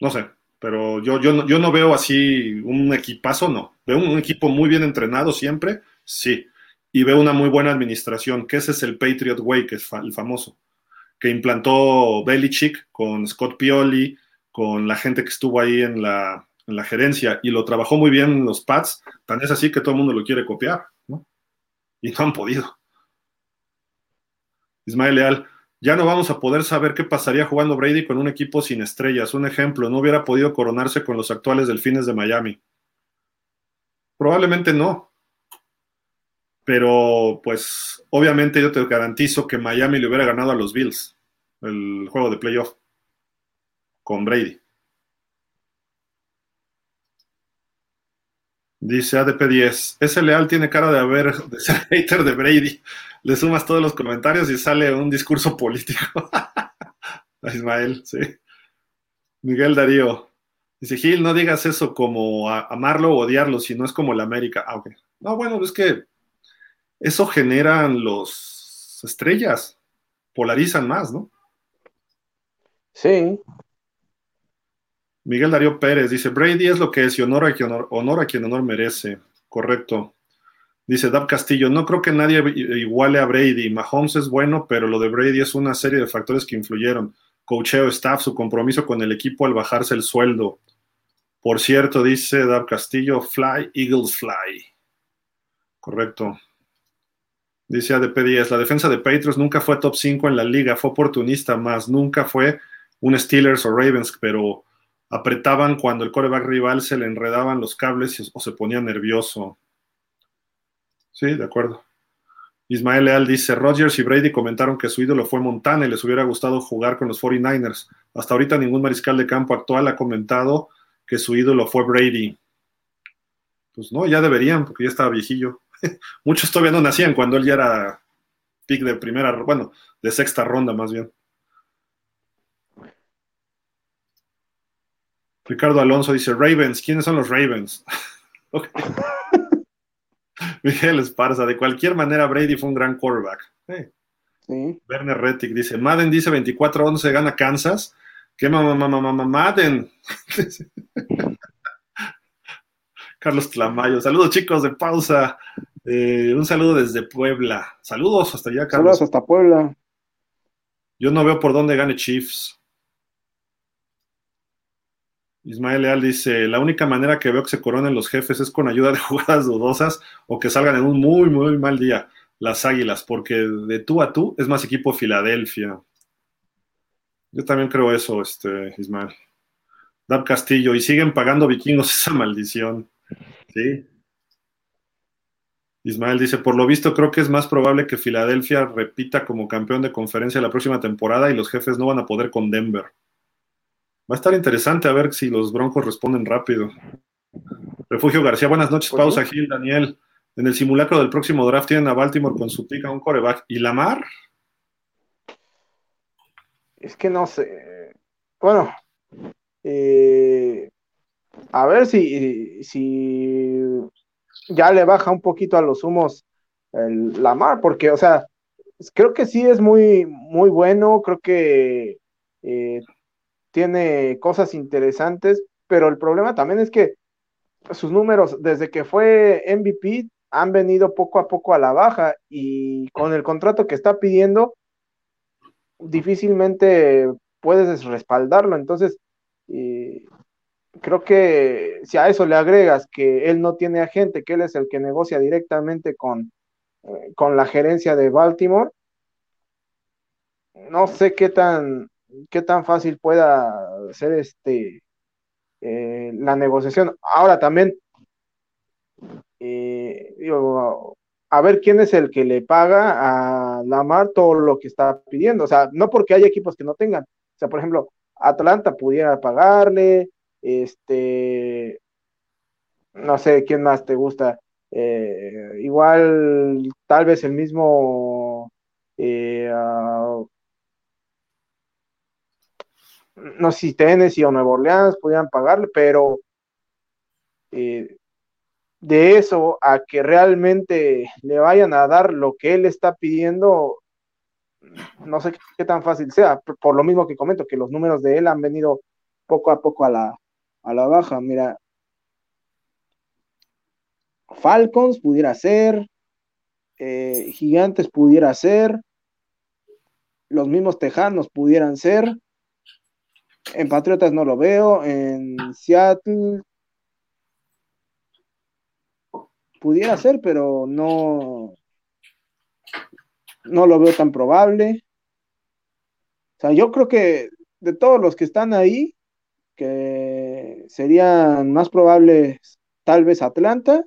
no sé, pero yo, yo, yo no veo así un equipazo, no. Veo un, equipo muy bien entrenado siempre, sí. Y veo una muy buena administración, que ese es el Patriot Way, que es el famoso, que implantó Belichick con Scott Pioli, con la gente que estuvo ahí en la, gerencia y lo trabajó muy bien los Pats, tan es así que todo el mundo lo quiere copiar, ¿no? Y no han podido. Ismael Leal, ya no vamos a poder saber qué pasaría jugando Brady con un equipo sin estrellas. Un ejemplo, no hubiera podido coronarse con los actuales delfines de Miami. Probablemente no. Pero, pues, obviamente yo te garantizo que Miami le hubiera ganado a los Bills el juego de playoff con Brady. Dice ADP10, ese leal tiene cara de haber ser hater de Brady. Le sumas todos los comentarios y sale un discurso político. a Ismael, sí. Miguel Darío. Dice, Gil, no digas eso como amarlo o odiarlo, si no es como la América. Ah, ok. No, bueno, es que eso generan los estrellas, polarizan más, ¿no? Sí, Miguel Darío Pérez dice, Brady es lo que es y honor a quien honor, a quien honor merece. Correcto. Dice Dab Castillo, no creo que nadie iguale a Brady. Mahomes es bueno, pero lo de Brady es una serie de factores que influyeron. Cocheo, staff, su compromiso con el equipo al bajarse el sueldo. Por cierto, dice Dab Castillo, fly, Eagles fly. Correcto. Dice ADP 10, la defensa de Patriots nunca fue top 5 en la liga, fue oportunista más, nunca fue un Steelers o Ravens, pero apretaban cuando el coreback rival se le enredaban los cables o se ponía nervioso. Sí, de acuerdo. Ismael Leal dice, Rodgers y Brady comentaron que su ídolo fue Montana y les hubiera gustado jugar con los 49ers. Hasta ahorita ningún mariscal de campo actual ha comentado que su ídolo fue Brady. Pues no, ya deberían, porque ya estaba viejillo. Muchos todavía no nacían cuando él ya era pick de primera, bueno, de sexta ronda más bien. Ricardo Alonso dice Ravens. ¿Quiénes son los Ravens? Miguel Esparza, de cualquier manera Brady fue un gran quarterback. Sí. Werner Rettig dice, Madden dice 24-11 gana Kansas. ¿Qué mamá, mamá, mamá, Madden? Carlos Tlamayo, saludos chicos de pausa. Eh, un saludo desde Puebla. Saludos hasta allá, Carlos. Saludos hasta Puebla. Yo no veo por dónde gane Chiefs. Ismael Leal dice, la única manera que veo que se coronen los jefes es con ayuda de jugadas dudosas o que salgan en un muy, muy mal día las águilas, porque de tú a tú es más equipo Filadelfia. Yo también creo eso, este, Ismael. Dab Castillo, y siguen pagando vikingos esa maldición. Sí. Ismael dice, por lo visto creo que es más probable que Filadelfia repita como campeón de conferencia la próxima temporada y los jefes no van a poder con Denver. Va a estar interesante a ver si los Broncos responden rápido. Refugio García, buenas noches, pausa, Gil, Daniel. En el simulacro del próximo draft tienen a Baltimore con su pica un coreback. ¿Y Lamar? Es que no sé. Bueno, eh, a ver si, si ya le baja un poquito a los humos el Lamar, porque, o sea, creo que sí es muy, muy bueno, creo que eh, tiene cosas interesantes, pero el problema también es que sus números, desde que fue MVP, han venido poco a poco a la baja y con el contrato que está pidiendo, difícilmente puedes respaldarlo. Entonces, eh, creo que si a eso le agregas que él no tiene agente, que él es el que negocia directamente con, eh, con la gerencia de Baltimore, no sé qué tan qué tan fácil pueda ser este eh, la negociación. Ahora también, eh, a ver quién es el que le paga a Lamar todo lo que está pidiendo. O sea, no porque haya equipos que no tengan. O sea, por ejemplo, Atlanta pudiera pagarle, este, no sé quién más te gusta. Eh, igual, tal vez el mismo uh, no sé si Tennessee o Nueva Orleans pudieran pagarle, pero eh, de eso a que realmente le vayan a dar lo que él está pidiendo, no sé qué tan fácil sea, por lo mismo que comento, que los números de él han venido poco a poco a la, a la baja. Mira, Falcons pudiera ser, eh, Gigantes pudiera ser, los mismos Tejanos pudieran ser, en Patriotas no lo veo. En Seattle pudiera ser, pero no, no lo veo tan probable. O sea, yo creo que de todos los que están ahí, que serían más probables tal vez Atlanta,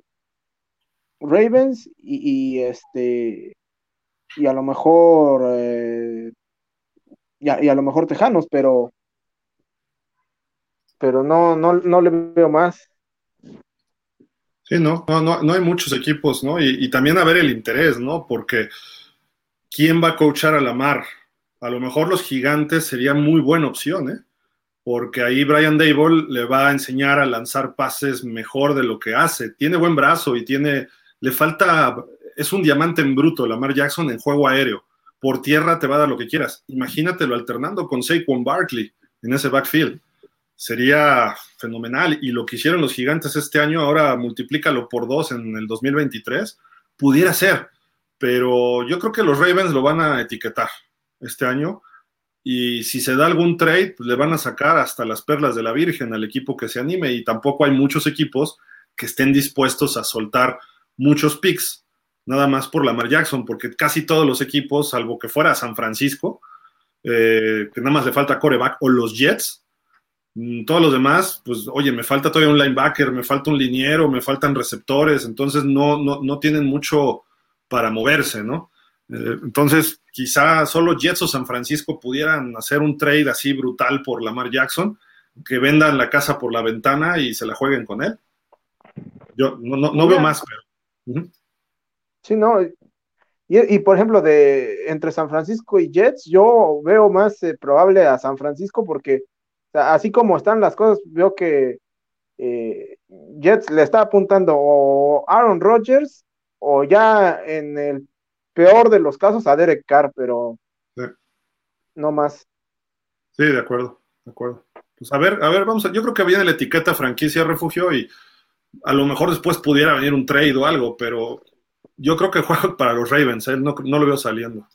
Ravens y, este y a lo mejor eh, y, a, lo mejor Tejanos, pero pero no, no, no le veo más. Sí, no, no, no, hay muchos equipos, ¿no? Y, también a ver el interés, ¿no? Porque ¿quién va a coachar a la mar? A lo mejor los gigantes sería muy buena opción, ¿eh? Porque ahí Brian Dable le va a enseñar a lanzar pases mejor de lo que hace. Tiene buen brazo y tiene, le falta, es un diamante en bruto, Lamar Jackson en juego aéreo. Por tierra te va a dar lo que quieras. Imagínatelo alternando con Saquon Barkley en ese backfield sería fenomenal. Y lo que hicieron los gigantes este año, ahora multiplícalo por dos en el 2023, pudiera ser. Pero yo creo que los Ravens lo van a etiquetar este año. Y si se da algún trade, pues le van a sacar hasta las perlas de la Virgen al equipo que se anime. Y tampoco hay muchos equipos que estén dispuestos a soltar muchos picks, nada más por Lamar Jackson, porque casi todos los equipos, salvo que fuera San Francisco, eh, que nada más le falta coreback, o los Jets, Mm, todos los demás, pues, oye, me falta todavía un linebacker, me falta un liniero, me faltan receptores, entonces no, no, no tienen mucho para moverse, ¿no? Eh, entonces, quizá solo Jets o San Francisco pudieran hacer un trade así brutal por Lamar Jackson, que vendan la casa por la ventana y se la jueguen con él. Yo no, no, veo más, pero. Sí, no. Y, por ejemplo, de entre San Francisco y Jets, yo veo más eh, probable a San Francisco porque así como están las cosas, veo que eh, Jets le está apuntando o Aaron Rodgers o ya en el peor de los casos a Derek Carr, pero no más. Sí, de acuerdo, de acuerdo. Pues a ver, a ver, vamos a, yo creo que viene la etiqueta franquicia refugio y a lo mejor después pudiera venir un trade o algo, pero yo creo que juega para los Ravens, ¿eh? no, lo veo saliendo.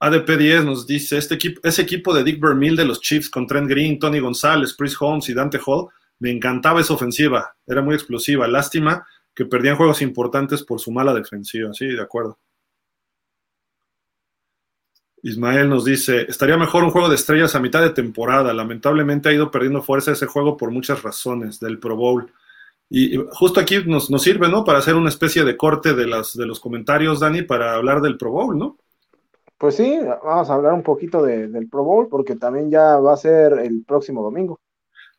ADP10 nos dice, este equipo, ese equipo de Dick Vermeil de los Chiefs con Trent Green, Tony González, Chris Holmes y Dante Hall, me encantaba esa ofensiva, era muy explosiva. Lástima que perdían juegos importantes por su mala defensiva, sí, de acuerdo. Ismael nos dice, estaría mejor un juego de estrellas a mitad de temporada. Lamentablemente ha ido perdiendo fuerza ese juego por muchas razones del Pro Bowl. Y, justo aquí nos, sirve, ¿no? Para hacer una especie de corte de, las, de los comentarios, Dani, para hablar del Pro Bowl, ¿no? Pues sí, vamos a hablar un poquito del Pro Bowl porque también ya va a ser el próximo domingo.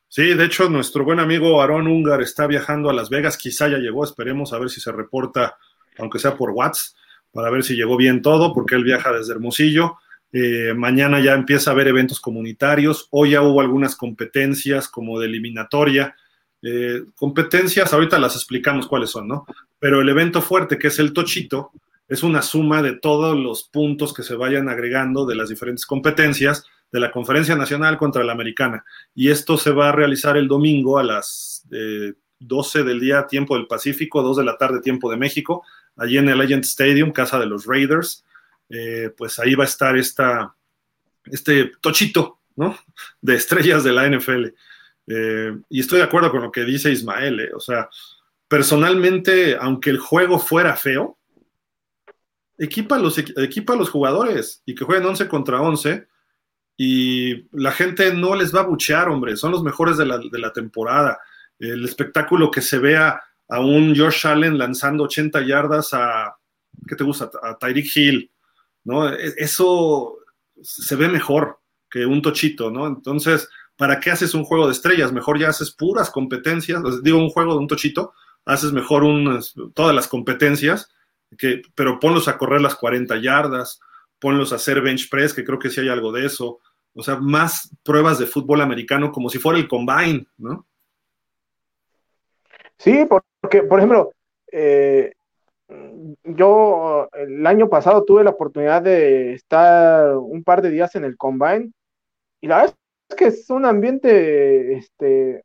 Sí, de hecho, nuestro buen amigo Aaron Ungar está viajando a Las Vegas, quizá ya llegó, esperemos a ver si se reporta, aunque sea por WhatsApp para ver si llegó bien todo, porque él viaja desde Hermosillo. Eh, mañana ya empieza a haber eventos comunitarios. Hoy ya hubo algunas competencias como de eliminatoria. Eh, competencias, ahorita las explicamos cuáles son, ¿no? Pero el evento fuerte, que es el Tochito, es una suma de todos los puntos que se vayan agregando de las diferentes competencias de la Conferencia Nacional contra la Americana. Y esto se va a realizar el domingo a las 12 eh, del día, tiempo del Pacífico, 2 de la tarde, tiempo de México allí en el Legend Stadium, casa de los Raiders, eh, pues ahí va a estar esta, este tochito, ¿no? De estrellas de la NFL. Eh, y estoy de acuerdo con lo que dice Ismael, eh, o sea, personalmente, aunque el juego fuera feo, equipa a los, equipa a los jugadores y que jueguen 11 contra 11 y la gente no les va a buchear, hombre, son los mejores de la, de la temporada. El espectáculo que se vea a un Josh Allen lanzando 80 yardas a, ¿qué te gusta? A Tyreek Hill, ¿no? E, eso se ve mejor que un tochito, ¿no? Entonces, ¿para qué haces un juego de estrellas? Mejor ya haces puras competencias, digo, un juego de un tochito, haces mejor todas las competencias, que, pero ponlos a correr las 40 yardas, ponlos a hacer bench press, que creo que sí hay algo de eso. O sea, más pruebas de fútbol americano como si fuera el combine, ¿no? Sí, porque, por ejemplo, eh, yo el año pasado tuve la oportunidad de estar un par de días en el Combine y la verdad es que es un ambiente este,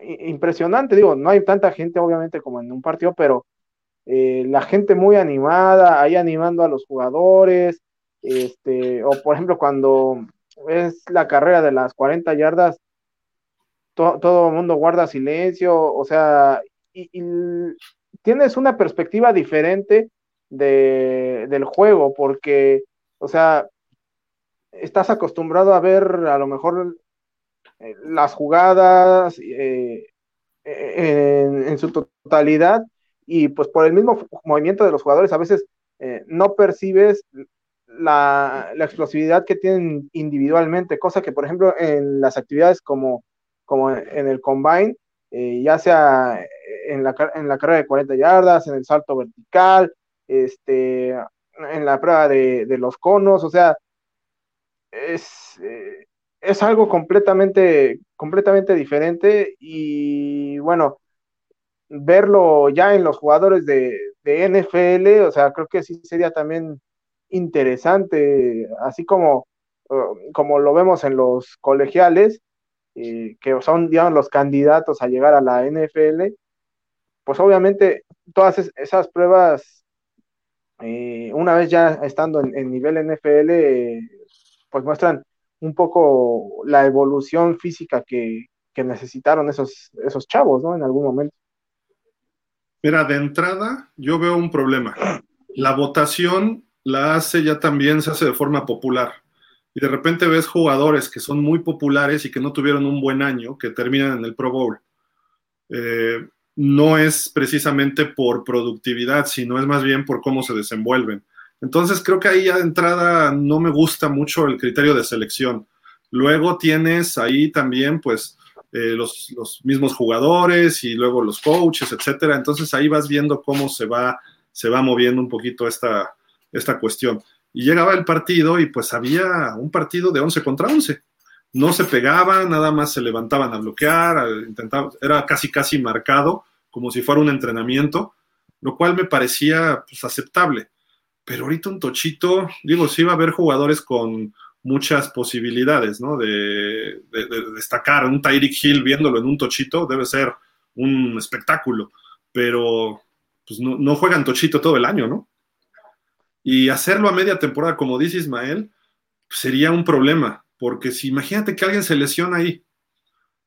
impresionante. Digo, no hay tanta gente obviamente como en un partido, pero eh, la gente muy animada, ahí animando a los jugadores. Este, o por ejemplo, cuando es la carrera de las 40 yardas, todo el mundo guarda silencio, o sea, y, tienes una perspectiva diferente de, del juego, porque, o sea, estás acostumbrado a ver a lo mejor eh, las jugadas eh, en, su totalidad y pues por el mismo movimiento de los jugadores a veces eh, no percibes la, la, explosividad que tienen individualmente, cosa que por ejemplo en las actividades como como en el combine, eh, ya sea en la, en la carrera de 40 yardas, en el salto vertical, este, en la prueba de, los conos, o sea, es, eh, es algo completamente, completamente diferente y bueno, verlo ya en los jugadores de, de NFL, o sea, creo que sí sería también interesante, así como, como lo vemos en los colegiales, eh, que son, digamos, los candidatos a llegar a la NFL, pues obviamente todas esas pruebas, eh, una vez ya estando en, nivel NFL, pues muestran un poco la evolución física que, necesitaron esos, esos chavos, ¿no? En algún momento. Mira, de entrada yo veo un problema. La votación la hace ya también, se hace de forma popular y de repente ves jugadores que son muy populares y que no tuvieron un buen año, que terminan en el Pro Bowl. Eh, no es precisamente por productividad, sino es más bien por cómo se desenvuelven. Entonces creo que ahí ya de entrada no me gusta mucho el criterio de selección. Luego tienes ahí también pues eh, los, los, mismos jugadores y luego los coaches, etcétera. Entonces ahí vas viendo cómo se va, se va moviendo un poquito esta, esta cuestión y llegaba el partido y pues había un partido de 11 contra 11. no se pegaban, nada más se levantaban a bloquear, intentaban, era casi casi marcado, como si fuera un entrenamiento, lo cual me parecía pues, aceptable. Pero ahorita un tochito, digo, sí va a haber jugadores con muchas posibilidades, ¿no? De, destacar un Tyreek Hill viéndolo en un tochito debe ser un espectáculo, pero pues no, no juegan tochito todo el año, ¿no? Y hacerlo a media temporada, como dice Ismael, sería un problema, porque si imagínate que alguien se lesiona ahí,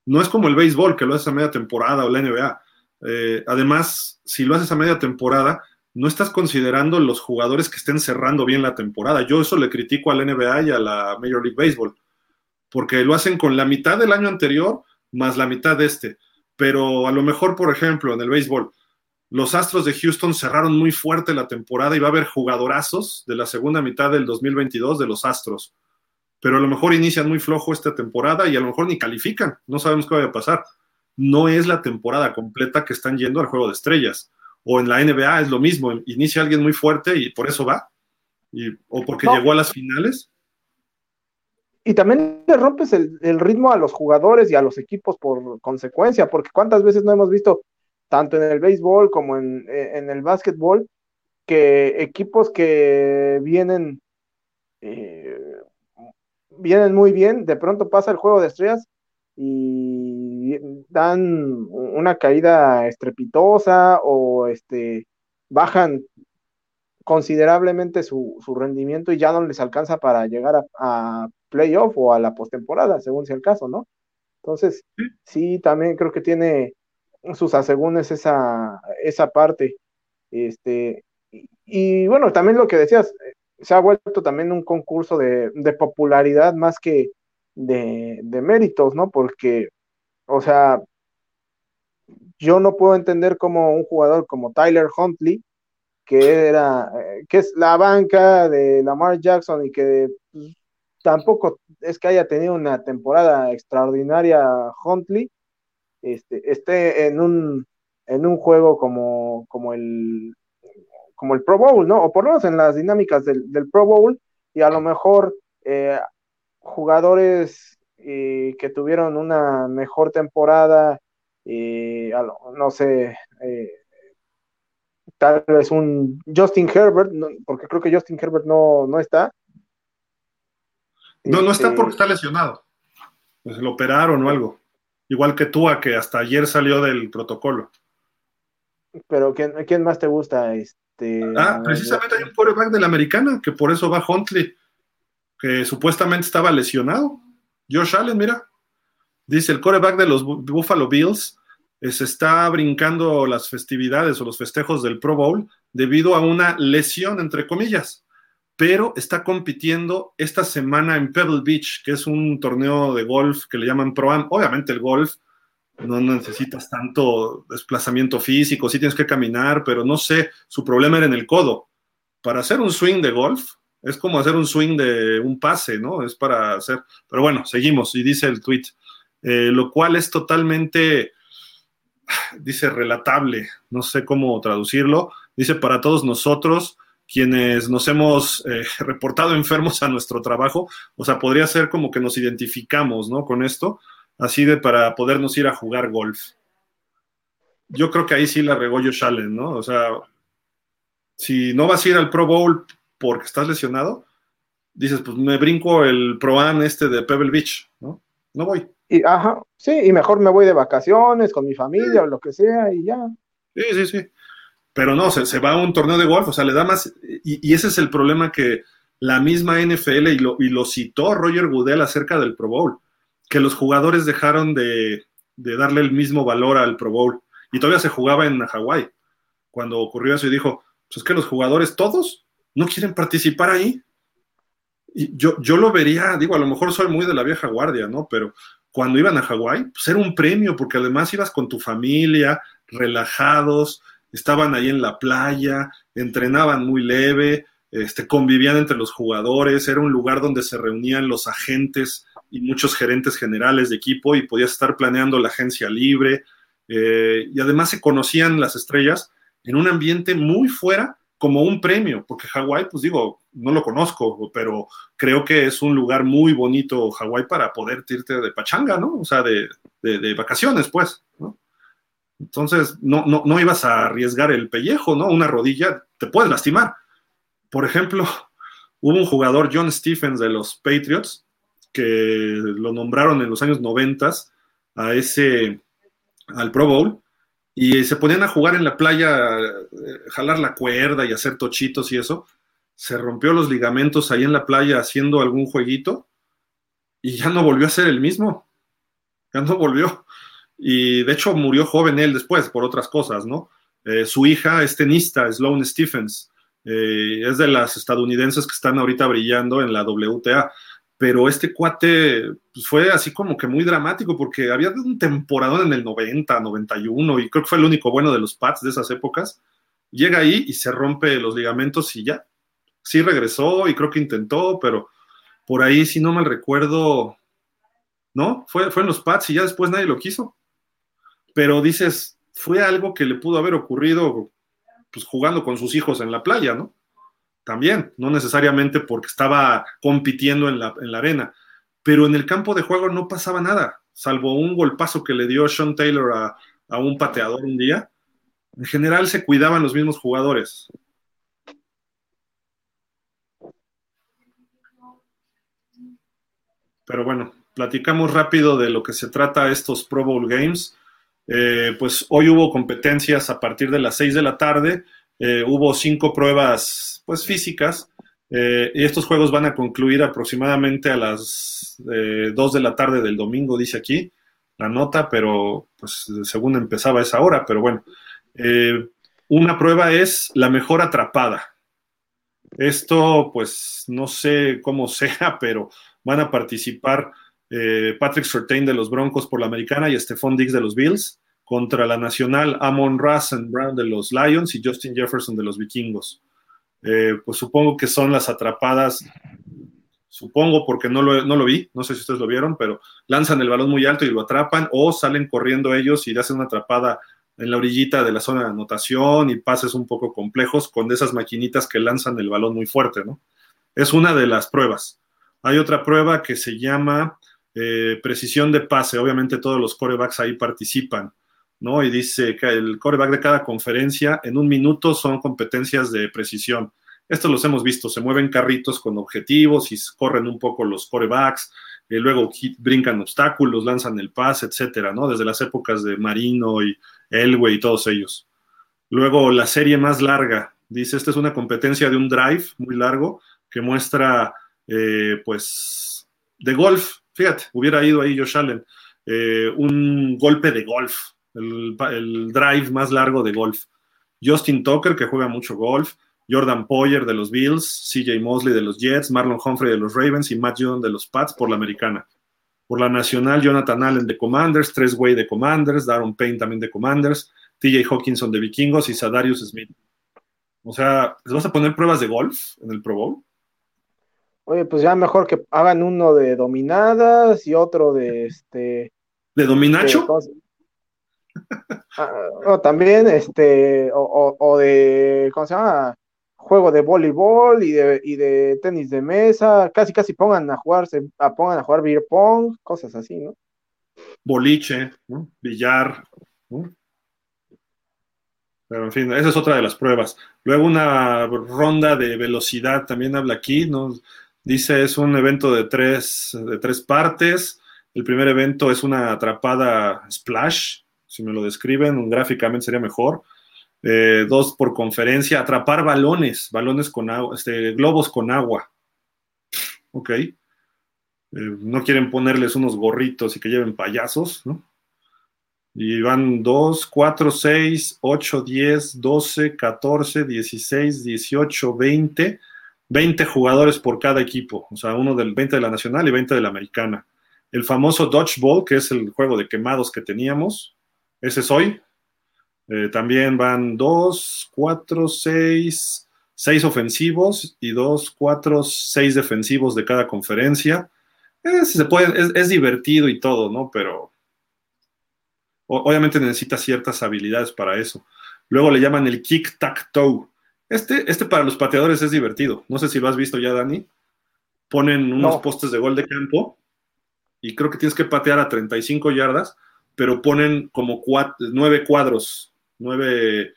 no es como el béisbol que lo haces a media temporada o la NBA. Eh, además, si lo haces a media temporada, no estás considerando los jugadores que estén cerrando bien la temporada. Yo eso le critico a la NBA y a la Major League Baseball, porque lo hacen con la mitad del año anterior más la mitad de este. Pero a lo mejor, por ejemplo, en el béisbol, los Astros de Houston cerraron muy fuerte la temporada y va a haber jugadorazos de la segunda mitad del 2022 de los Astros. Pero a lo mejor inician muy flojo esta temporada y a lo mejor ni califican. No sabemos qué va a pasar. No es la temporada completa que están yendo al juego de estrellas. O en la NBA es lo mismo. Inicia alguien muy fuerte y por eso va. Y, o porque llegó a las finales. Y también le rompes el, el ritmo a los jugadores y a los equipos por consecuencia, porque cuántas veces no hemos visto tanto en el béisbol como en, en el básquetbol, que equipos que vienen, eh, vienen muy bien, de pronto pasa el juego de estrellas y dan una caída estrepitosa o este, bajan considerablemente su, su rendimiento y ya no les alcanza para llegar a, a playoff o a la postemporada, según sea el caso, ¿no? Entonces, sí, también creo que tiene sus asegúnes esa, esa parte. Este, y, bueno, también lo que decías, eh, se ha vuelto también un concurso de, popularidad más que de, méritos, ¿no? Porque, o sea, yo no puedo entender cómo un jugador como Tyler Huntley, que era, eh, que es la banca de Lamar Jackson y que pues, tampoco es que haya tenido una temporada extraordinaria Huntley, este, esté en un, en un juego como, como, el, como el Pro Bowl, ¿no? O por lo menos en las dinámicas del, Pro Bowl, y a lo mejor eh, jugadores eh, que tuvieron una mejor temporada, eh, no sé, tal vez un Justin Herbert, porque creo que Justin Herbert no, no está. No, no está porque este, está lesionado. Pues lo operaron o algo. Igual que tú, a que hasta ayer salió del protocolo. Pero ¿quién, ¿quién más te gusta? Este, ah, precisamente hay un quarterback de la americana, que por eso va Huntley, que supuestamente estaba lesionado. Josh Allen, mira. Dice el quarterback de los Buffalo Bills se está brincando las festividades o los festejos del Pro Bowl debido a una lesión, entre comillas pero está compitiendo esta semana en Pebble Beach, que es un torneo de golf que le llaman Pro Am. Obviamente el golf no necesitas tanto desplazamiento físico, sí tienes que caminar, pero no sé, su problema era en el codo. Para hacer un swing de golf es como hacer un swing de un pase, ¿no? Es para hacer, pero bueno, seguimos y dice el tweet, eh, lo cual es totalmente, dice relatable, no sé cómo traducirlo, dice para todos nosotros, quienes nos hemos eh, reportado enfermos a nuestro trabajo, o sea, podría ser como que nos identificamos, ¿no? Con esto, así de para podernos ir a jugar golf. Yo creo que ahí sí la regó Josh Allen, ¿no? O sea, si no vas a ir al Pro Bowl porque estás lesionado, dices, pues me brinco el Pro Am este de Pebble Beach, ¿no? No voy. Y, ajá, sí, y mejor me voy de vacaciones con mi familia o lo que sea y ya. Sí, sí, sí. Pero no, se, va a un torneo de golf, o sea, le da más. Y, ese es el problema que la misma NFL, y lo, y lo citó Roger Goodell acerca del Pro Bowl, que los jugadores dejaron de, darle el mismo valor al Pro Bowl. Y todavía se jugaba en Hawái. Cuando ocurrió eso y dijo, pues es que los jugadores todos no quieren participar ahí. Y yo, yo lo vería, digo, a lo mejor soy muy de la vieja guardia, ¿no? Pero cuando iban a Hawái, pues era un premio, porque además ibas con tu familia, relajados, estaban ahí en la playa, entrenaban muy leve, este, convivían entre los jugadores, era un lugar donde se reunían los agentes y muchos gerentes generales de equipo y podías estar planeando la agencia libre. Eh, y además se conocían las estrellas en un ambiente muy fuera como un premio, porque Hawái, pues digo, no lo conozco, pero creo que es un lugar muy bonito Hawái para poder irte de pachanga, ¿no? O sea, de, de, vacaciones, pues, ¿no? Entonces, no, no, no ibas a arriesgar el pellejo, ¿no? Una rodilla te puedes lastimar. Por ejemplo, hubo un jugador, John Stephens, de los Patriots, que lo nombraron en los años 90 a ese, al Pro Bowl, y se ponían a jugar en la playa, eh, jalar la cuerda y hacer tochitos y eso. Se rompió los ligamentos ahí en la playa haciendo algún jueguito y ya no volvió a ser el mismo. Ya no volvió. Y de hecho murió joven él después por otras cosas, ¿no? Eh, su hija es tenista, Sloane Stephens, eh, es de las estadounidenses que están ahorita brillando en la WTA pero este cuate pues, fue así como que muy dramático porque había un temporadón en el 90, 91 y creo que fue el único bueno de los Pats de esas épocas. Llega ahí y se rompe los ligamentos y ya. Sí regresó y creo que intentó, pero por ahí, si no mal recuerdo, no, fue, fue en los Pats y ya después nadie lo quiso. Pero dices, fue algo que le pudo haber ocurrido pues jugando con sus hijos en la playa, ¿no? también, no necesariamente porque estaba compitiendo en la, arena, pero en el campo de juego no pasaba nada, salvo un golpazo que le dio Sean Taylor a, a un pateador un día. En general se cuidaban los mismos jugadores. Pero bueno, platicamos rápido de lo que se trata estos Pro Bowl Games. Eh, pues hoy hubo competencias a partir de las 6 de la tarde. Eh, hubo cinco pruebas pues físicas. Eh, y estos juegos van a concluir aproximadamente a las eh, 2 de la tarde del domingo, dice aquí la nota, pero pues según empezaba esa hora, pero bueno. Una prueba es la mejor atrapada. Esto, pues no sé cómo sea, pero van a participar eh, Patrick Surtain de los Broncos por la Americana y Stephon Diggs de los Bills contra la Nacional Amon Russell Brown de los Lions y Justin Jefferson de los Vikingos. Eh, pues supongo que son las atrapadas, supongo porque no lo, no lo vi, no sé si ustedes lo vieron, pero lanzan el balón muy alto y lo atrapan o salen corriendo ellos y hacen una atrapada en la orillita de la zona de anotación y pases un poco complejos con esas maquinitas que lanzan el balón muy fuerte, ¿no? Es una de las pruebas. Hay otra prueba que se llama eh, precisión de pase. Obviamente todos los corebacks ahí participan. ¿no? Y dice que el coreback de cada conferencia en un minuto son competencias de precisión. Esto los hemos visto, se mueven carritos con objetivos y corren un poco los corebacks, y luego brincan obstáculos, lanzan el pase, etcétera, ¿no? Desde las épocas de Marino y Elway y todos ellos. Luego la serie más larga, dice, esta es una competencia de un drive muy largo que muestra, eh, pues, de golf. Fíjate, hubiera ido ahí Josh Allen, eh, un golpe de golf, el, drive más largo de golf. Justin Tucker, que juega mucho golf, Jordan Poyer de los Bills, CJ Mosley de los Jets, Marlon Humphrey de los Ravens y Matt Judon de los Pats por la americana. Por la nacional, Jonathan Allen de Commanders, Tres Way de Commanders, Darren Payne también de Commanders, TJ Hawkinson de Vikingos y Sadarius Smith. O sea, ¿les vas a poner pruebas de golf en el Pro Bowl? Oye, pues ya mejor que hagan uno de dominadas y otro de este. ¿De dominacho? Ah, también, este, o, de, ¿cómo se llama? Juego de voleibol y de, y de tenis de mesa, casi casi pongan a jugarse, a, pongan a jugar beer pong, cosas así, ¿no? Boliche, billar, Pero en fin, esa es otra de las pruebas. Luego una ronda de velocidad, también habla aquí, ¿no? Dice es un evento de tres, de tres partes. El primer evento es una atrapada splash, si me lo describen gráficamente sería mejor. Eh, dos por conferencia, atrapar balones, balones con agua, este, globos con agua. Ok. Eh, no quieren ponerles unos gorritos y que lleven payasos, ¿no? Y van 2, 4, 6, 8, 10, 12, 14, 16, 18, 20. 20 jugadores por cada equipo, o sea, uno del 20 de la nacional y 20 de la americana. El famoso dodgeball, que es el juego de quemados que teníamos, ese es hoy. Eh, también van dos, cuatro, seis, seis ofensivos y dos, cuatro, seis defensivos de cada conferencia. se puede, es, divertido y todo, ¿no? Pero obviamente necesita ciertas habilidades para eso. Luego le llaman el kick-tack-toe. Este, este para los pateadores es divertido. No sé si lo has visto ya, Dani. Ponen unos postes de gol de campo y creo que tienes que patear a 35 yardas, pero ponen como nueve cuadros, nueve,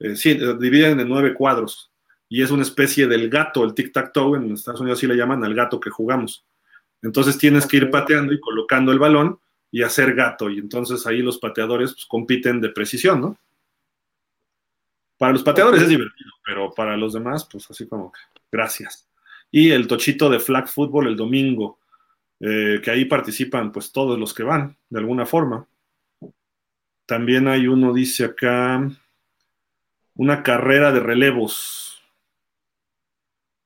eh, sí, dividen en nueve cuadros. Y es una especie del gato, el tic-tac-toe, en Estados Unidos sí le llaman al gato que jugamos. Entonces tienes que ir pateando y colocando el balón y hacer gato. Y entonces ahí los pateadores pues, compiten de precisión, ¿no? Para los pateadores es divertido, pero para los demás, pues así como que gracias. Y el tochito de flag football el domingo, eh, que ahí participan pues todos los que van, de alguna forma. También hay uno, dice acá, una carrera de relevos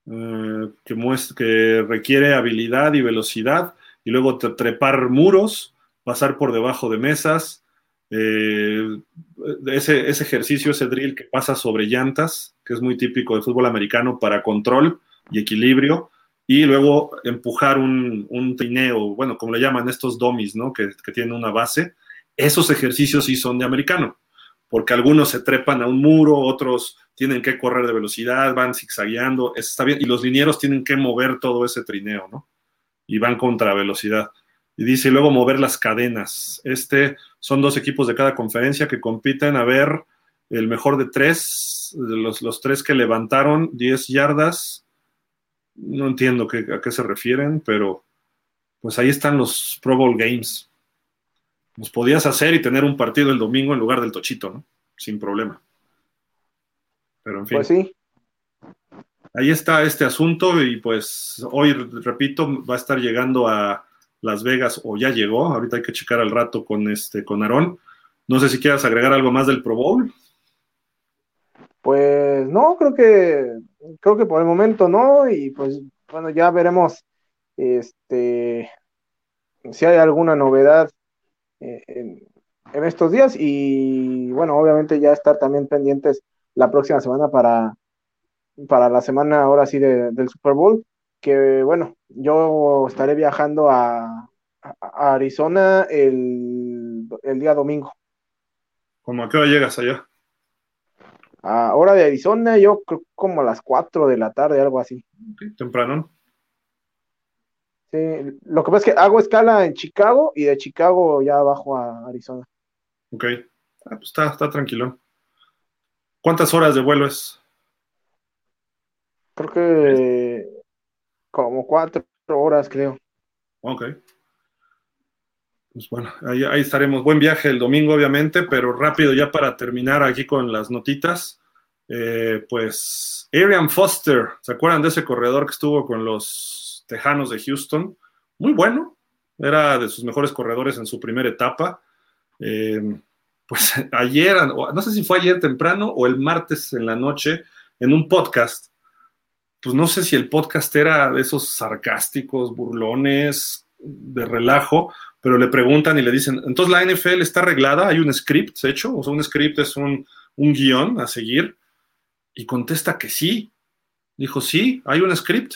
eh, que, que requiere habilidad y velocidad y luego trepar muros, pasar por debajo de mesas, eh, ese, ese, ejercicio, ese drill que pasa sobre llantas, que es muy típico del fútbol americano para control y equilibrio, y luego empujar un, un trineo, bueno, como le llaman estos dummies, ¿no? Que, que, tienen una base. Esos ejercicios sí son de americano, porque algunos se trepan a un muro, otros tienen que correr de velocidad, van zigzagueando, está bien, y los linieros tienen que mover todo ese trineo, ¿no? Y van contra velocidad. Y dice, luego mover las cadenas. Este son dos equipos de cada conferencia que compiten a ver el mejor de tres, de los, los tres que levantaron 10 yardas. No entiendo qué, a qué se refieren, pero pues ahí están los Pro Bowl Games. Los podías hacer y tener un partido el domingo en lugar del tochito, ¿no? Sin problema. Pero en fin. Pues sí. Ahí está este asunto y pues hoy, repito, va a estar llegando a las Vegas o ya llegó. Ahorita hay que checar al rato con este con Aarón. No sé si quieras agregar algo más del Pro Bowl. Pues no, creo que creo que por el momento no y pues bueno, ya veremos este si hay alguna novedad eh, en, estos días y bueno, obviamente ya estar también pendientes la próxima semana para para la semana ahora sí del Super Bowl que bueno, yo estaré viajando a, Arizona el, día domingo. ¿Cómo a qué hora llegas allá? A hora de Arizona, yo creo como a las 4 de la tarde, algo así. temprano. Sí, lo que pasa es que hago escala en Chicago y de Chicago ya bajo a Arizona. Ok, ah, pues está, está tranquilo. ¿Cuántas horas de vuelo es? Creo que como cuatro horas, creo. Ok. Pues bueno, ahí, estaremos. Buen viaje el domingo, obviamente, pero rápido ya para terminar aquí con las notitas. Eh, pues Arian Foster, ¿se acuerdan de ese corredor que estuvo con los Tejanos de Houston? Muy bueno, era de sus mejores corredores en su primera etapa. Eh, pues ayer, no sé si fue ayer temprano o el martes en la noche, en un podcast, pues no sé si el podcast era de esos sarcásticos, burlones, de relajo, pero le preguntan y le dicen, entonces la NFL está arreglada, hay un script hecho, o sea, un script es un, un guion a seguir, y contesta que sí. Dijo, sí, hay un script.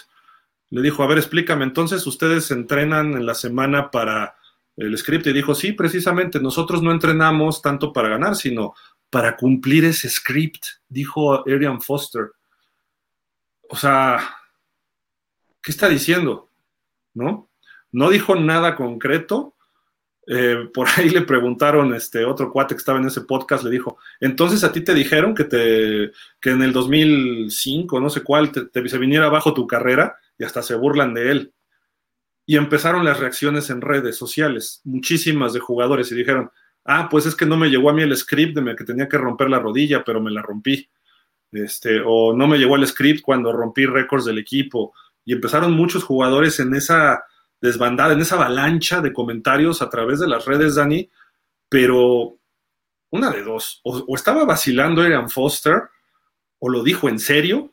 Le dijo, a ver, explícame, entonces ustedes entrenan en la semana para el script y dijo, sí, precisamente, nosotros no entrenamos tanto para ganar, sino para cumplir ese script, dijo Arian Foster o sea, ¿qué está diciendo? ¿No? No dijo nada concreto. Eh, por ahí le preguntaron, este otro cuate que estaba en ese podcast, le dijo, entonces a ti te dijeron que, te, que en el 2005, no sé cuál, te, se viniera abajo tu carrera y hasta se burlan de él. Y empezaron las reacciones en redes sociales, muchísimas de jugadores, y dijeron, ah, pues es que no me llegó a mí el script de que tenía que romper la rodilla, pero me la rompí. Este, o no me llegó el script cuando rompí récords del equipo. Y empezaron muchos jugadores en esa desbandada, en esa avalancha de comentarios a través de las redes, Dani, pero una de dos, o, estaba vacilando Arian Foster, o lo dijo en serio,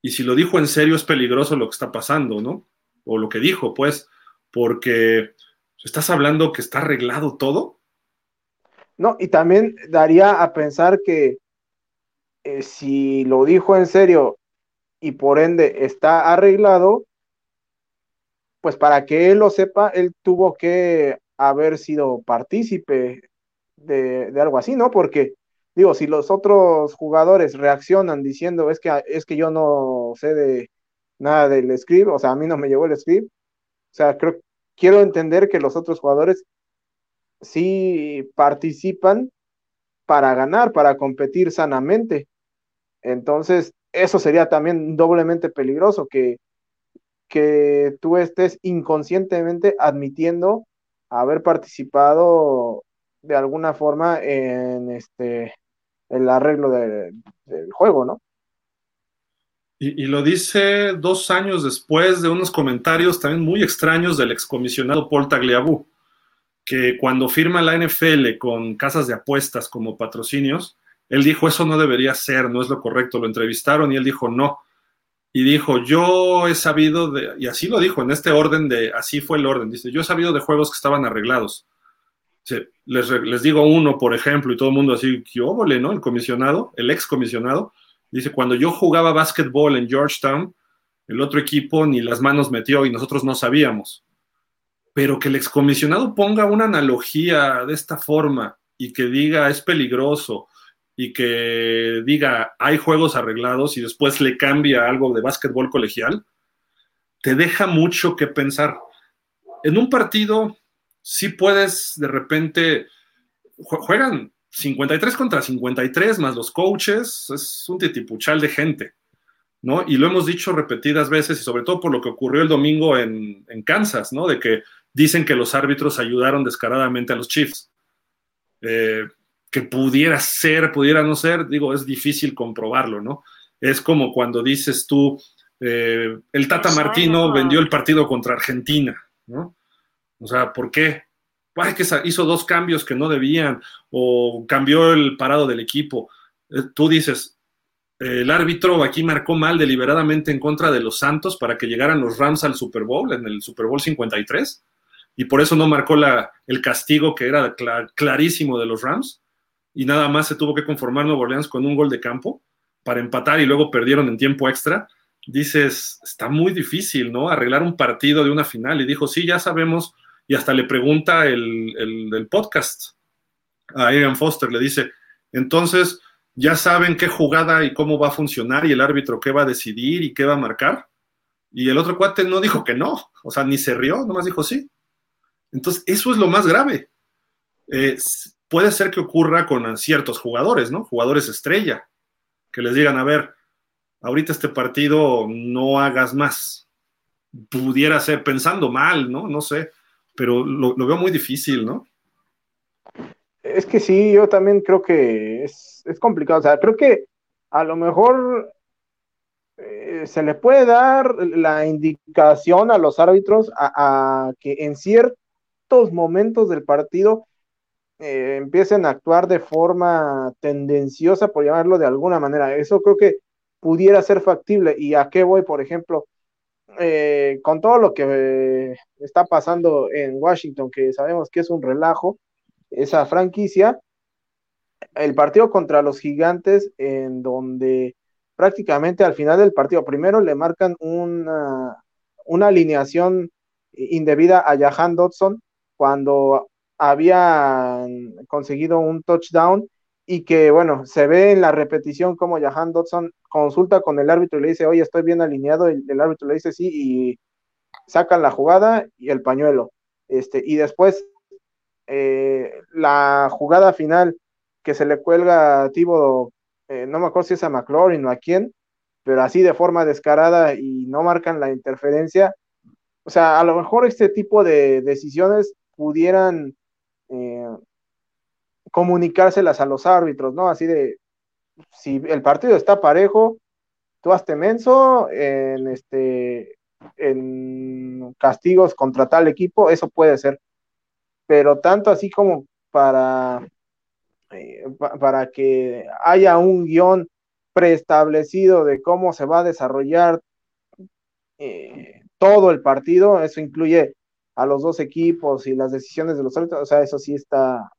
y si lo dijo en serio es peligroso lo que está pasando, ¿no? O lo que dijo, pues, porque estás hablando que está arreglado todo. No, y también daría a pensar que eh, si lo dijo en serio y por ende está arreglado, pues para que él lo sepa, él tuvo que haber sido partícipe de, algo así, ¿no? Porque digo, si los otros jugadores reaccionan diciendo es que, es que yo no sé de nada del script, o sea, a mí no me llegó el script, o sea, creo, quiero entender que los otros jugadores sí participan para ganar, para competir sanamente. Entonces, eso sería también doblemente peligroso, que, que tú estés inconscientemente admitiendo haber participado de alguna forma en este el arreglo del juego, ¿no? Y, lo dice dos años después de unos comentarios también muy extraños del excomisionado Paul Tagliabue, que cuando firma la NFL con casas de apuestas como patrocinios, él dijo, eso no debería ser, no es lo correcto. Lo entrevistaron y él dijo, no. Y dijo, yo he sabido de, y así lo dijo, en este orden de, así fue el orden, dice, yo he sabido de juegos que estaban arreglados. Les, les digo uno, por ejemplo, y todo el mundo así, ¿qué óvole, no? El comisionado, el ex comisionado, Dice, cuando yo jugaba básquetbol en Georgetown, el otro equipo ni las manos metió y nosotros no sabíamos. Pero que el excomisionado ponga una analogía de esta forma y que diga es peligroso y que diga hay juegos arreglados y después le cambia algo de básquetbol colegial, te deja mucho que pensar. En un partido sí puedes de repente, juegan 53 contra 53 más los coaches, es un titipuchal de gente, ¿no? Y lo hemos dicho repetidas veces y sobre todo por lo que ocurrió el domingo en, Kansas, ¿no? De que dicen que los árbitros ayudaron descaradamente a los Chiefs. Eh, que pudiera ser, pudiera no ser, digo, es difícil comprobarlo, ¿no? Es como cuando dices tú, eh, el Tata Martino vendió el partido contra Argentina, ¿no? O sea, ¿por qué? que hizo dos cambios que no debían o cambió el parado del equipo. Eh, tú dices, el árbitro aquí marcó mal deliberadamente en contra de los Santos para que llegaran los Rams al Super Bowl, en el Super Bowl 53, y por eso no marcó el castigo que era clarísimo de los Rams, y nada más se tuvo que conformar Nuevo Orleans con un gol de campo para empatar y luego perdieron en tiempo extra. Dices, está muy difícil, ¿no? Arreglar un partido de una final. Y dijo, sí, ya sabemos y hasta le pregunta el, podcast a Ian Foster, le dice, entonces, ¿ya saben qué jugada y cómo va a funcionar y el árbitro qué va a decidir y qué va a marcar? Y el otro cuate no dijo que no, o sea, ni se rió, nomás dijo sí. Entonces, eso es lo más grave. Eh, puede ser que ocurra con ciertos jugadores, ¿no? Jugadores estrella, que les digan, a ver, ahorita este partido no hagas más. Pudiera ser pensando mal, ¿no? No sé pero lo, veo muy difícil, ¿no? Es que sí, yo también creo que es, complicado. O sea, creo que a lo mejor eh, se le puede dar la indicación a los árbitros a, que en ciertos momentos del partido eh, empiecen a actuar de forma tendenciosa, por llamarlo de alguna manera. Eso creo que pudiera ser factible. ¿Y a qué voy, por ejemplo? Eh, con todo lo que está pasando en Washington, que sabemos que es un relajo, esa franquicia, el partido contra los gigantes, en donde prácticamente al final del partido, primero le marcan una, una alineación indebida a Jahan Dodson cuando habían conseguido un touchdown y que, bueno, se ve en la repetición como Jahan Dodson consulta con el árbitro y le dice, oye, estoy bien alineado, y el árbitro le dice sí, y sacan la jugada y el pañuelo. Este, y después, eh, la jugada final que se le cuelga a Tibo, eh, no me acuerdo si es a McLaurin o a quién, pero así de forma descarada y no marcan la interferencia. O sea, a lo mejor este tipo de decisiones pudieran eh, comunicárselas a los árbitros, ¿no? Así de, si el partido está parejo, tú hazte menso en este en castigos contra tal equipo, eso puede ser. Pero tanto así como para, eh, para que haya un guion preestablecido de cómo se va a desarrollar eh, todo el partido, eso incluye a los dos equipos y las decisiones de los árbitros, o sea, eso sí está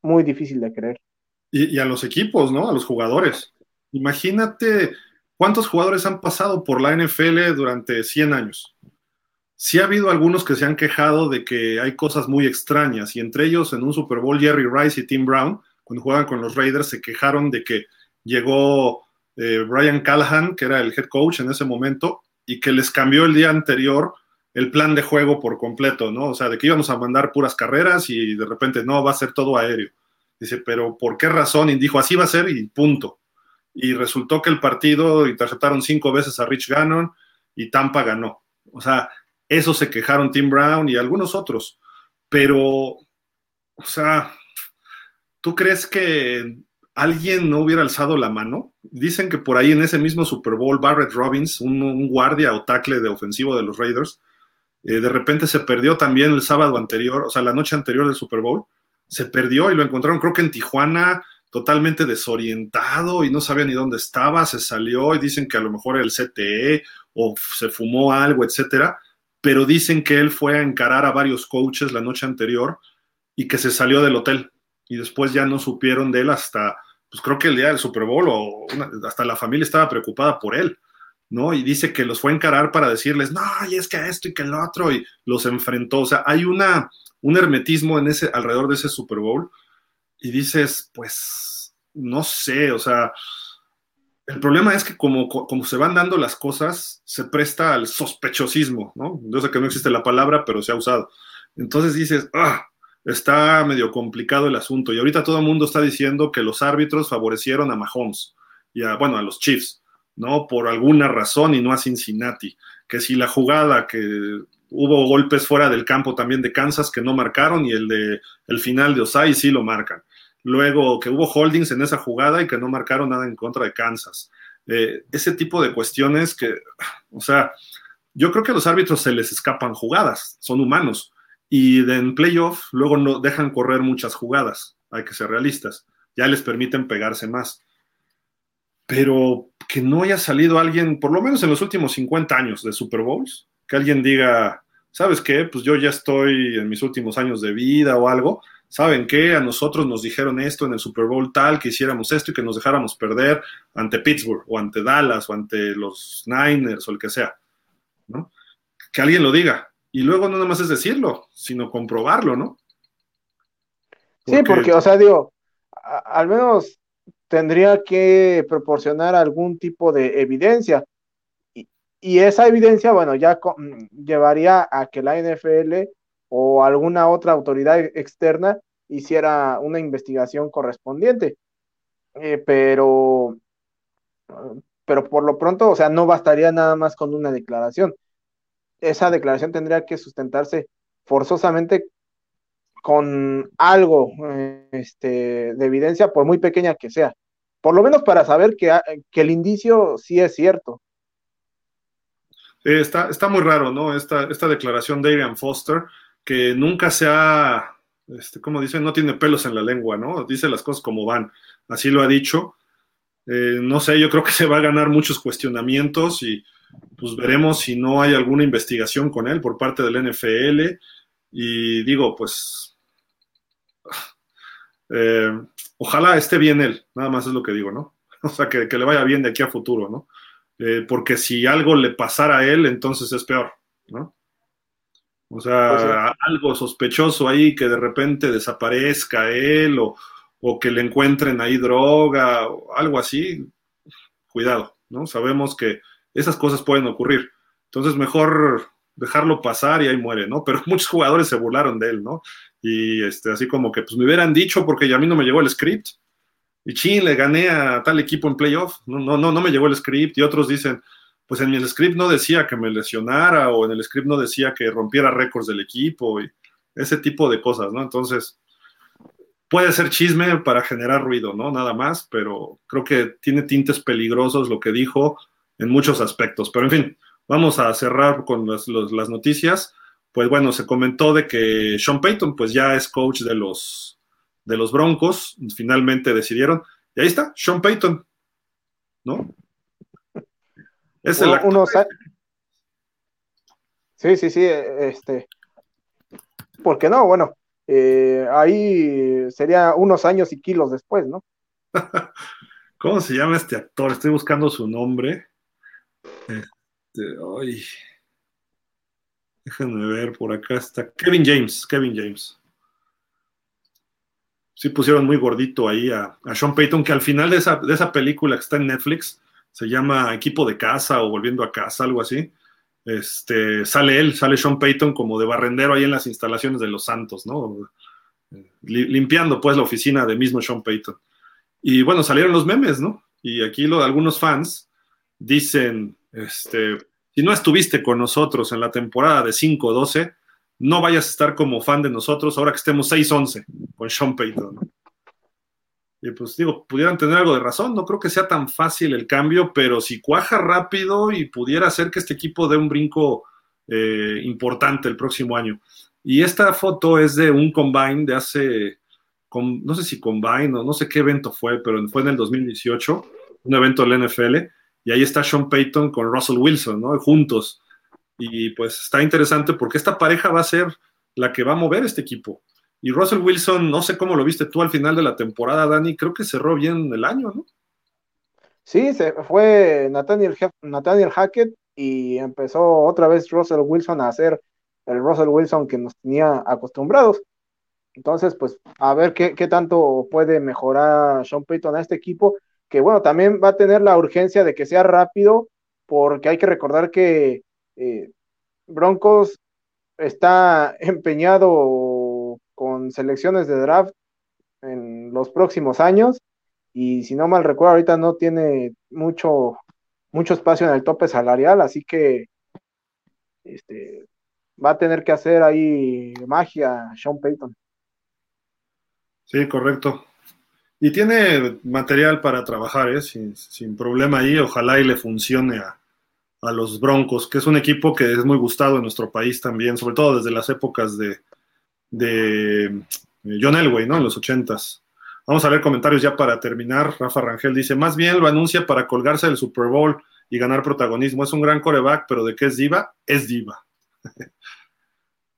muy difícil de creer. Y, a los equipos, ¿no? A los jugadores. Imagínate cuántos jugadores han pasado por la NFL durante 100 años. Sí ha habido algunos que se han quejado de que hay cosas muy extrañas, y entre ellos en un Super Bowl Jerry Rice y Tim Brown, cuando jugaban con los Raiders, se quejaron de que llegó eh, Brian Callahan, que era el head coach en ese momento, y que les cambió el día anterior el plan de juego por completo, ¿no? O sea, de que íbamos a mandar puras carreras y de repente no, va a ser todo aéreo. Dice, pero ¿por qué razón? Y dijo, así va a ser y punto. Y resultó que el partido interceptaron cinco veces a Rich Gannon y Tampa ganó. O sea, eso se quejaron Tim Brown y algunos otros. Pero, o sea, ¿tú crees que alguien no hubiera alzado la mano? Dicen que por ahí en ese mismo Super Bowl, Barrett Robbins, un, guardia o tackle de ofensivo de los Raiders, eh, de repente se perdió también el sábado anterior, o sea, la noche anterior del Super Bowl, se perdió y lo encontraron creo que en Tijuana totalmente desorientado y no sabía ni dónde estaba, se salió y dicen que a lo mejor el CTE o se fumó algo, etcétera, pero dicen que él fue a encarar a varios coaches la noche anterior y que se salió del hotel y después ya no supieron de él hasta, pues creo que el día del Super Bowl o hasta la familia estaba preocupada por él. ¿No? Y dice que los fue a encarar para decirles, no, y es que esto y que el otro, y los enfrentó. O sea, hay una, un hermetismo en ese, alrededor de ese Super Bowl, y dices, pues, no sé, o sea, el problema es que como, como se van dando las cosas, se presta al sospechosismo, ¿no? Yo sé que no existe la palabra, pero se ha usado. Entonces dices, ah, está medio complicado el asunto. Y ahorita todo el mundo está diciendo que los árbitros favorecieron a Mahomes y a, bueno, a los Chiefs. ¿No? Por alguna razón y no a Cincinnati. Que si la jugada que hubo golpes fuera del campo también de Kansas que no marcaron y el de el final de Osai sí lo marcan. Luego que hubo holdings en esa jugada y que no marcaron nada en contra de Kansas. Eh, ese tipo de cuestiones que, o sea, yo creo que a los árbitros se les escapan jugadas, son humanos. Y en playoff luego no dejan correr muchas jugadas, hay que ser realistas. Ya les permiten pegarse más pero que no haya salido alguien, por lo menos en los últimos 50 años de Super Bowls, que alguien diga, ¿sabes qué? Pues yo ya estoy en mis últimos años de vida o algo. ¿Saben qué? A nosotros nos dijeron esto en el Super Bowl tal, que hiciéramos esto y que nos dejáramos perder ante Pittsburgh o ante Dallas o ante los Niners o el que sea. ¿no? Que alguien lo diga. Y luego no nada más es decirlo, sino comprobarlo, ¿no? Sí, porque, o sea, digo, al menos tendría que proporcionar algún tipo de evidencia. Y, esa evidencia, bueno, ya mm, llevaría a que la NFL o alguna otra autoridad externa hiciera una investigación correspondiente. Eh, pero, pero por lo pronto, o sea, no bastaría nada más con una declaración. Esa declaración tendría que sustentarse forzosamente con algo este, de evidencia, por muy pequeña que sea por lo menos para saber que, el indicio sí es cierto. está, está, muy raro, ¿no? Esta, esta declaración de Adrian Foster, que nunca se ha, este, como dicen, no tiene pelos en la lengua, ¿no? Dice las cosas como van. Así lo ha dicho. Eh, no sé, yo creo que se va a ganar muchos cuestionamientos y pues veremos si no hay alguna investigación con él por parte del NFL. Y digo, pues eh, ojalá esté bien él, nada más es lo que digo, ¿no? O sea, que, le vaya bien de aquí a futuro, ¿no? Eh, porque si algo le pasara a él, entonces es peor, ¿no? O sea, pues algo sospechoso ahí que de repente desaparezca él o, o, que le encuentren ahí droga o algo así, cuidado, ¿no? Sabemos que esas cosas pueden ocurrir. Entonces, mejor dejarlo pasar y ahí muere, ¿no? Pero muchos jugadores se burlaron de él, ¿no? Y este, así como que pues me hubieran dicho porque ya a mí no me llegó el script. Y chin, le gané a tal equipo en playoff. No, no, no, no me llegó el script. Y otros dicen, pues en el script no decía que me lesionara o en el script no decía que rompiera récords del equipo y ese tipo de cosas, ¿no? Entonces, puede ser chisme para generar ruido, ¿no? Nada más, pero creo que tiene tintes peligrosos lo que dijo en muchos aspectos. Pero en fin, vamos a cerrar con las, las noticias pues bueno, se comentó de que Sean Payton pues ya es coach de los, de los Broncos, finalmente decidieron, y ahí está, Sean Payton, ¿no? Es el unos Sí, sí, sí, este, ¿por qué no? Bueno, eh, ahí sería unos años y kilos después, ¿no? ¿Cómo se llama este actor? Estoy buscando su nombre. Este, ay. Déjenme ver, por acá está Kevin James, Kevin James. sí pusieron muy gordito ahí a, Sean Payton, que al final de esa, de esa película que está en Netflix, se llama Equipo de Casa o Volviendo a Casa, algo así. Este, sale él, sale Sean Payton como de barrendero ahí en las instalaciones de Los Santos, ¿no? Limpiando pues la oficina de mismo Sean Payton. Y bueno, salieron los memes, ¿no? Y aquí lo, algunos fans dicen, este, si no estuviste con nosotros en la temporada de 5-12, no vayas a estar como fan de nosotros ahora que estemos 6-11 con Sean Payton. Y pues digo, pudieran tener algo de razón, no creo que sea tan fácil el cambio, pero si cuaja rápido y pudiera hacer que este equipo dé un brinco eh, importante el próximo año. Y esta foto es de un combine de hace, no sé si combine o no sé qué evento fue, pero fue en el 2018, un evento del NFL, y ahí está Sean Payton con Russell Wilson, ¿no? Juntos. Y pues está interesante porque esta pareja va a ser la que va a mover este equipo. Y Russell Wilson, no sé cómo lo viste tú al final de la temporada, Dani, creo que cerró bien el año, ¿no? Sí, se fue Nathaniel, Nathaniel Hackett y empezó otra vez Russell Wilson a hacer el Russell Wilson que nos tenía acostumbrados. Entonces, pues a ver qué, qué tanto puede mejorar Sean Payton a este equipo, que bueno, también va a tener la urgencia de que sea rápido, porque hay que recordar que eh, Broncos está empeñado con selecciones de draft en los próximos años y si no mal recuerdo ahorita no tiene mucho mucho espacio en el tope salarial, así que este va a tener que hacer ahí magia Sean Payton. Sí, correcto. Y tiene material para trabajar, ¿eh? sin, problema ahí. Ojalá y le funcione a, a los Broncos, que es un equipo que es muy gustado en nuestro país también, sobre todo desde las épocas de, de eh, John Elway, ¿no? En los ochentas. Vamos a ver comentarios ya para terminar. Rafa Rangel dice, más bien lo anuncia para colgarse del Super Bowl y ganar protagonismo. Es un gran coreback, pero ¿de qué es diva? Es diva.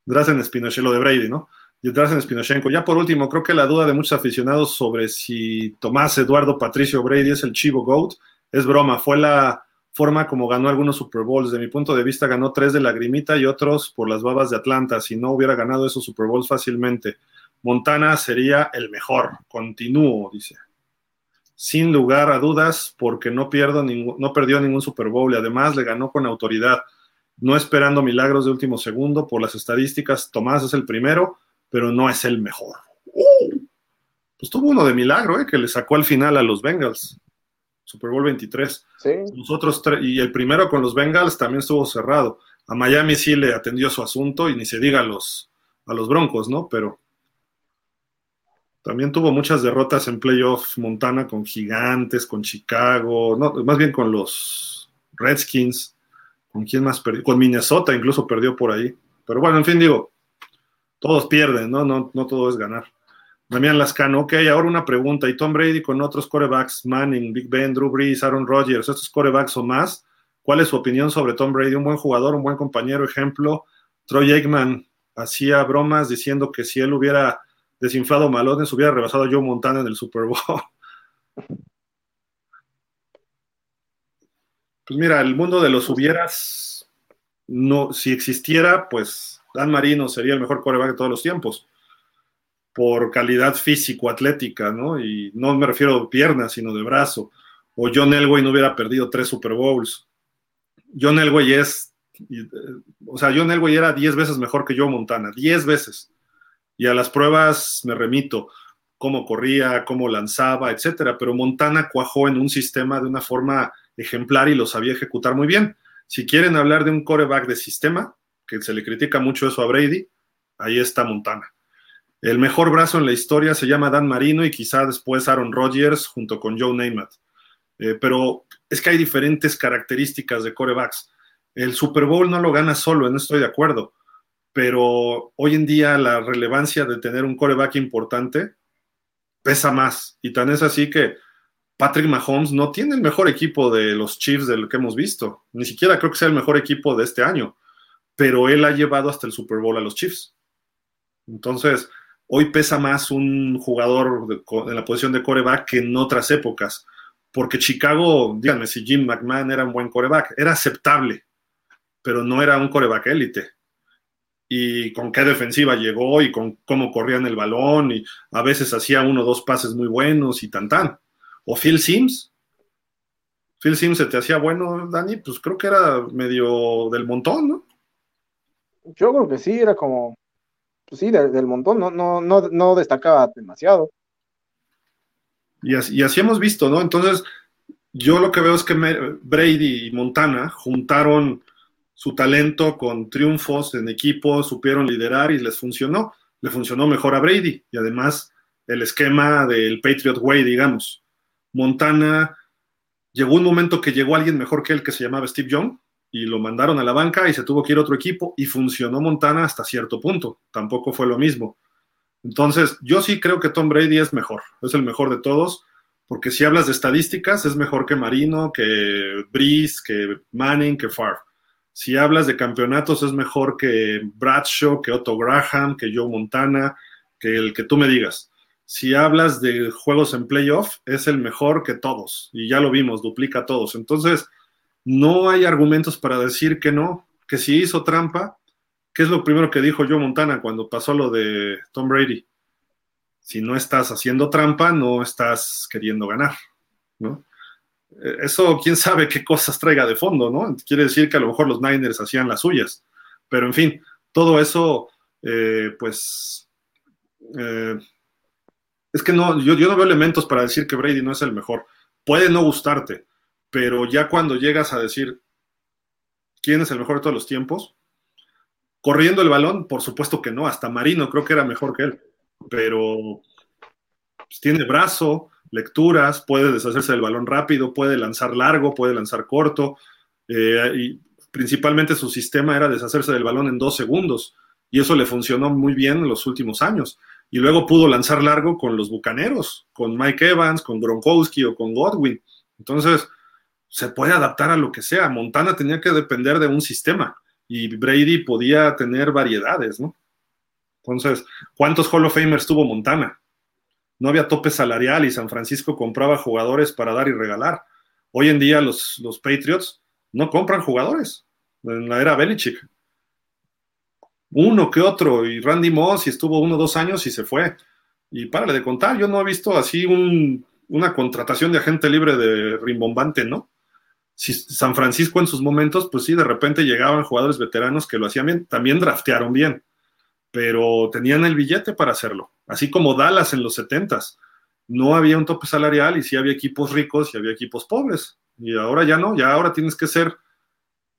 Drazen Spinochenko, lo de Brady, ¿no? Y Drazen Spinochenko. Ya por último, creo que la duda de muchos aficionados sobre si Tomás Eduardo Patricio Brady es el Chivo Goat es broma. Fue la forma como ganó algunos Super Bowls. De mi punto de vista, ganó tres de lagrimita y otros por las babas de Atlanta. Si no hubiera ganado esos Super Bowls fácilmente, Montana sería el mejor. Continúo, dice. Sin lugar a dudas, porque no, pierdo no perdió ningún Super Bowl y además le ganó con autoridad. No esperando milagros de último segundo. Por las estadísticas, Tomás es el primero, pero no es el mejor. Pues tuvo uno de milagro, ¿eh? que le sacó al final a los Bengals. Super Bowl 23. Nosotros y el primero con los Bengals también estuvo cerrado. A Miami sí le atendió su asunto y ni se diga a los, a los Broncos, ¿no? Pero también tuvo muchas derrotas en playoff Montana con Gigantes, con Chicago, no, más bien con los Redskins. ¿Con quién más perdió? Con Minnesota incluso perdió por ahí. Pero bueno, en fin, digo, todos pierden, ¿no? No, no todo es ganar. Damián Lascano, ok, ahora una pregunta. ¿Y Tom Brady con otros corebacks, Manning, Big Ben, Drew Brees, Aaron Rodgers, estos corebacks o más? ¿Cuál es su opinión sobre Tom Brady? Un buen jugador, un buen compañero, ejemplo. Troy Aikman hacía bromas diciendo que si él hubiera desinflado malones, hubiera rebasado a Joe Montana en el Super Bowl. Pues mira, el mundo de los hubieras, no, si existiera, pues Dan Marino sería el mejor coreback de todos los tiempos por calidad físico-atlética, ¿no? Y no me refiero a piernas, sino de brazo. O John Elway no hubiera perdido tres Super Bowls. John Elway es, eh, o sea, John Elway era diez veces mejor que Joe Montana, diez veces. Y a las pruebas me remito, cómo corría, cómo lanzaba, etcétera. Pero Montana cuajó en un sistema de una forma ejemplar y lo sabía ejecutar muy bien. Si quieren hablar de un coreback de sistema, que se le critica mucho eso a Brady, ahí está Montana. El mejor brazo en la historia se llama Dan Marino y quizá después Aaron Rodgers junto con Joe Namath. Eh, pero es que hay diferentes características de corebacks. El Super Bowl no lo gana solo, no estoy de acuerdo. Pero hoy en día la relevancia de tener un coreback importante pesa más. Y tan es así que Patrick Mahomes no tiene el mejor equipo de los Chiefs de lo que hemos visto. Ni siquiera creo que sea el mejor equipo de este año. Pero él ha llevado hasta el Super Bowl a los Chiefs. Entonces, Hoy pesa más un jugador en la posición de coreback que en otras épocas, porque Chicago, díganme si Jim McMahon era un buen coreback, era aceptable, pero no era un coreback élite. y con qué defensiva llegó y con cómo corrían el balón y a veces hacía uno o dos pases muy buenos y tan tan. O Phil Sims. Phil Sims se te hacía bueno, Dani, pues creo que era medio del montón, ¿no? Yo creo que sí, era como, pues sí, del, montón, no, no, no, no destacaba demasiado. Y así, y así hemos visto, ¿no? Entonces, yo lo que veo es que Brady y Montana juntaron su talento con triunfos en equipo, supieron liderar y les funcionó. Le funcionó mejor a Brady y además el esquema del Patriot Way, digamos. Montana llegó un momento que llegó alguien mejor que él que se llamaba Steve Young y lo mandaron a la banca y se tuvo que ir a otro equipo y funcionó Montana hasta cierto punto. Tampoco fue lo mismo. Entonces, yo sí creo que Tom Brady es mejor, es el mejor de todos, porque si hablas de estadísticas, es mejor que Marino, que Breeze, que Manning, que Favre. Si hablas de campeonatos, es mejor que Bradshaw, que Otto Graham, que Joe Montana, que el que tú me digas. Si hablas de juegos en playoff, es el mejor que todos. Y ya lo vimos, duplica todos. Entonces, no hay argumentos para decir que no, que si hizo trampa, ¿qué es lo primero que dijo Joe Montana cuando pasó lo de Tom Brady? Si no estás haciendo trampa, no estás queriendo ganar, ¿no? Eh, eso quién sabe qué cosas traiga de fondo, ¿no? Quiere decir que a lo mejor los Niners hacían las suyas. Pero en fin, todo eso, eh, pues, eh, es que no, yo, yo no veo elementos para decir que Brady no es el mejor. Puede no gustarte, pero ya cuando llegas a decir quién es el mejor de todos los tiempos, corriendo el balón, por supuesto que no, hasta Marino creo que era mejor que él, pero pues, tiene brazo, lecturas, puede deshacerse del balón rápido, puede lanzar largo, puede lanzar corto, eh, y principalmente su sistema era deshacerse del balón en dos segundos, y eso le funcionó muy bien en los últimos años. Y luego pudo lanzar largo con los Bucaneros, con Mike Evans, con Gronkowski o con Godwin. Entonces, se puede adaptar a lo que sea. Montana tenía que depender de un sistema y Brady podía tener variedades, ¿no? Entonces, ¿cuántos Hall of Famers tuvo Montana? no había tope salarial y San Francisco compraba jugadores para dar y regalar. Hoy en día los, los Patriots no compran jugadores en la era Belichick. Uno que otro, y Randy Moss y estuvo uno o dos años y se fue. Y párale de contar, yo no he visto así una contratación de agente libre de rimbombante, ¿no? Si San Francisco en sus momentos, pues sí, de repente llegaban jugadores veteranos que lo hacían bien, también draftearon bien pero tenían el billete para hacerlo, así como Dallas en los 70 No había un tope salarial y sí había equipos ricos y había equipos pobres. Y ahora ya no, ya ahora tienes que ser,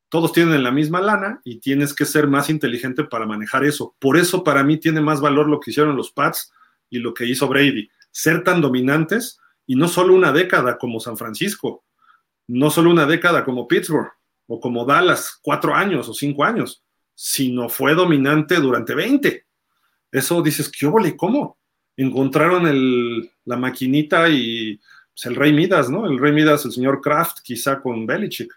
todos tienen la misma lana y tienes que ser más inteligente para manejar eso. Por eso para mí tiene más valor lo que hicieron los Pats y lo que hizo Brady. Ser tan dominantes y no solo una década como San Francisco, no solo una década como Pittsburgh o como Dallas, cuatro años o cinco años sino fue dominante durante 20. Eso dices, ¿qué óvole? ¿Cómo? Encontraron el, la maquinita y pues, el Rey Midas, ¿no? El Rey Midas, el señor Kraft, quizá con Belichick.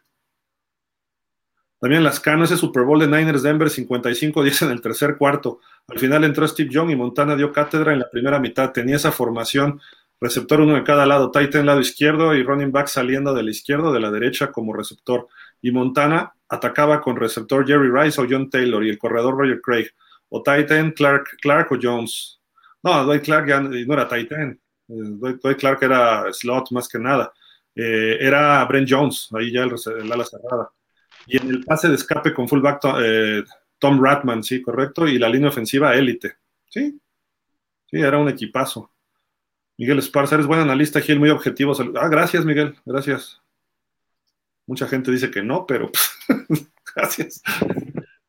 También las canas, ese Super Bowl de Niners Denver 55-10 en el tercer cuarto. Al final entró Steve Young y Montana dio cátedra en la primera mitad. Tenía esa formación, receptor uno de cada lado, tight end lado izquierdo y running back saliendo de la izquierda o de la derecha como receptor. Y Montana atacaba con receptor Jerry Rice o John Taylor y el corredor Roger Craig, o Titan Clark, Clark o Jones. No, Dwight Clark ya no era Titan, eh, Dwight Clark era slot más que nada. Eh, era Brent Jones, ahí ya el, ala cerrada. Y en el pase de escape con fullback eh, Tom Ratman, sí, correcto, y la línea ofensiva élite. Sí, sí, era un equipazo. Miguel Esparza, eres buen analista, Gil, muy objetivo. Ah, gracias, Miguel, gracias. Mucha gente dice que no, pero gracias.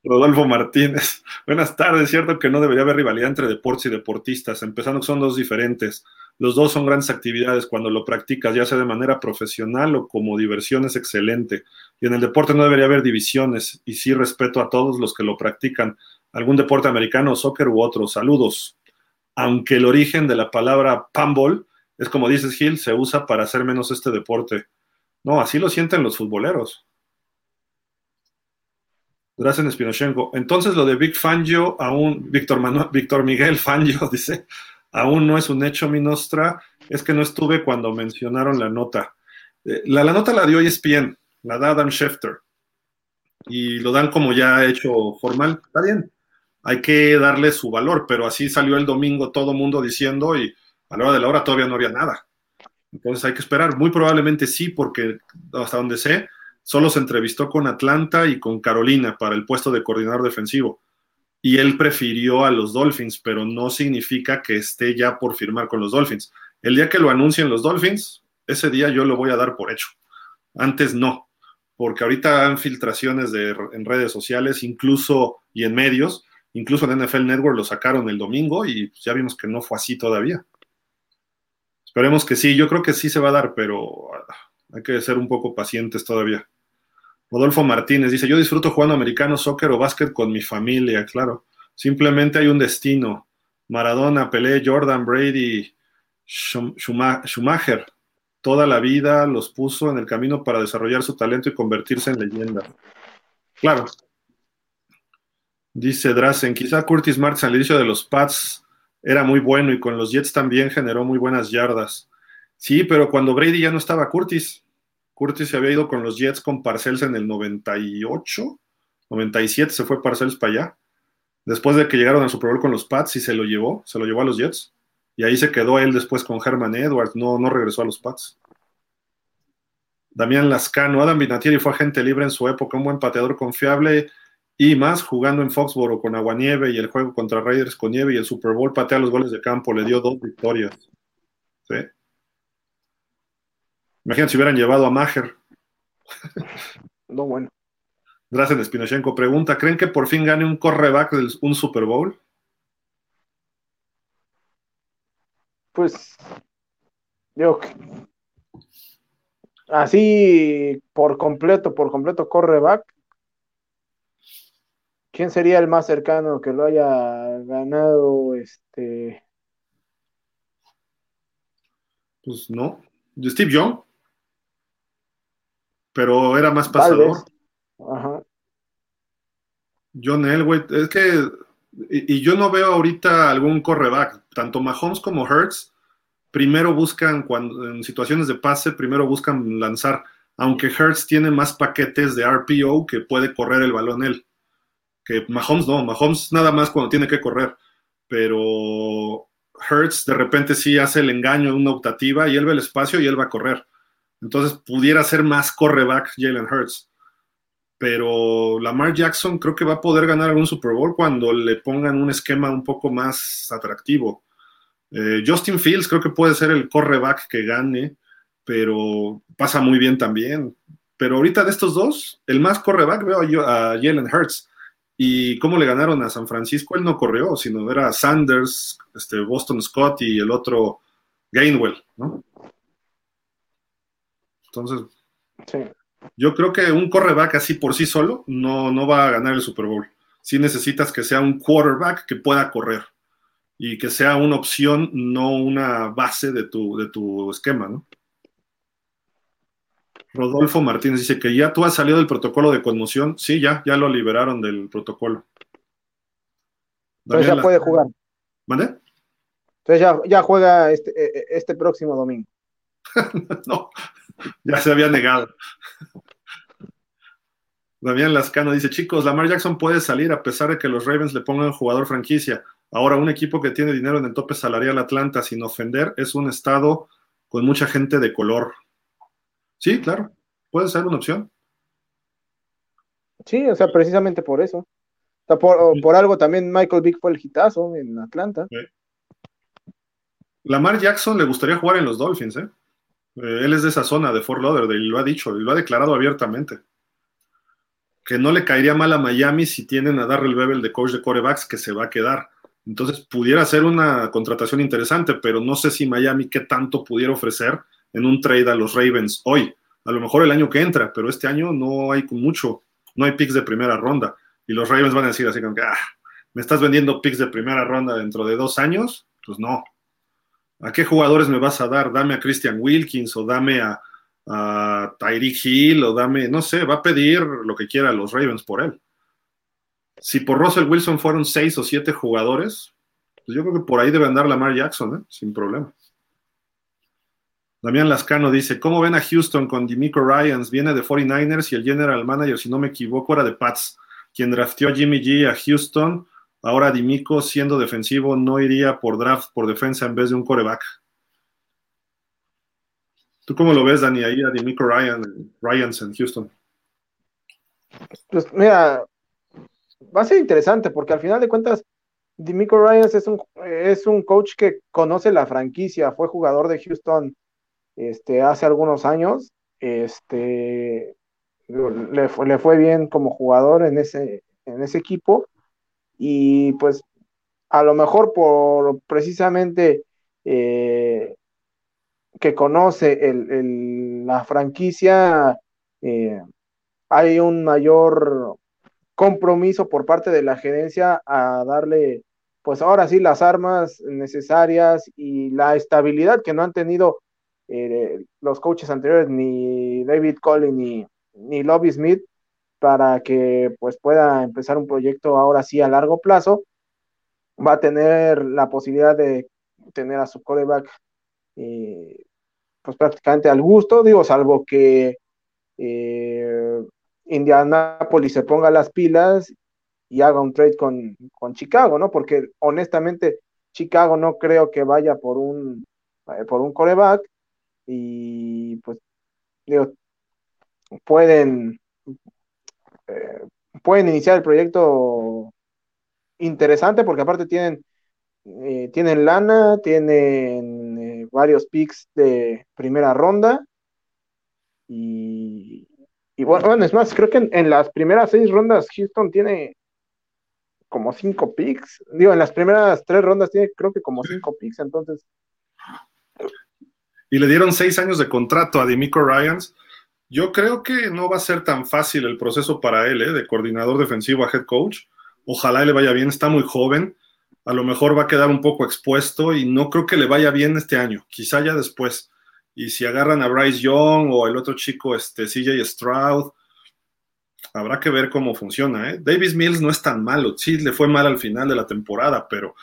Rodolfo Martínez. Buenas tardes. Cierto que no debería haber rivalidad entre deportes y deportistas, empezando que son dos diferentes. Los dos son grandes actividades cuando lo practicas, ya sea de manera profesional o como diversión, es excelente. Y en el deporte no debería haber divisiones, y sí respeto a todos los que lo practican, algún deporte americano, soccer u otro. Saludos. Aunque el origen de la palabra pambol es como dices Gil, se usa para hacer menos este deporte. No, así lo sienten los futboleros. Gracias, Espinochenko. Entonces lo de Big Fangio, aún, Víctor, Manuel, Víctor Miguel Fangio dice, aún no es un hecho, mi nostra, es que no estuve cuando mencionaron la nota. Eh, la, la, nota la dio ESPN, la da Adam Schefter, y lo dan como ya hecho formal, está bien, hay que darle su valor, pero así salió el domingo todo mundo diciendo y a la hora de la hora todavía no había nada. Entonces hay que esperar. Muy probablemente sí, porque hasta donde sé, solo se entrevistó con Atlanta y con Carolina para el puesto de coordinador defensivo. Y él prefirió a los Dolphins, pero no significa que esté ya por firmar con los Dolphins. El día que lo anuncien los Dolphins, ese día yo lo voy a dar por hecho. Antes no, porque ahorita han filtraciones de, en redes sociales, incluso y en medios, incluso en NFL Network lo sacaron el domingo y ya vimos que no fue así todavía. Esperemos que sí, yo creo que sí se va a dar, pero ah, hay que ser un poco pacientes todavía. Rodolfo Martínez dice, yo disfruto jugando americano, soccer o básquet con mi familia, claro. Simplemente hay un destino. Maradona, Pelé, Jordan, Brady, Schumacher. Toda la vida los puso en el camino para desarrollar su talento y convertirse en leyenda. Claro. Dice Drazen, quizá Curtis Marks al inicio de los Pats era muy bueno y con los Jets también generó muy buenas yardas. Sí, pero cuando Brady ya no estaba Curtis, Curtis se había ido con los Jets con Parcells en el 98, 97 se fue Parcells para allá. Después de que llegaron al Super Bowl con los Pats y se lo llevó, se lo llevó a los Jets. Y ahí se quedó él después con Herman Edwards, no, no regresó a los Pats. Damián Lascano, Adam Vinatieri fue agente libre en su época, un buen pateador confiable y más jugando en Foxboro con Aguanieve y el juego contra Raiders con nieve y el Super Bowl patea los goles de campo, le dio dos victorias. ¿Sí? Imagínate si hubieran llevado a Maher. No, bueno. Drazen Spinochenko pregunta: ¿Creen que por fin gane un correback de un Super Bowl? Pues, que así por completo, por completo correback, ¿Quién sería el más cercano que lo haya ganado? Este. Pues no. Steve Young. Pero era más pasador. Ajá. John Elway. Es que. Y, yo no veo ahorita algún correback. Tanto Mahomes como Hertz. Primero buscan, cuando en situaciones de pase, primero buscan lanzar. Aunque Hertz tiene más paquetes de RPO que puede correr el balón él que Mahomes no, Mahomes nada más cuando tiene que correr, pero Hertz de repente sí hace el engaño en una optativa y él ve el espacio y él va a correr. Entonces pudiera ser más correback Jalen Hurts. Pero Lamar Jackson creo que va a poder ganar algún Super Bowl cuando le pongan un esquema un poco más atractivo. Eh, Justin Fields creo que puede ser el correback que gane, pero pasa muy bien también. Pero ahorita de estos dos, el más correback veo a Jalen Hurts. ¿Y cómo le ganaron a San Francisco? Él no corrió, sino era Sanders, este, Boston Scott y el otro Gainwell, ¿no? Entonces, yo creo que un correback así por sí solo no, no va a ganar el Super Bowl. Sí necesitas que sea un quarterback que pueda correr y que sea una opción, no una base de tu, de tu esquema, ¿no? Rodolfo Martínez dice que ya tú has salido del protocolo de conmoción. Sí, ya, ya lo liberaron del protocolo. Entonces ya puede jugar. ¿Mande? Entonces ya, juega este, e, e, este próximo domingo. no, ya se había negado. Damián Lascano dice, chicos, Lamar Jackson puede salir a pesar de que los Ravens le pongan jugador franquicia. Ahora, un equipo que tiene dinero en el tope salarial Atlanta sin ofender es un estado con mucha gente de color. Sí, claro, puede ser una opción. Sí, o sea, precisamente por eso. O por, algo también Michael Vick fue el hitazo en Atlanta. Lamar Jackson le gustaría jugar en los Dolphins, ¿eh? ¿eh? Él es de esa zona de Fort Lauderdale y lo ha dicho, y lo ha declarado abiertamente. Que no le caería mal a Miami si tienen a Darrell Bebel de coach de corebacks que se va a quedar. Entonces pudiera ser una contratación interesante, pero no sé si Miami qué tanto pudiera ofrecer en un trade a los Ravens hoy. A lo mejor el año que entra, pero este año no hay mucho, no hay picks de primera ronda. Y los Ravens van a decir así como que, ah, ¿me estás vendiendo picks de primera ronda dentro de dos años? Pues no. ¿A qué jugadores me vas a dar? Dame a Christian Wilkins o dame a, a Tyreek Hill o dame, no sé, va a pedir lo que quiera los Ravens por él. Si por Russell Wilson fueron seis o siete jugadores, pues yo creo que por ahí debe andar Lamar Jackson, ¿eh? sin problema. Damián Lascano dice, ¿cómo ven a Houston con Dimico Ryans? Viene de 49ers y el general manager, si no me equivoco, era de Pats, quien drafteó a Jimmy G a Houston Ahora Dimico, siendo defensivo, no iría por draft, por defensa en vez de un coreback. ¿Tú cómo lo ves, Dani, ahí a Dimico Ryan, Ryans en Houston? Pues mira, va a ser interesante porque al final de cuentas, Dimico Ryans es un, es un coach que conoce la franquicia, fue jugador de Houston este, hace algunos años, este, le, fue, bien como jugador en ese, en ese equipo y pues a lo mejor por precisamente eh, que conoce el, la franquicia, eh, hay un mayor compromiso por parte de la gerencia a darle, pues ahora sí, las armas necesarias y la estabilidad que no han tenido eh, los coaches anteriores, ni David Collin ni, ni Lobby Smith, para que pues pueda empezar un proyecto ahora sí a largo plazo. Va a tener la posibilidad de tener a su coreback eh, pues prácticamente al gusto, digo, salvo que eh, Indianapolis se ponga las pilas y haga un trade con, con, Chicago, ¿no? Porque honestamente Chicago no creo que vaya por un eh, por un coreback y pues digo, pueden eh, pueden iniciar el proyecto interesante porque aparte tienen, eh, tienen lana, tienen eh, varios picks de primera ronda y, bueno, es más, creo que en, las primeras seis rondas Houston tiene como cinco picks, digo, en las primeras tres rondas tiene creo que como cinco picks, entonces... Y le dieron seis años de contrato a Dimico Ryans yo creo que no va a ser tan fácil el proceso para él, ¿eh? de coordinador defensivo a head coach. Ojalá le vaya bien, está muy joven, a lo mejor va a quedar un poco expuesto y no creo que le vaya bien este año, quizá ya después. Y si agarran a Bryce Young o el otro chico, este CJ Stroud, habrá que ver cómo funciona. ¿eh? Davis Mills no es tan malo, sí le fue mal al final de la temporada, pero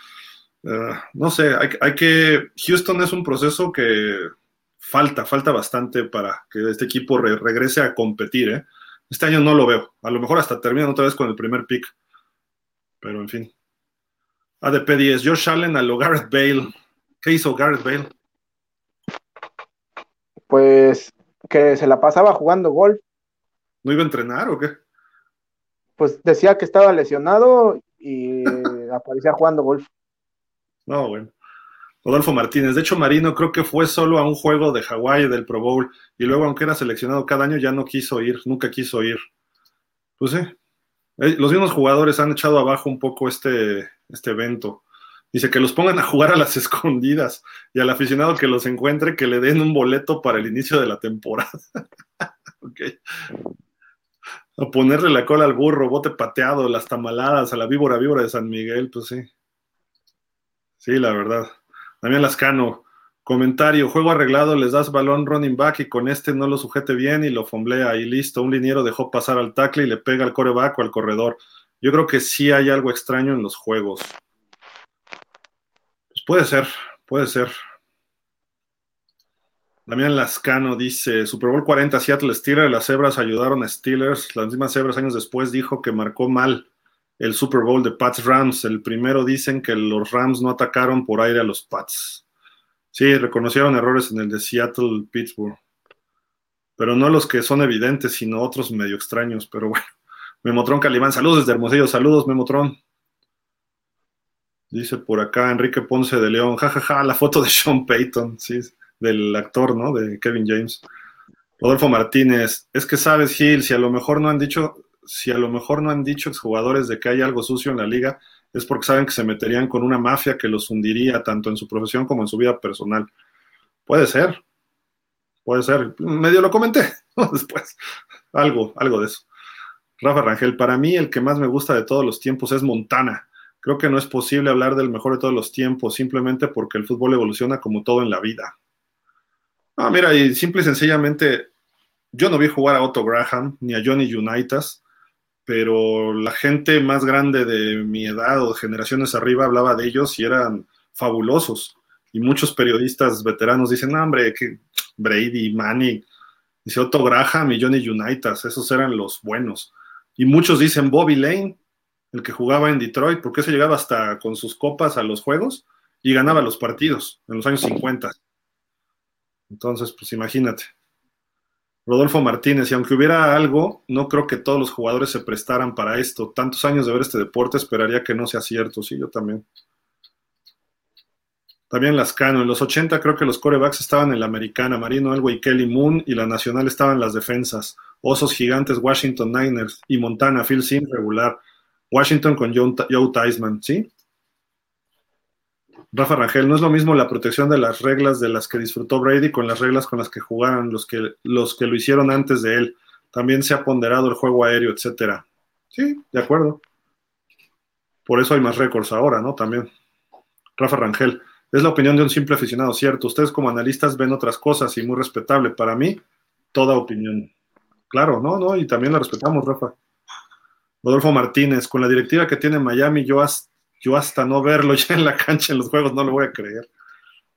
uh, no sé, hay, hay que. Houston es un proceso que falta, falta bastante para que este equipo regrese a competir. ¿eh? Este año no lo veo. A lo mejor hasta terminan otra vez con el primer pick. Pero en fin. ADP 10. Josh Allen a lo Garrett Bale. ¿Qué hizo Garrett Bale? Pues que se la pasaba jugando golf. ¿No iba a entrenar o qué? Pues decía que estaba lesionado y aparecía jugando golf. No, bueno. Rodolfo Martínez. De hecho, Marino creo que fue solo a un juego de Hawái del Pro Bowl y luego, aunque era seleccionado cada año, ya no quiso ir, nunca quiso ir. Pues sí, eh, los mismos jugadores han echado abajo un poco este, este evento. Dice que los pongan a jugar a las escondidas y al aficionado que los encuentre que le den un boleto para el inicio de la temporada. okay. A ponerle la cola al burro, bote pateado, las tamaladas, a la víbora víbora de San Miguel, pues sí. Sí, la verdad. También Lascano. Comentario, juego arreglado, les das balón running back y con este no lo sujete bien y lo fomblea y listo. Un liniero dejó pasar al tackle y le pega al coreback o al corredor. Yo creo que sí hay algo extraño en los juegos. Pues puede ser, puede ser. Damián Lascano dice, Super Bowl 40 Seattle Steelers, las cebras ayudaron a Steelers, las mismas cebras años después dijo que marcó mal el Super Bowl de Pats Rams. El primero dicen que los Rams no atacaron por aire a los Pats. Sí, reconocieron errores en el de Seattle, Pittsburgh. Pero no los que son evidentes, sino otros medio extraños. Pero bueno, Memotron Calimán, saludos desde Hermosillo, saludos Memotron. Dice por acá Enrique Ponce de León, jajaja, ja, ja, la foto de Sean Payton, sí, del actor, ¿no? De Kevin James. Rodolfo Martínez, es que sabes, Gil, si a lo mejor no han dicho, si a lo mejor no han dicho jugadores de que hay algo sucio en la liga, es porque saben que se meterían con una mafia que los hundiría tanto en su profesión como en su vida personal. Puede ser, puede ser. Medio lo comenté después. Algo, algo de eso. Rafa Rangel, para mí el que más me gusta de todos los tiempos es Montana. Creo que no es posible hablar del mejor de todos los tiempos simplemente porque el fútbol evoluciona como todo en la vida. Ah, mira, y simple y sencillamente, yo no vi jugar a Otto Graham ni a Johnny Unitas pero la gente más grande de mi edad o de generaciones arriba hablaba de ellos y eran fabulosos. Y muchos periodistas veteranos dicen, no, hombre, que Brady, Manny, dice Otto Graham y Johnny Unitas, esos eran los buenos. Y muchos dicen Bobby Lane, el que jugaba en Detroit, porque se llegaba hasta con sus copas a los juegos y ganaba los partidos en los años 50. Entonces, pues imagínate. Rodolfo Martínez, y aunque hubiera algo, no creo que todos los jugadores se prestaran para esto. Tantos años de ver este deporte, esperaría que no sea cierto. Sí, yo también. También Lascano. En los 80 creo que los corebacks estaban en la americana. Marino Elway, Kelly Moon y la nacional estaban las defensas. Osos gigantes, Washington Niners y Montana, Phil Sim regular. Washington con Joe Theismann, ¿sí? Rafa Rangel, no es lo mismo la protección de las reglas de las que disfrutó Brady con las reglas con las que jugaron los que, los que lo hicieron antes de él. También se ha ponderado el juego aéreo, etcétera. Sí, de acuerdo. Por eso hay más récords ahora, ¿no? También. Rafa Rangel, es la opinión de un simple aficionado, cierto. Ustedes como analistas ven otras cosas y muy respetable. Para mí, toda opinión. Claro, no, no, y también la respetamos, Rafa. Rodolfo Martínez, con la directiva que tiene Miami, yo hasta, yo hasta no verlo ya en la cancha en los juegos no lo voy a creer.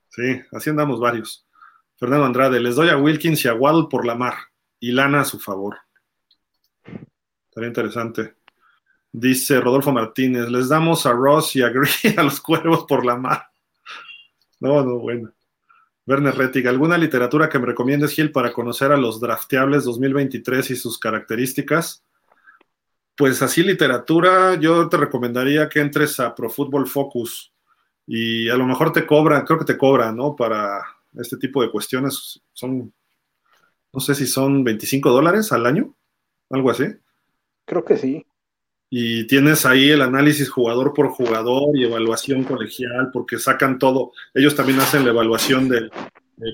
Sí, así andamos varios. Fernando Andrade, les doy a Wilkins y a Waddle por la mar y lana a su favor. Estaría interesante. Dice Rodolfo Martínez, les damos a Ross y a Green a los cuervos por la mar. No, no, bueno. Werner Rettig, ¿alguna literatura que me recomiendes, Gil, para conocer a los drafteables 2023 y sus características? Pues así literatura, yo te recomendaría que entres a Pro Football Focus y a lo mejor te cobran, creo que te cobran, ¿no? Para este tipo de cuestiones son, no sé si son 25 dólares al año, algo así. Creo que sí y tienes ahí el análisis jugador por jugador y evaluación colegial, porque sacan todo. Ellos también hacen la evaluación del,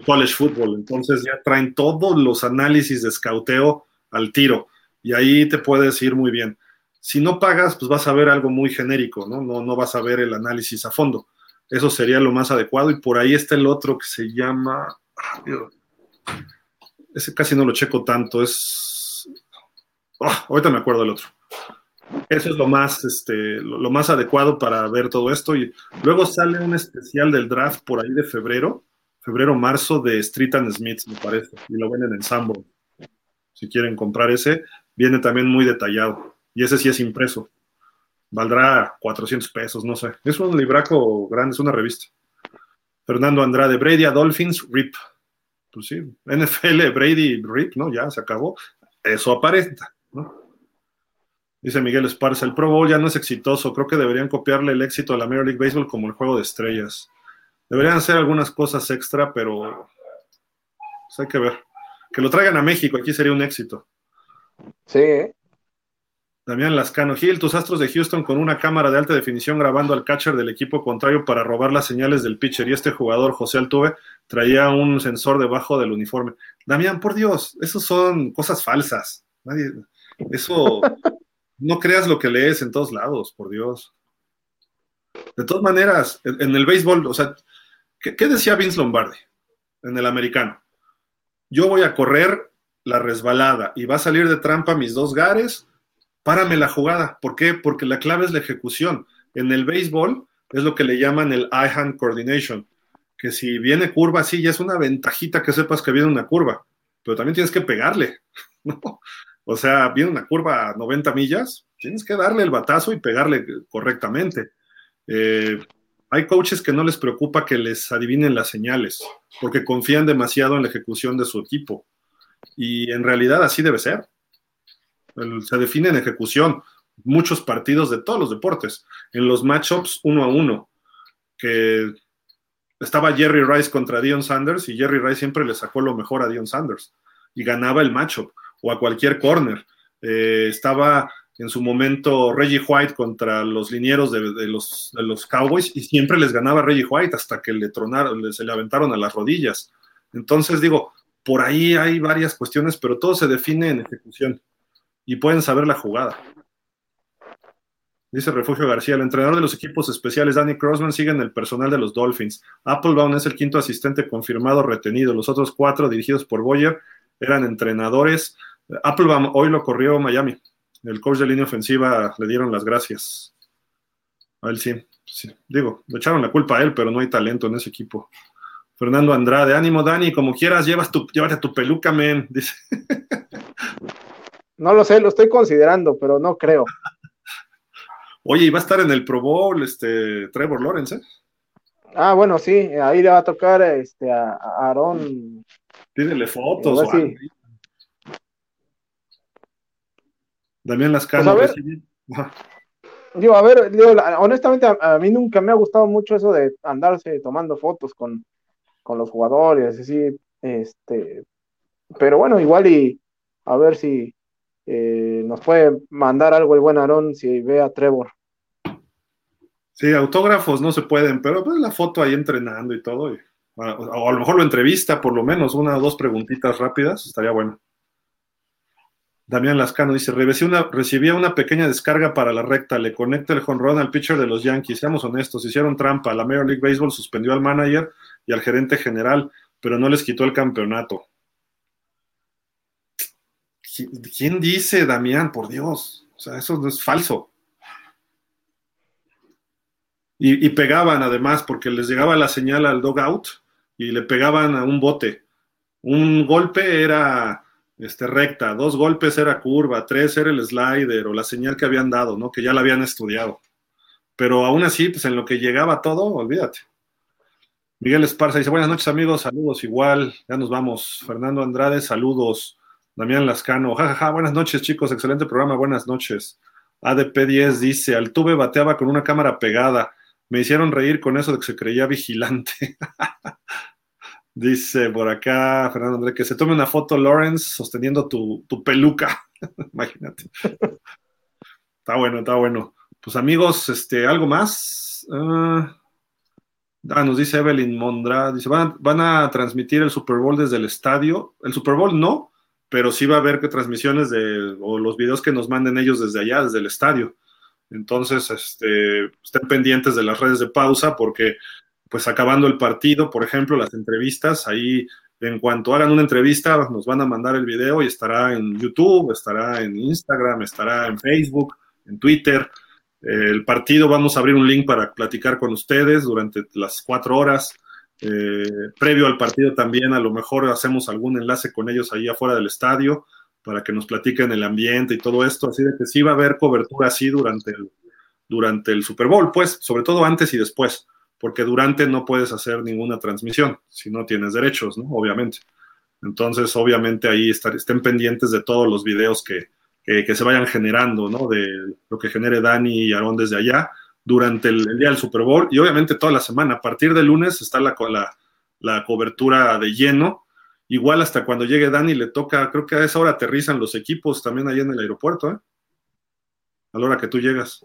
college football, entonces ya traen todos los análisis de escauteo al tiro y ahí te puedes ir muy bien. Si no pagas, pues vas a ver algo muy genérico, ¿no? No, no vas a ver el análisis a fondo. Eso sería lo más adecuado y por ahí está el otro que se llama... Ese casi no lo checo tanto, es... Ah, ahorita me acuerdo del otro eso es lo más, este, lo, más adecuado para ver todo esto. Y luego sale un especial del draft por ahí de febrero, febrero-marzo de Street and Smith, me parece, y lo venden en Sambo. Si quieren comprar ese, viene también muy detallado. Y ese sí es impreso. Valdrá 400 pesos, no sé. Es un libraco grande, es una revista. Fernando Andrade, Brady a Dolphins, RIP. Pues sí, NFL, Brady, RIP, ¿no? Ya se acabó. Eso aparenta, ¿no? Dice Miguel Esparza, el Pro Bowl ya no es exitoso, creo que deberían copiarle el éxito a la Major League Baseball como el juego de estrellas. Deberían hacer algunas cosas extra, pero pues hay que ver. Que lo traigan a México, aquí sería un éxito. Sí. ¿eh? Damián Lascano, Gil, tus astros de Houston con una cámara de alta definición grabando al catcher del equipo contrario para robar las señales del pitcher y este jugador, José Altuve, traía un sensor debajo del uniforme. Damián, por Dios, eso son cosas falsas. Nadie, eso no creas lo que lees en todos lados, por Dios. De todas maneras, en, el béisbol, o sea, ¿qué, decía Vince Lombardi en el americano? Yo voy a correr la resbalada y va a salir de trampa mis dos gares, párame la jugada. ¿Por qué? Porque la clave es la ejecución. En el béisbol es lo que le llaman el eye-hand coordination, que si viene curva, sí, ya es una ventajita que sepas que viene una curva, pero también tienes que pegarle, ¿no? O sea, viene una curva a 90 millas, tienes que darle el batazo y pegarle correctamente. Eh, hay coaches que no les preocupa que les adivinen las señales, porque confían demasiado en la ejecución de su equipo. Y en realidad así debe ser. se define en ejecución muchos partidos de todos los deportes. En los matchups uno a uno, que estaba Jerry Rice contra Dion Sanders y Jerry Rice siempre le sacó lo mejor a Dion Sanders y ganaba el matchup o a cualquier corner. Eh, estaba en su momento Reggie White contra los linieros de, los, de, los, Cowboys y siempre les ganaba Reggie White hasta que le tronaron, se le aventaron a las rodillas. Entonces digo, por ahí hay varias cuestiones, pero todo se define en ejecución y pueden saber la jugada. Dice Refugio García, el entrenador de los equipos especiales, Danny Crossman, sigue en el personal de los Dolphins. Applebaum es el quinto asistente confirmado retenido. Los otros cuatro, dirigidos por Boyer, eran entrenadores. Applebaum hoy lo corrió Miami. El coach de línea ofensiva le dieron las gracias. A él sí, Digo, le echaron la culpa a él, pero no hay talento en ese equipo. Fernando Andrade, ánimo Dani, como quieras, llevas tu, llévate tu peluca, men, dice. No lo sé, lo estoy considerando, pero no creo. Oye, y va a estar en el Pro Bowl este Trevor Lawrence, ¿eh? Ah, bueno, sí, ahí le va a tocar este, a, a Aaron. Pídele fotos. O sí. Damián Lascano. Pues digo, a ver, digo, honestamente a, mí nunca me ha gustado mucho eso de andarse tomando fotos con, con los jugadores, así, este, pero bueno, igual y a ver si eh, nos puede mandar algo el buen Aarón si ve a Trevor. Sí, autógrafos no se pueden, pero pues la foto ahí entrenando y todo, o a lo mejor lo entrevista por lo menos, una o dos preguntitas rápidas, estaría bueno. Damián Lascano dice, una, recibía una pequeña descarga para la recta, le conecta el jonrón al pitcher de los Yankees, seamos honestos, hicieron trampa, la Major League Baseball suspendió al manager y al gerente general, pero no les quitó el campeonato. ¿Quién dice, Damián? Por Dios. O sea, eso no es falso. Y, pegaban además, porque les llegaba la señal al dogout y le pegaban a un bote. Un golpe era este, recta, dos golpes era curva, tres era el slider o la señal que habían dado, ¿no? Que ya la habían estudiado. Pero aún así, pues en lo que llegaba todo, olvídate. Miguel Esparza dice, buenas noches amigos, saludos igual, ya nos vamos. Fernando Andrade, saludos. Damián Lascano, jajaja, buenas noches chicos, excelente programa, buenas noches. ADP10 dice, Altuve bateaba con una cámara pegada, me hicieron reír con eso de que se creía vigilante. dice por acá Fernando André, que se tome una foto Lawrence sosteniendo tu, peluca, imagínate. está bueno, está bueno. Pues amigos, este, ¿algo más? ah, ah nos dice Evelyn Mondra, dice, van, van a transmitir el Super Bowl desde el estadio. El Super Bowl no, pero sí va a haber que transmisiones de, o los videos que nos manden ellos desde allá, desde el estadio. Entonces, este, estén pendientes de las redes de pausa porque, pues acabando el partido, por ejemplo, las entrevistas, ahí en cuanto hagan una entrevista, nos van a mandar el video y estará en YouTube, estará en Instagram, estará en Facebook, en Twitter. El partido vamos a abrir un link para platicar con ustedes durante las cuatro horas. Eh, previo al partido también a lo mejor hacemos algún enlace con ellos ahí afuera del estadio para que nos platiquen el ambiente y todo esto, así de que sí va a haber cobertura así durante el, durante el Super Bowl, pues, sobre todo antes y después, porque durante no puedes hacer ninguna transmisión si no tienes derechos, ¿no? Obviamente. Entonces, obviamente ahí estén pendientes de todos los videos que, que, se vayan generando, ¿no? De lo que genere Dani y Aarón desde allá durante el, día del Super Bowl y obviamente toda la semana. A partir del lunes está la, la, la cobertura de lleno. Igual hasta cuando llegue Dani le toca, creo que a esa hora aterrizan los equipos también ahí en el aeropuerto, ¿eh? A la hora que tú llegas.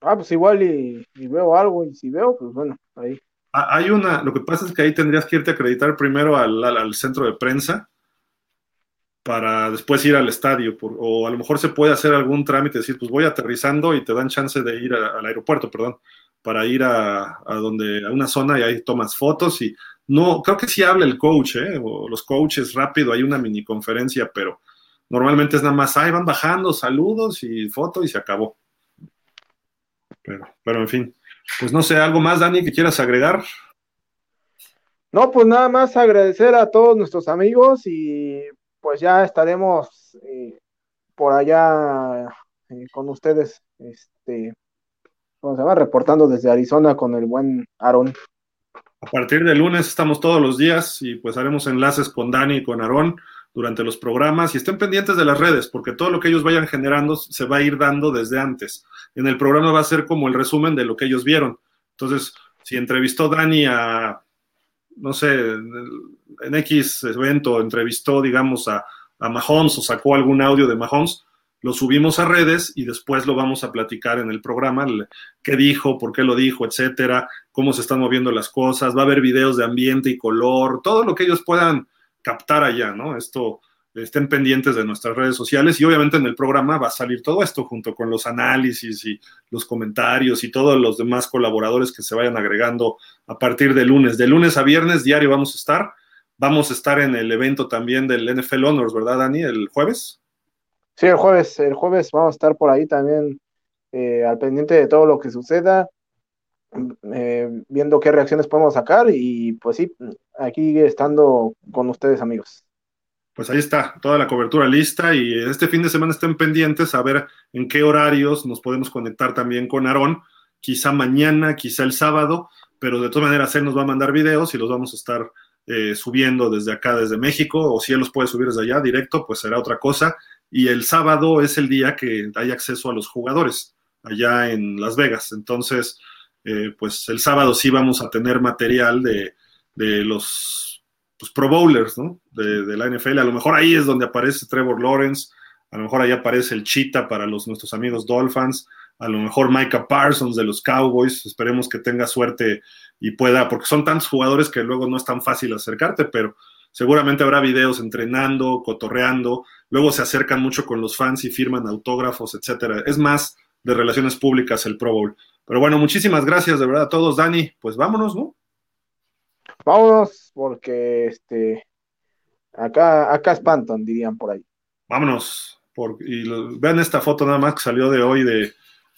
Ah, pues igual y, veo algo, y si veo, pues bueno, ahí. Ah, hay una, lo que pasa es que ahí tendrías que irte a acreditar primero al, al centro de prensa para después ir al estadio, o a lo mejor se puede hacer algún trámite, decir, pues voy aterrizando y te dan chance de ir al aeropuerto, perdón, para ir a, donde, a una zona y ahí tomas fotos y no, creo que sí habla el coach, ¿eh? o los coaches rápido, hay una mini conferencia, pero normalmente es nada más, ahí van bajando, saludos y foto y se acabó. Pero, pero en fin, pues no sé, ¿algo más, Dani, que quieras agregar? No, pues nada más agradecer a todos nuestros amigos y pues ya estaremos eh, por allá eh, con ustedes, este, ¿cómo se va? Reportando desde Arizona con el buen Aarón. A partir de lunes estamos todos los días y pues haremos enlaces con Dani y con Aarón durante los programas y estén pendientes de las redes porque todo lo que ellos vayan generando se va a ir dando desde antes. En el programa va a ser como el resumen de lo que ellos vieron. Entonces, si entrevistó Dani a, no sé, en X evento entrevistó, digamos, a, a Mahomes o sacó algún audio de Mahomes, lo subimos a redes y después lo vamos a platicar en el programa, qué dijo, por qué lo dijo, etcétera, cómo se están moviendo las cosas, va a haber videos de ambiente y color, todo lo que ellos puedan captar allá, ¿no? Esto, estén pendientes de nuestras redes sociales y obviamente en el programa va a salir todo esto junto con los análisis y los comentarios y todos los demás colaboradores que se vayan agregando a partir de lunes. De lunes a viernes diario vamos a estar Vamos a estar en el evento también del NFL Honors, ¿verdad, Dani? El jueves. Sí, el jueves, el jueves vamos a estar por ahí también eh, al pendiente de todo lo que suceda, eh, viendo qué reacciones podemos sacar y pues sí, aquí estando con ustedes amigos. Pues ahí está, toda la cobertura lista y este fin de semana estén pendientes a ver en qué horarios nos podemos conectar también con Aarón, quizá mañana, quizá el sábado, pero de todas maneras él nos va a mandar videos y los vamos a estar eh, subiendo desde acá, desde México, o si él los puede subir desde allá directo, pues será otra cosa. Y el sábado es el día que hay acceso a los jugadores allá en Las Vegas. Entonces, eh, pues el sábado sí vamos a tener material de, de los pues, Pro Bowlers, ¿no? De, la NFL. A lo mejor ahí es donde aparece Trevor Lawrence, a lo mejor ahí aparece el Cheetah para los, nuestros amigos Dolphins, a lo mejor Micah Parsons de los Cowboys, esperemos que tenga suerte y pueda, porque son tantos jugadores que luego no es tan fácil acercarte, pero seguramente habrá videos entrenando, cotorreando, luego se acercan mucho con los fans y firman autógrafos, etcétera. Es más de relaciones públicas el Pro Bowl. Pero bueno, muchísimas gracias de verdad a todos, Dani. Pues vámonos, ¿no? Vámonos, porque este acá, acá espantan, dirían por ahí. Vámonos. Y vean esta foto nada más que salió de hoy de,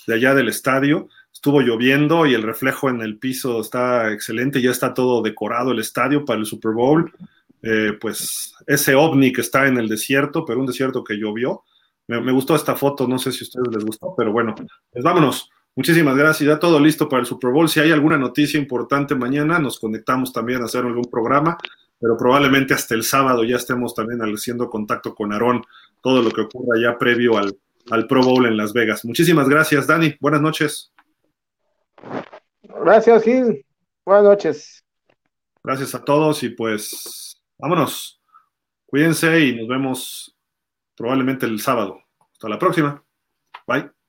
allá del estadio. Estuvo lloviendo y el reflejo en el piso está excelente, ya está todo decorado el estadio para el Super Bowl. Eh, pues ese ovni que está en el desierto, pero un desierto que llovió. Me, me, gustó esta foto, no sé si a ustedes les gustó, pero bueno, pues vámonos. Muchísimas gracias. Ya todo listo para el Super Bowl. Si hay alguna noticia importante mañana, nos conectamos también a hacer algún programa, pero probablemente hasta el sábado ya estemos también haciendo contacto con Aarón, todo lo que ocurra ya previo al, al Pro Bowl en Las Vegas. Muchísimas gracias, Dani. Buenas noches. Gracias, Gil. Buenas noches. Gracias a todos y pues vámonos. Cuídense y nos vemos probablemente el sábado. Hasta la próxima. Bye.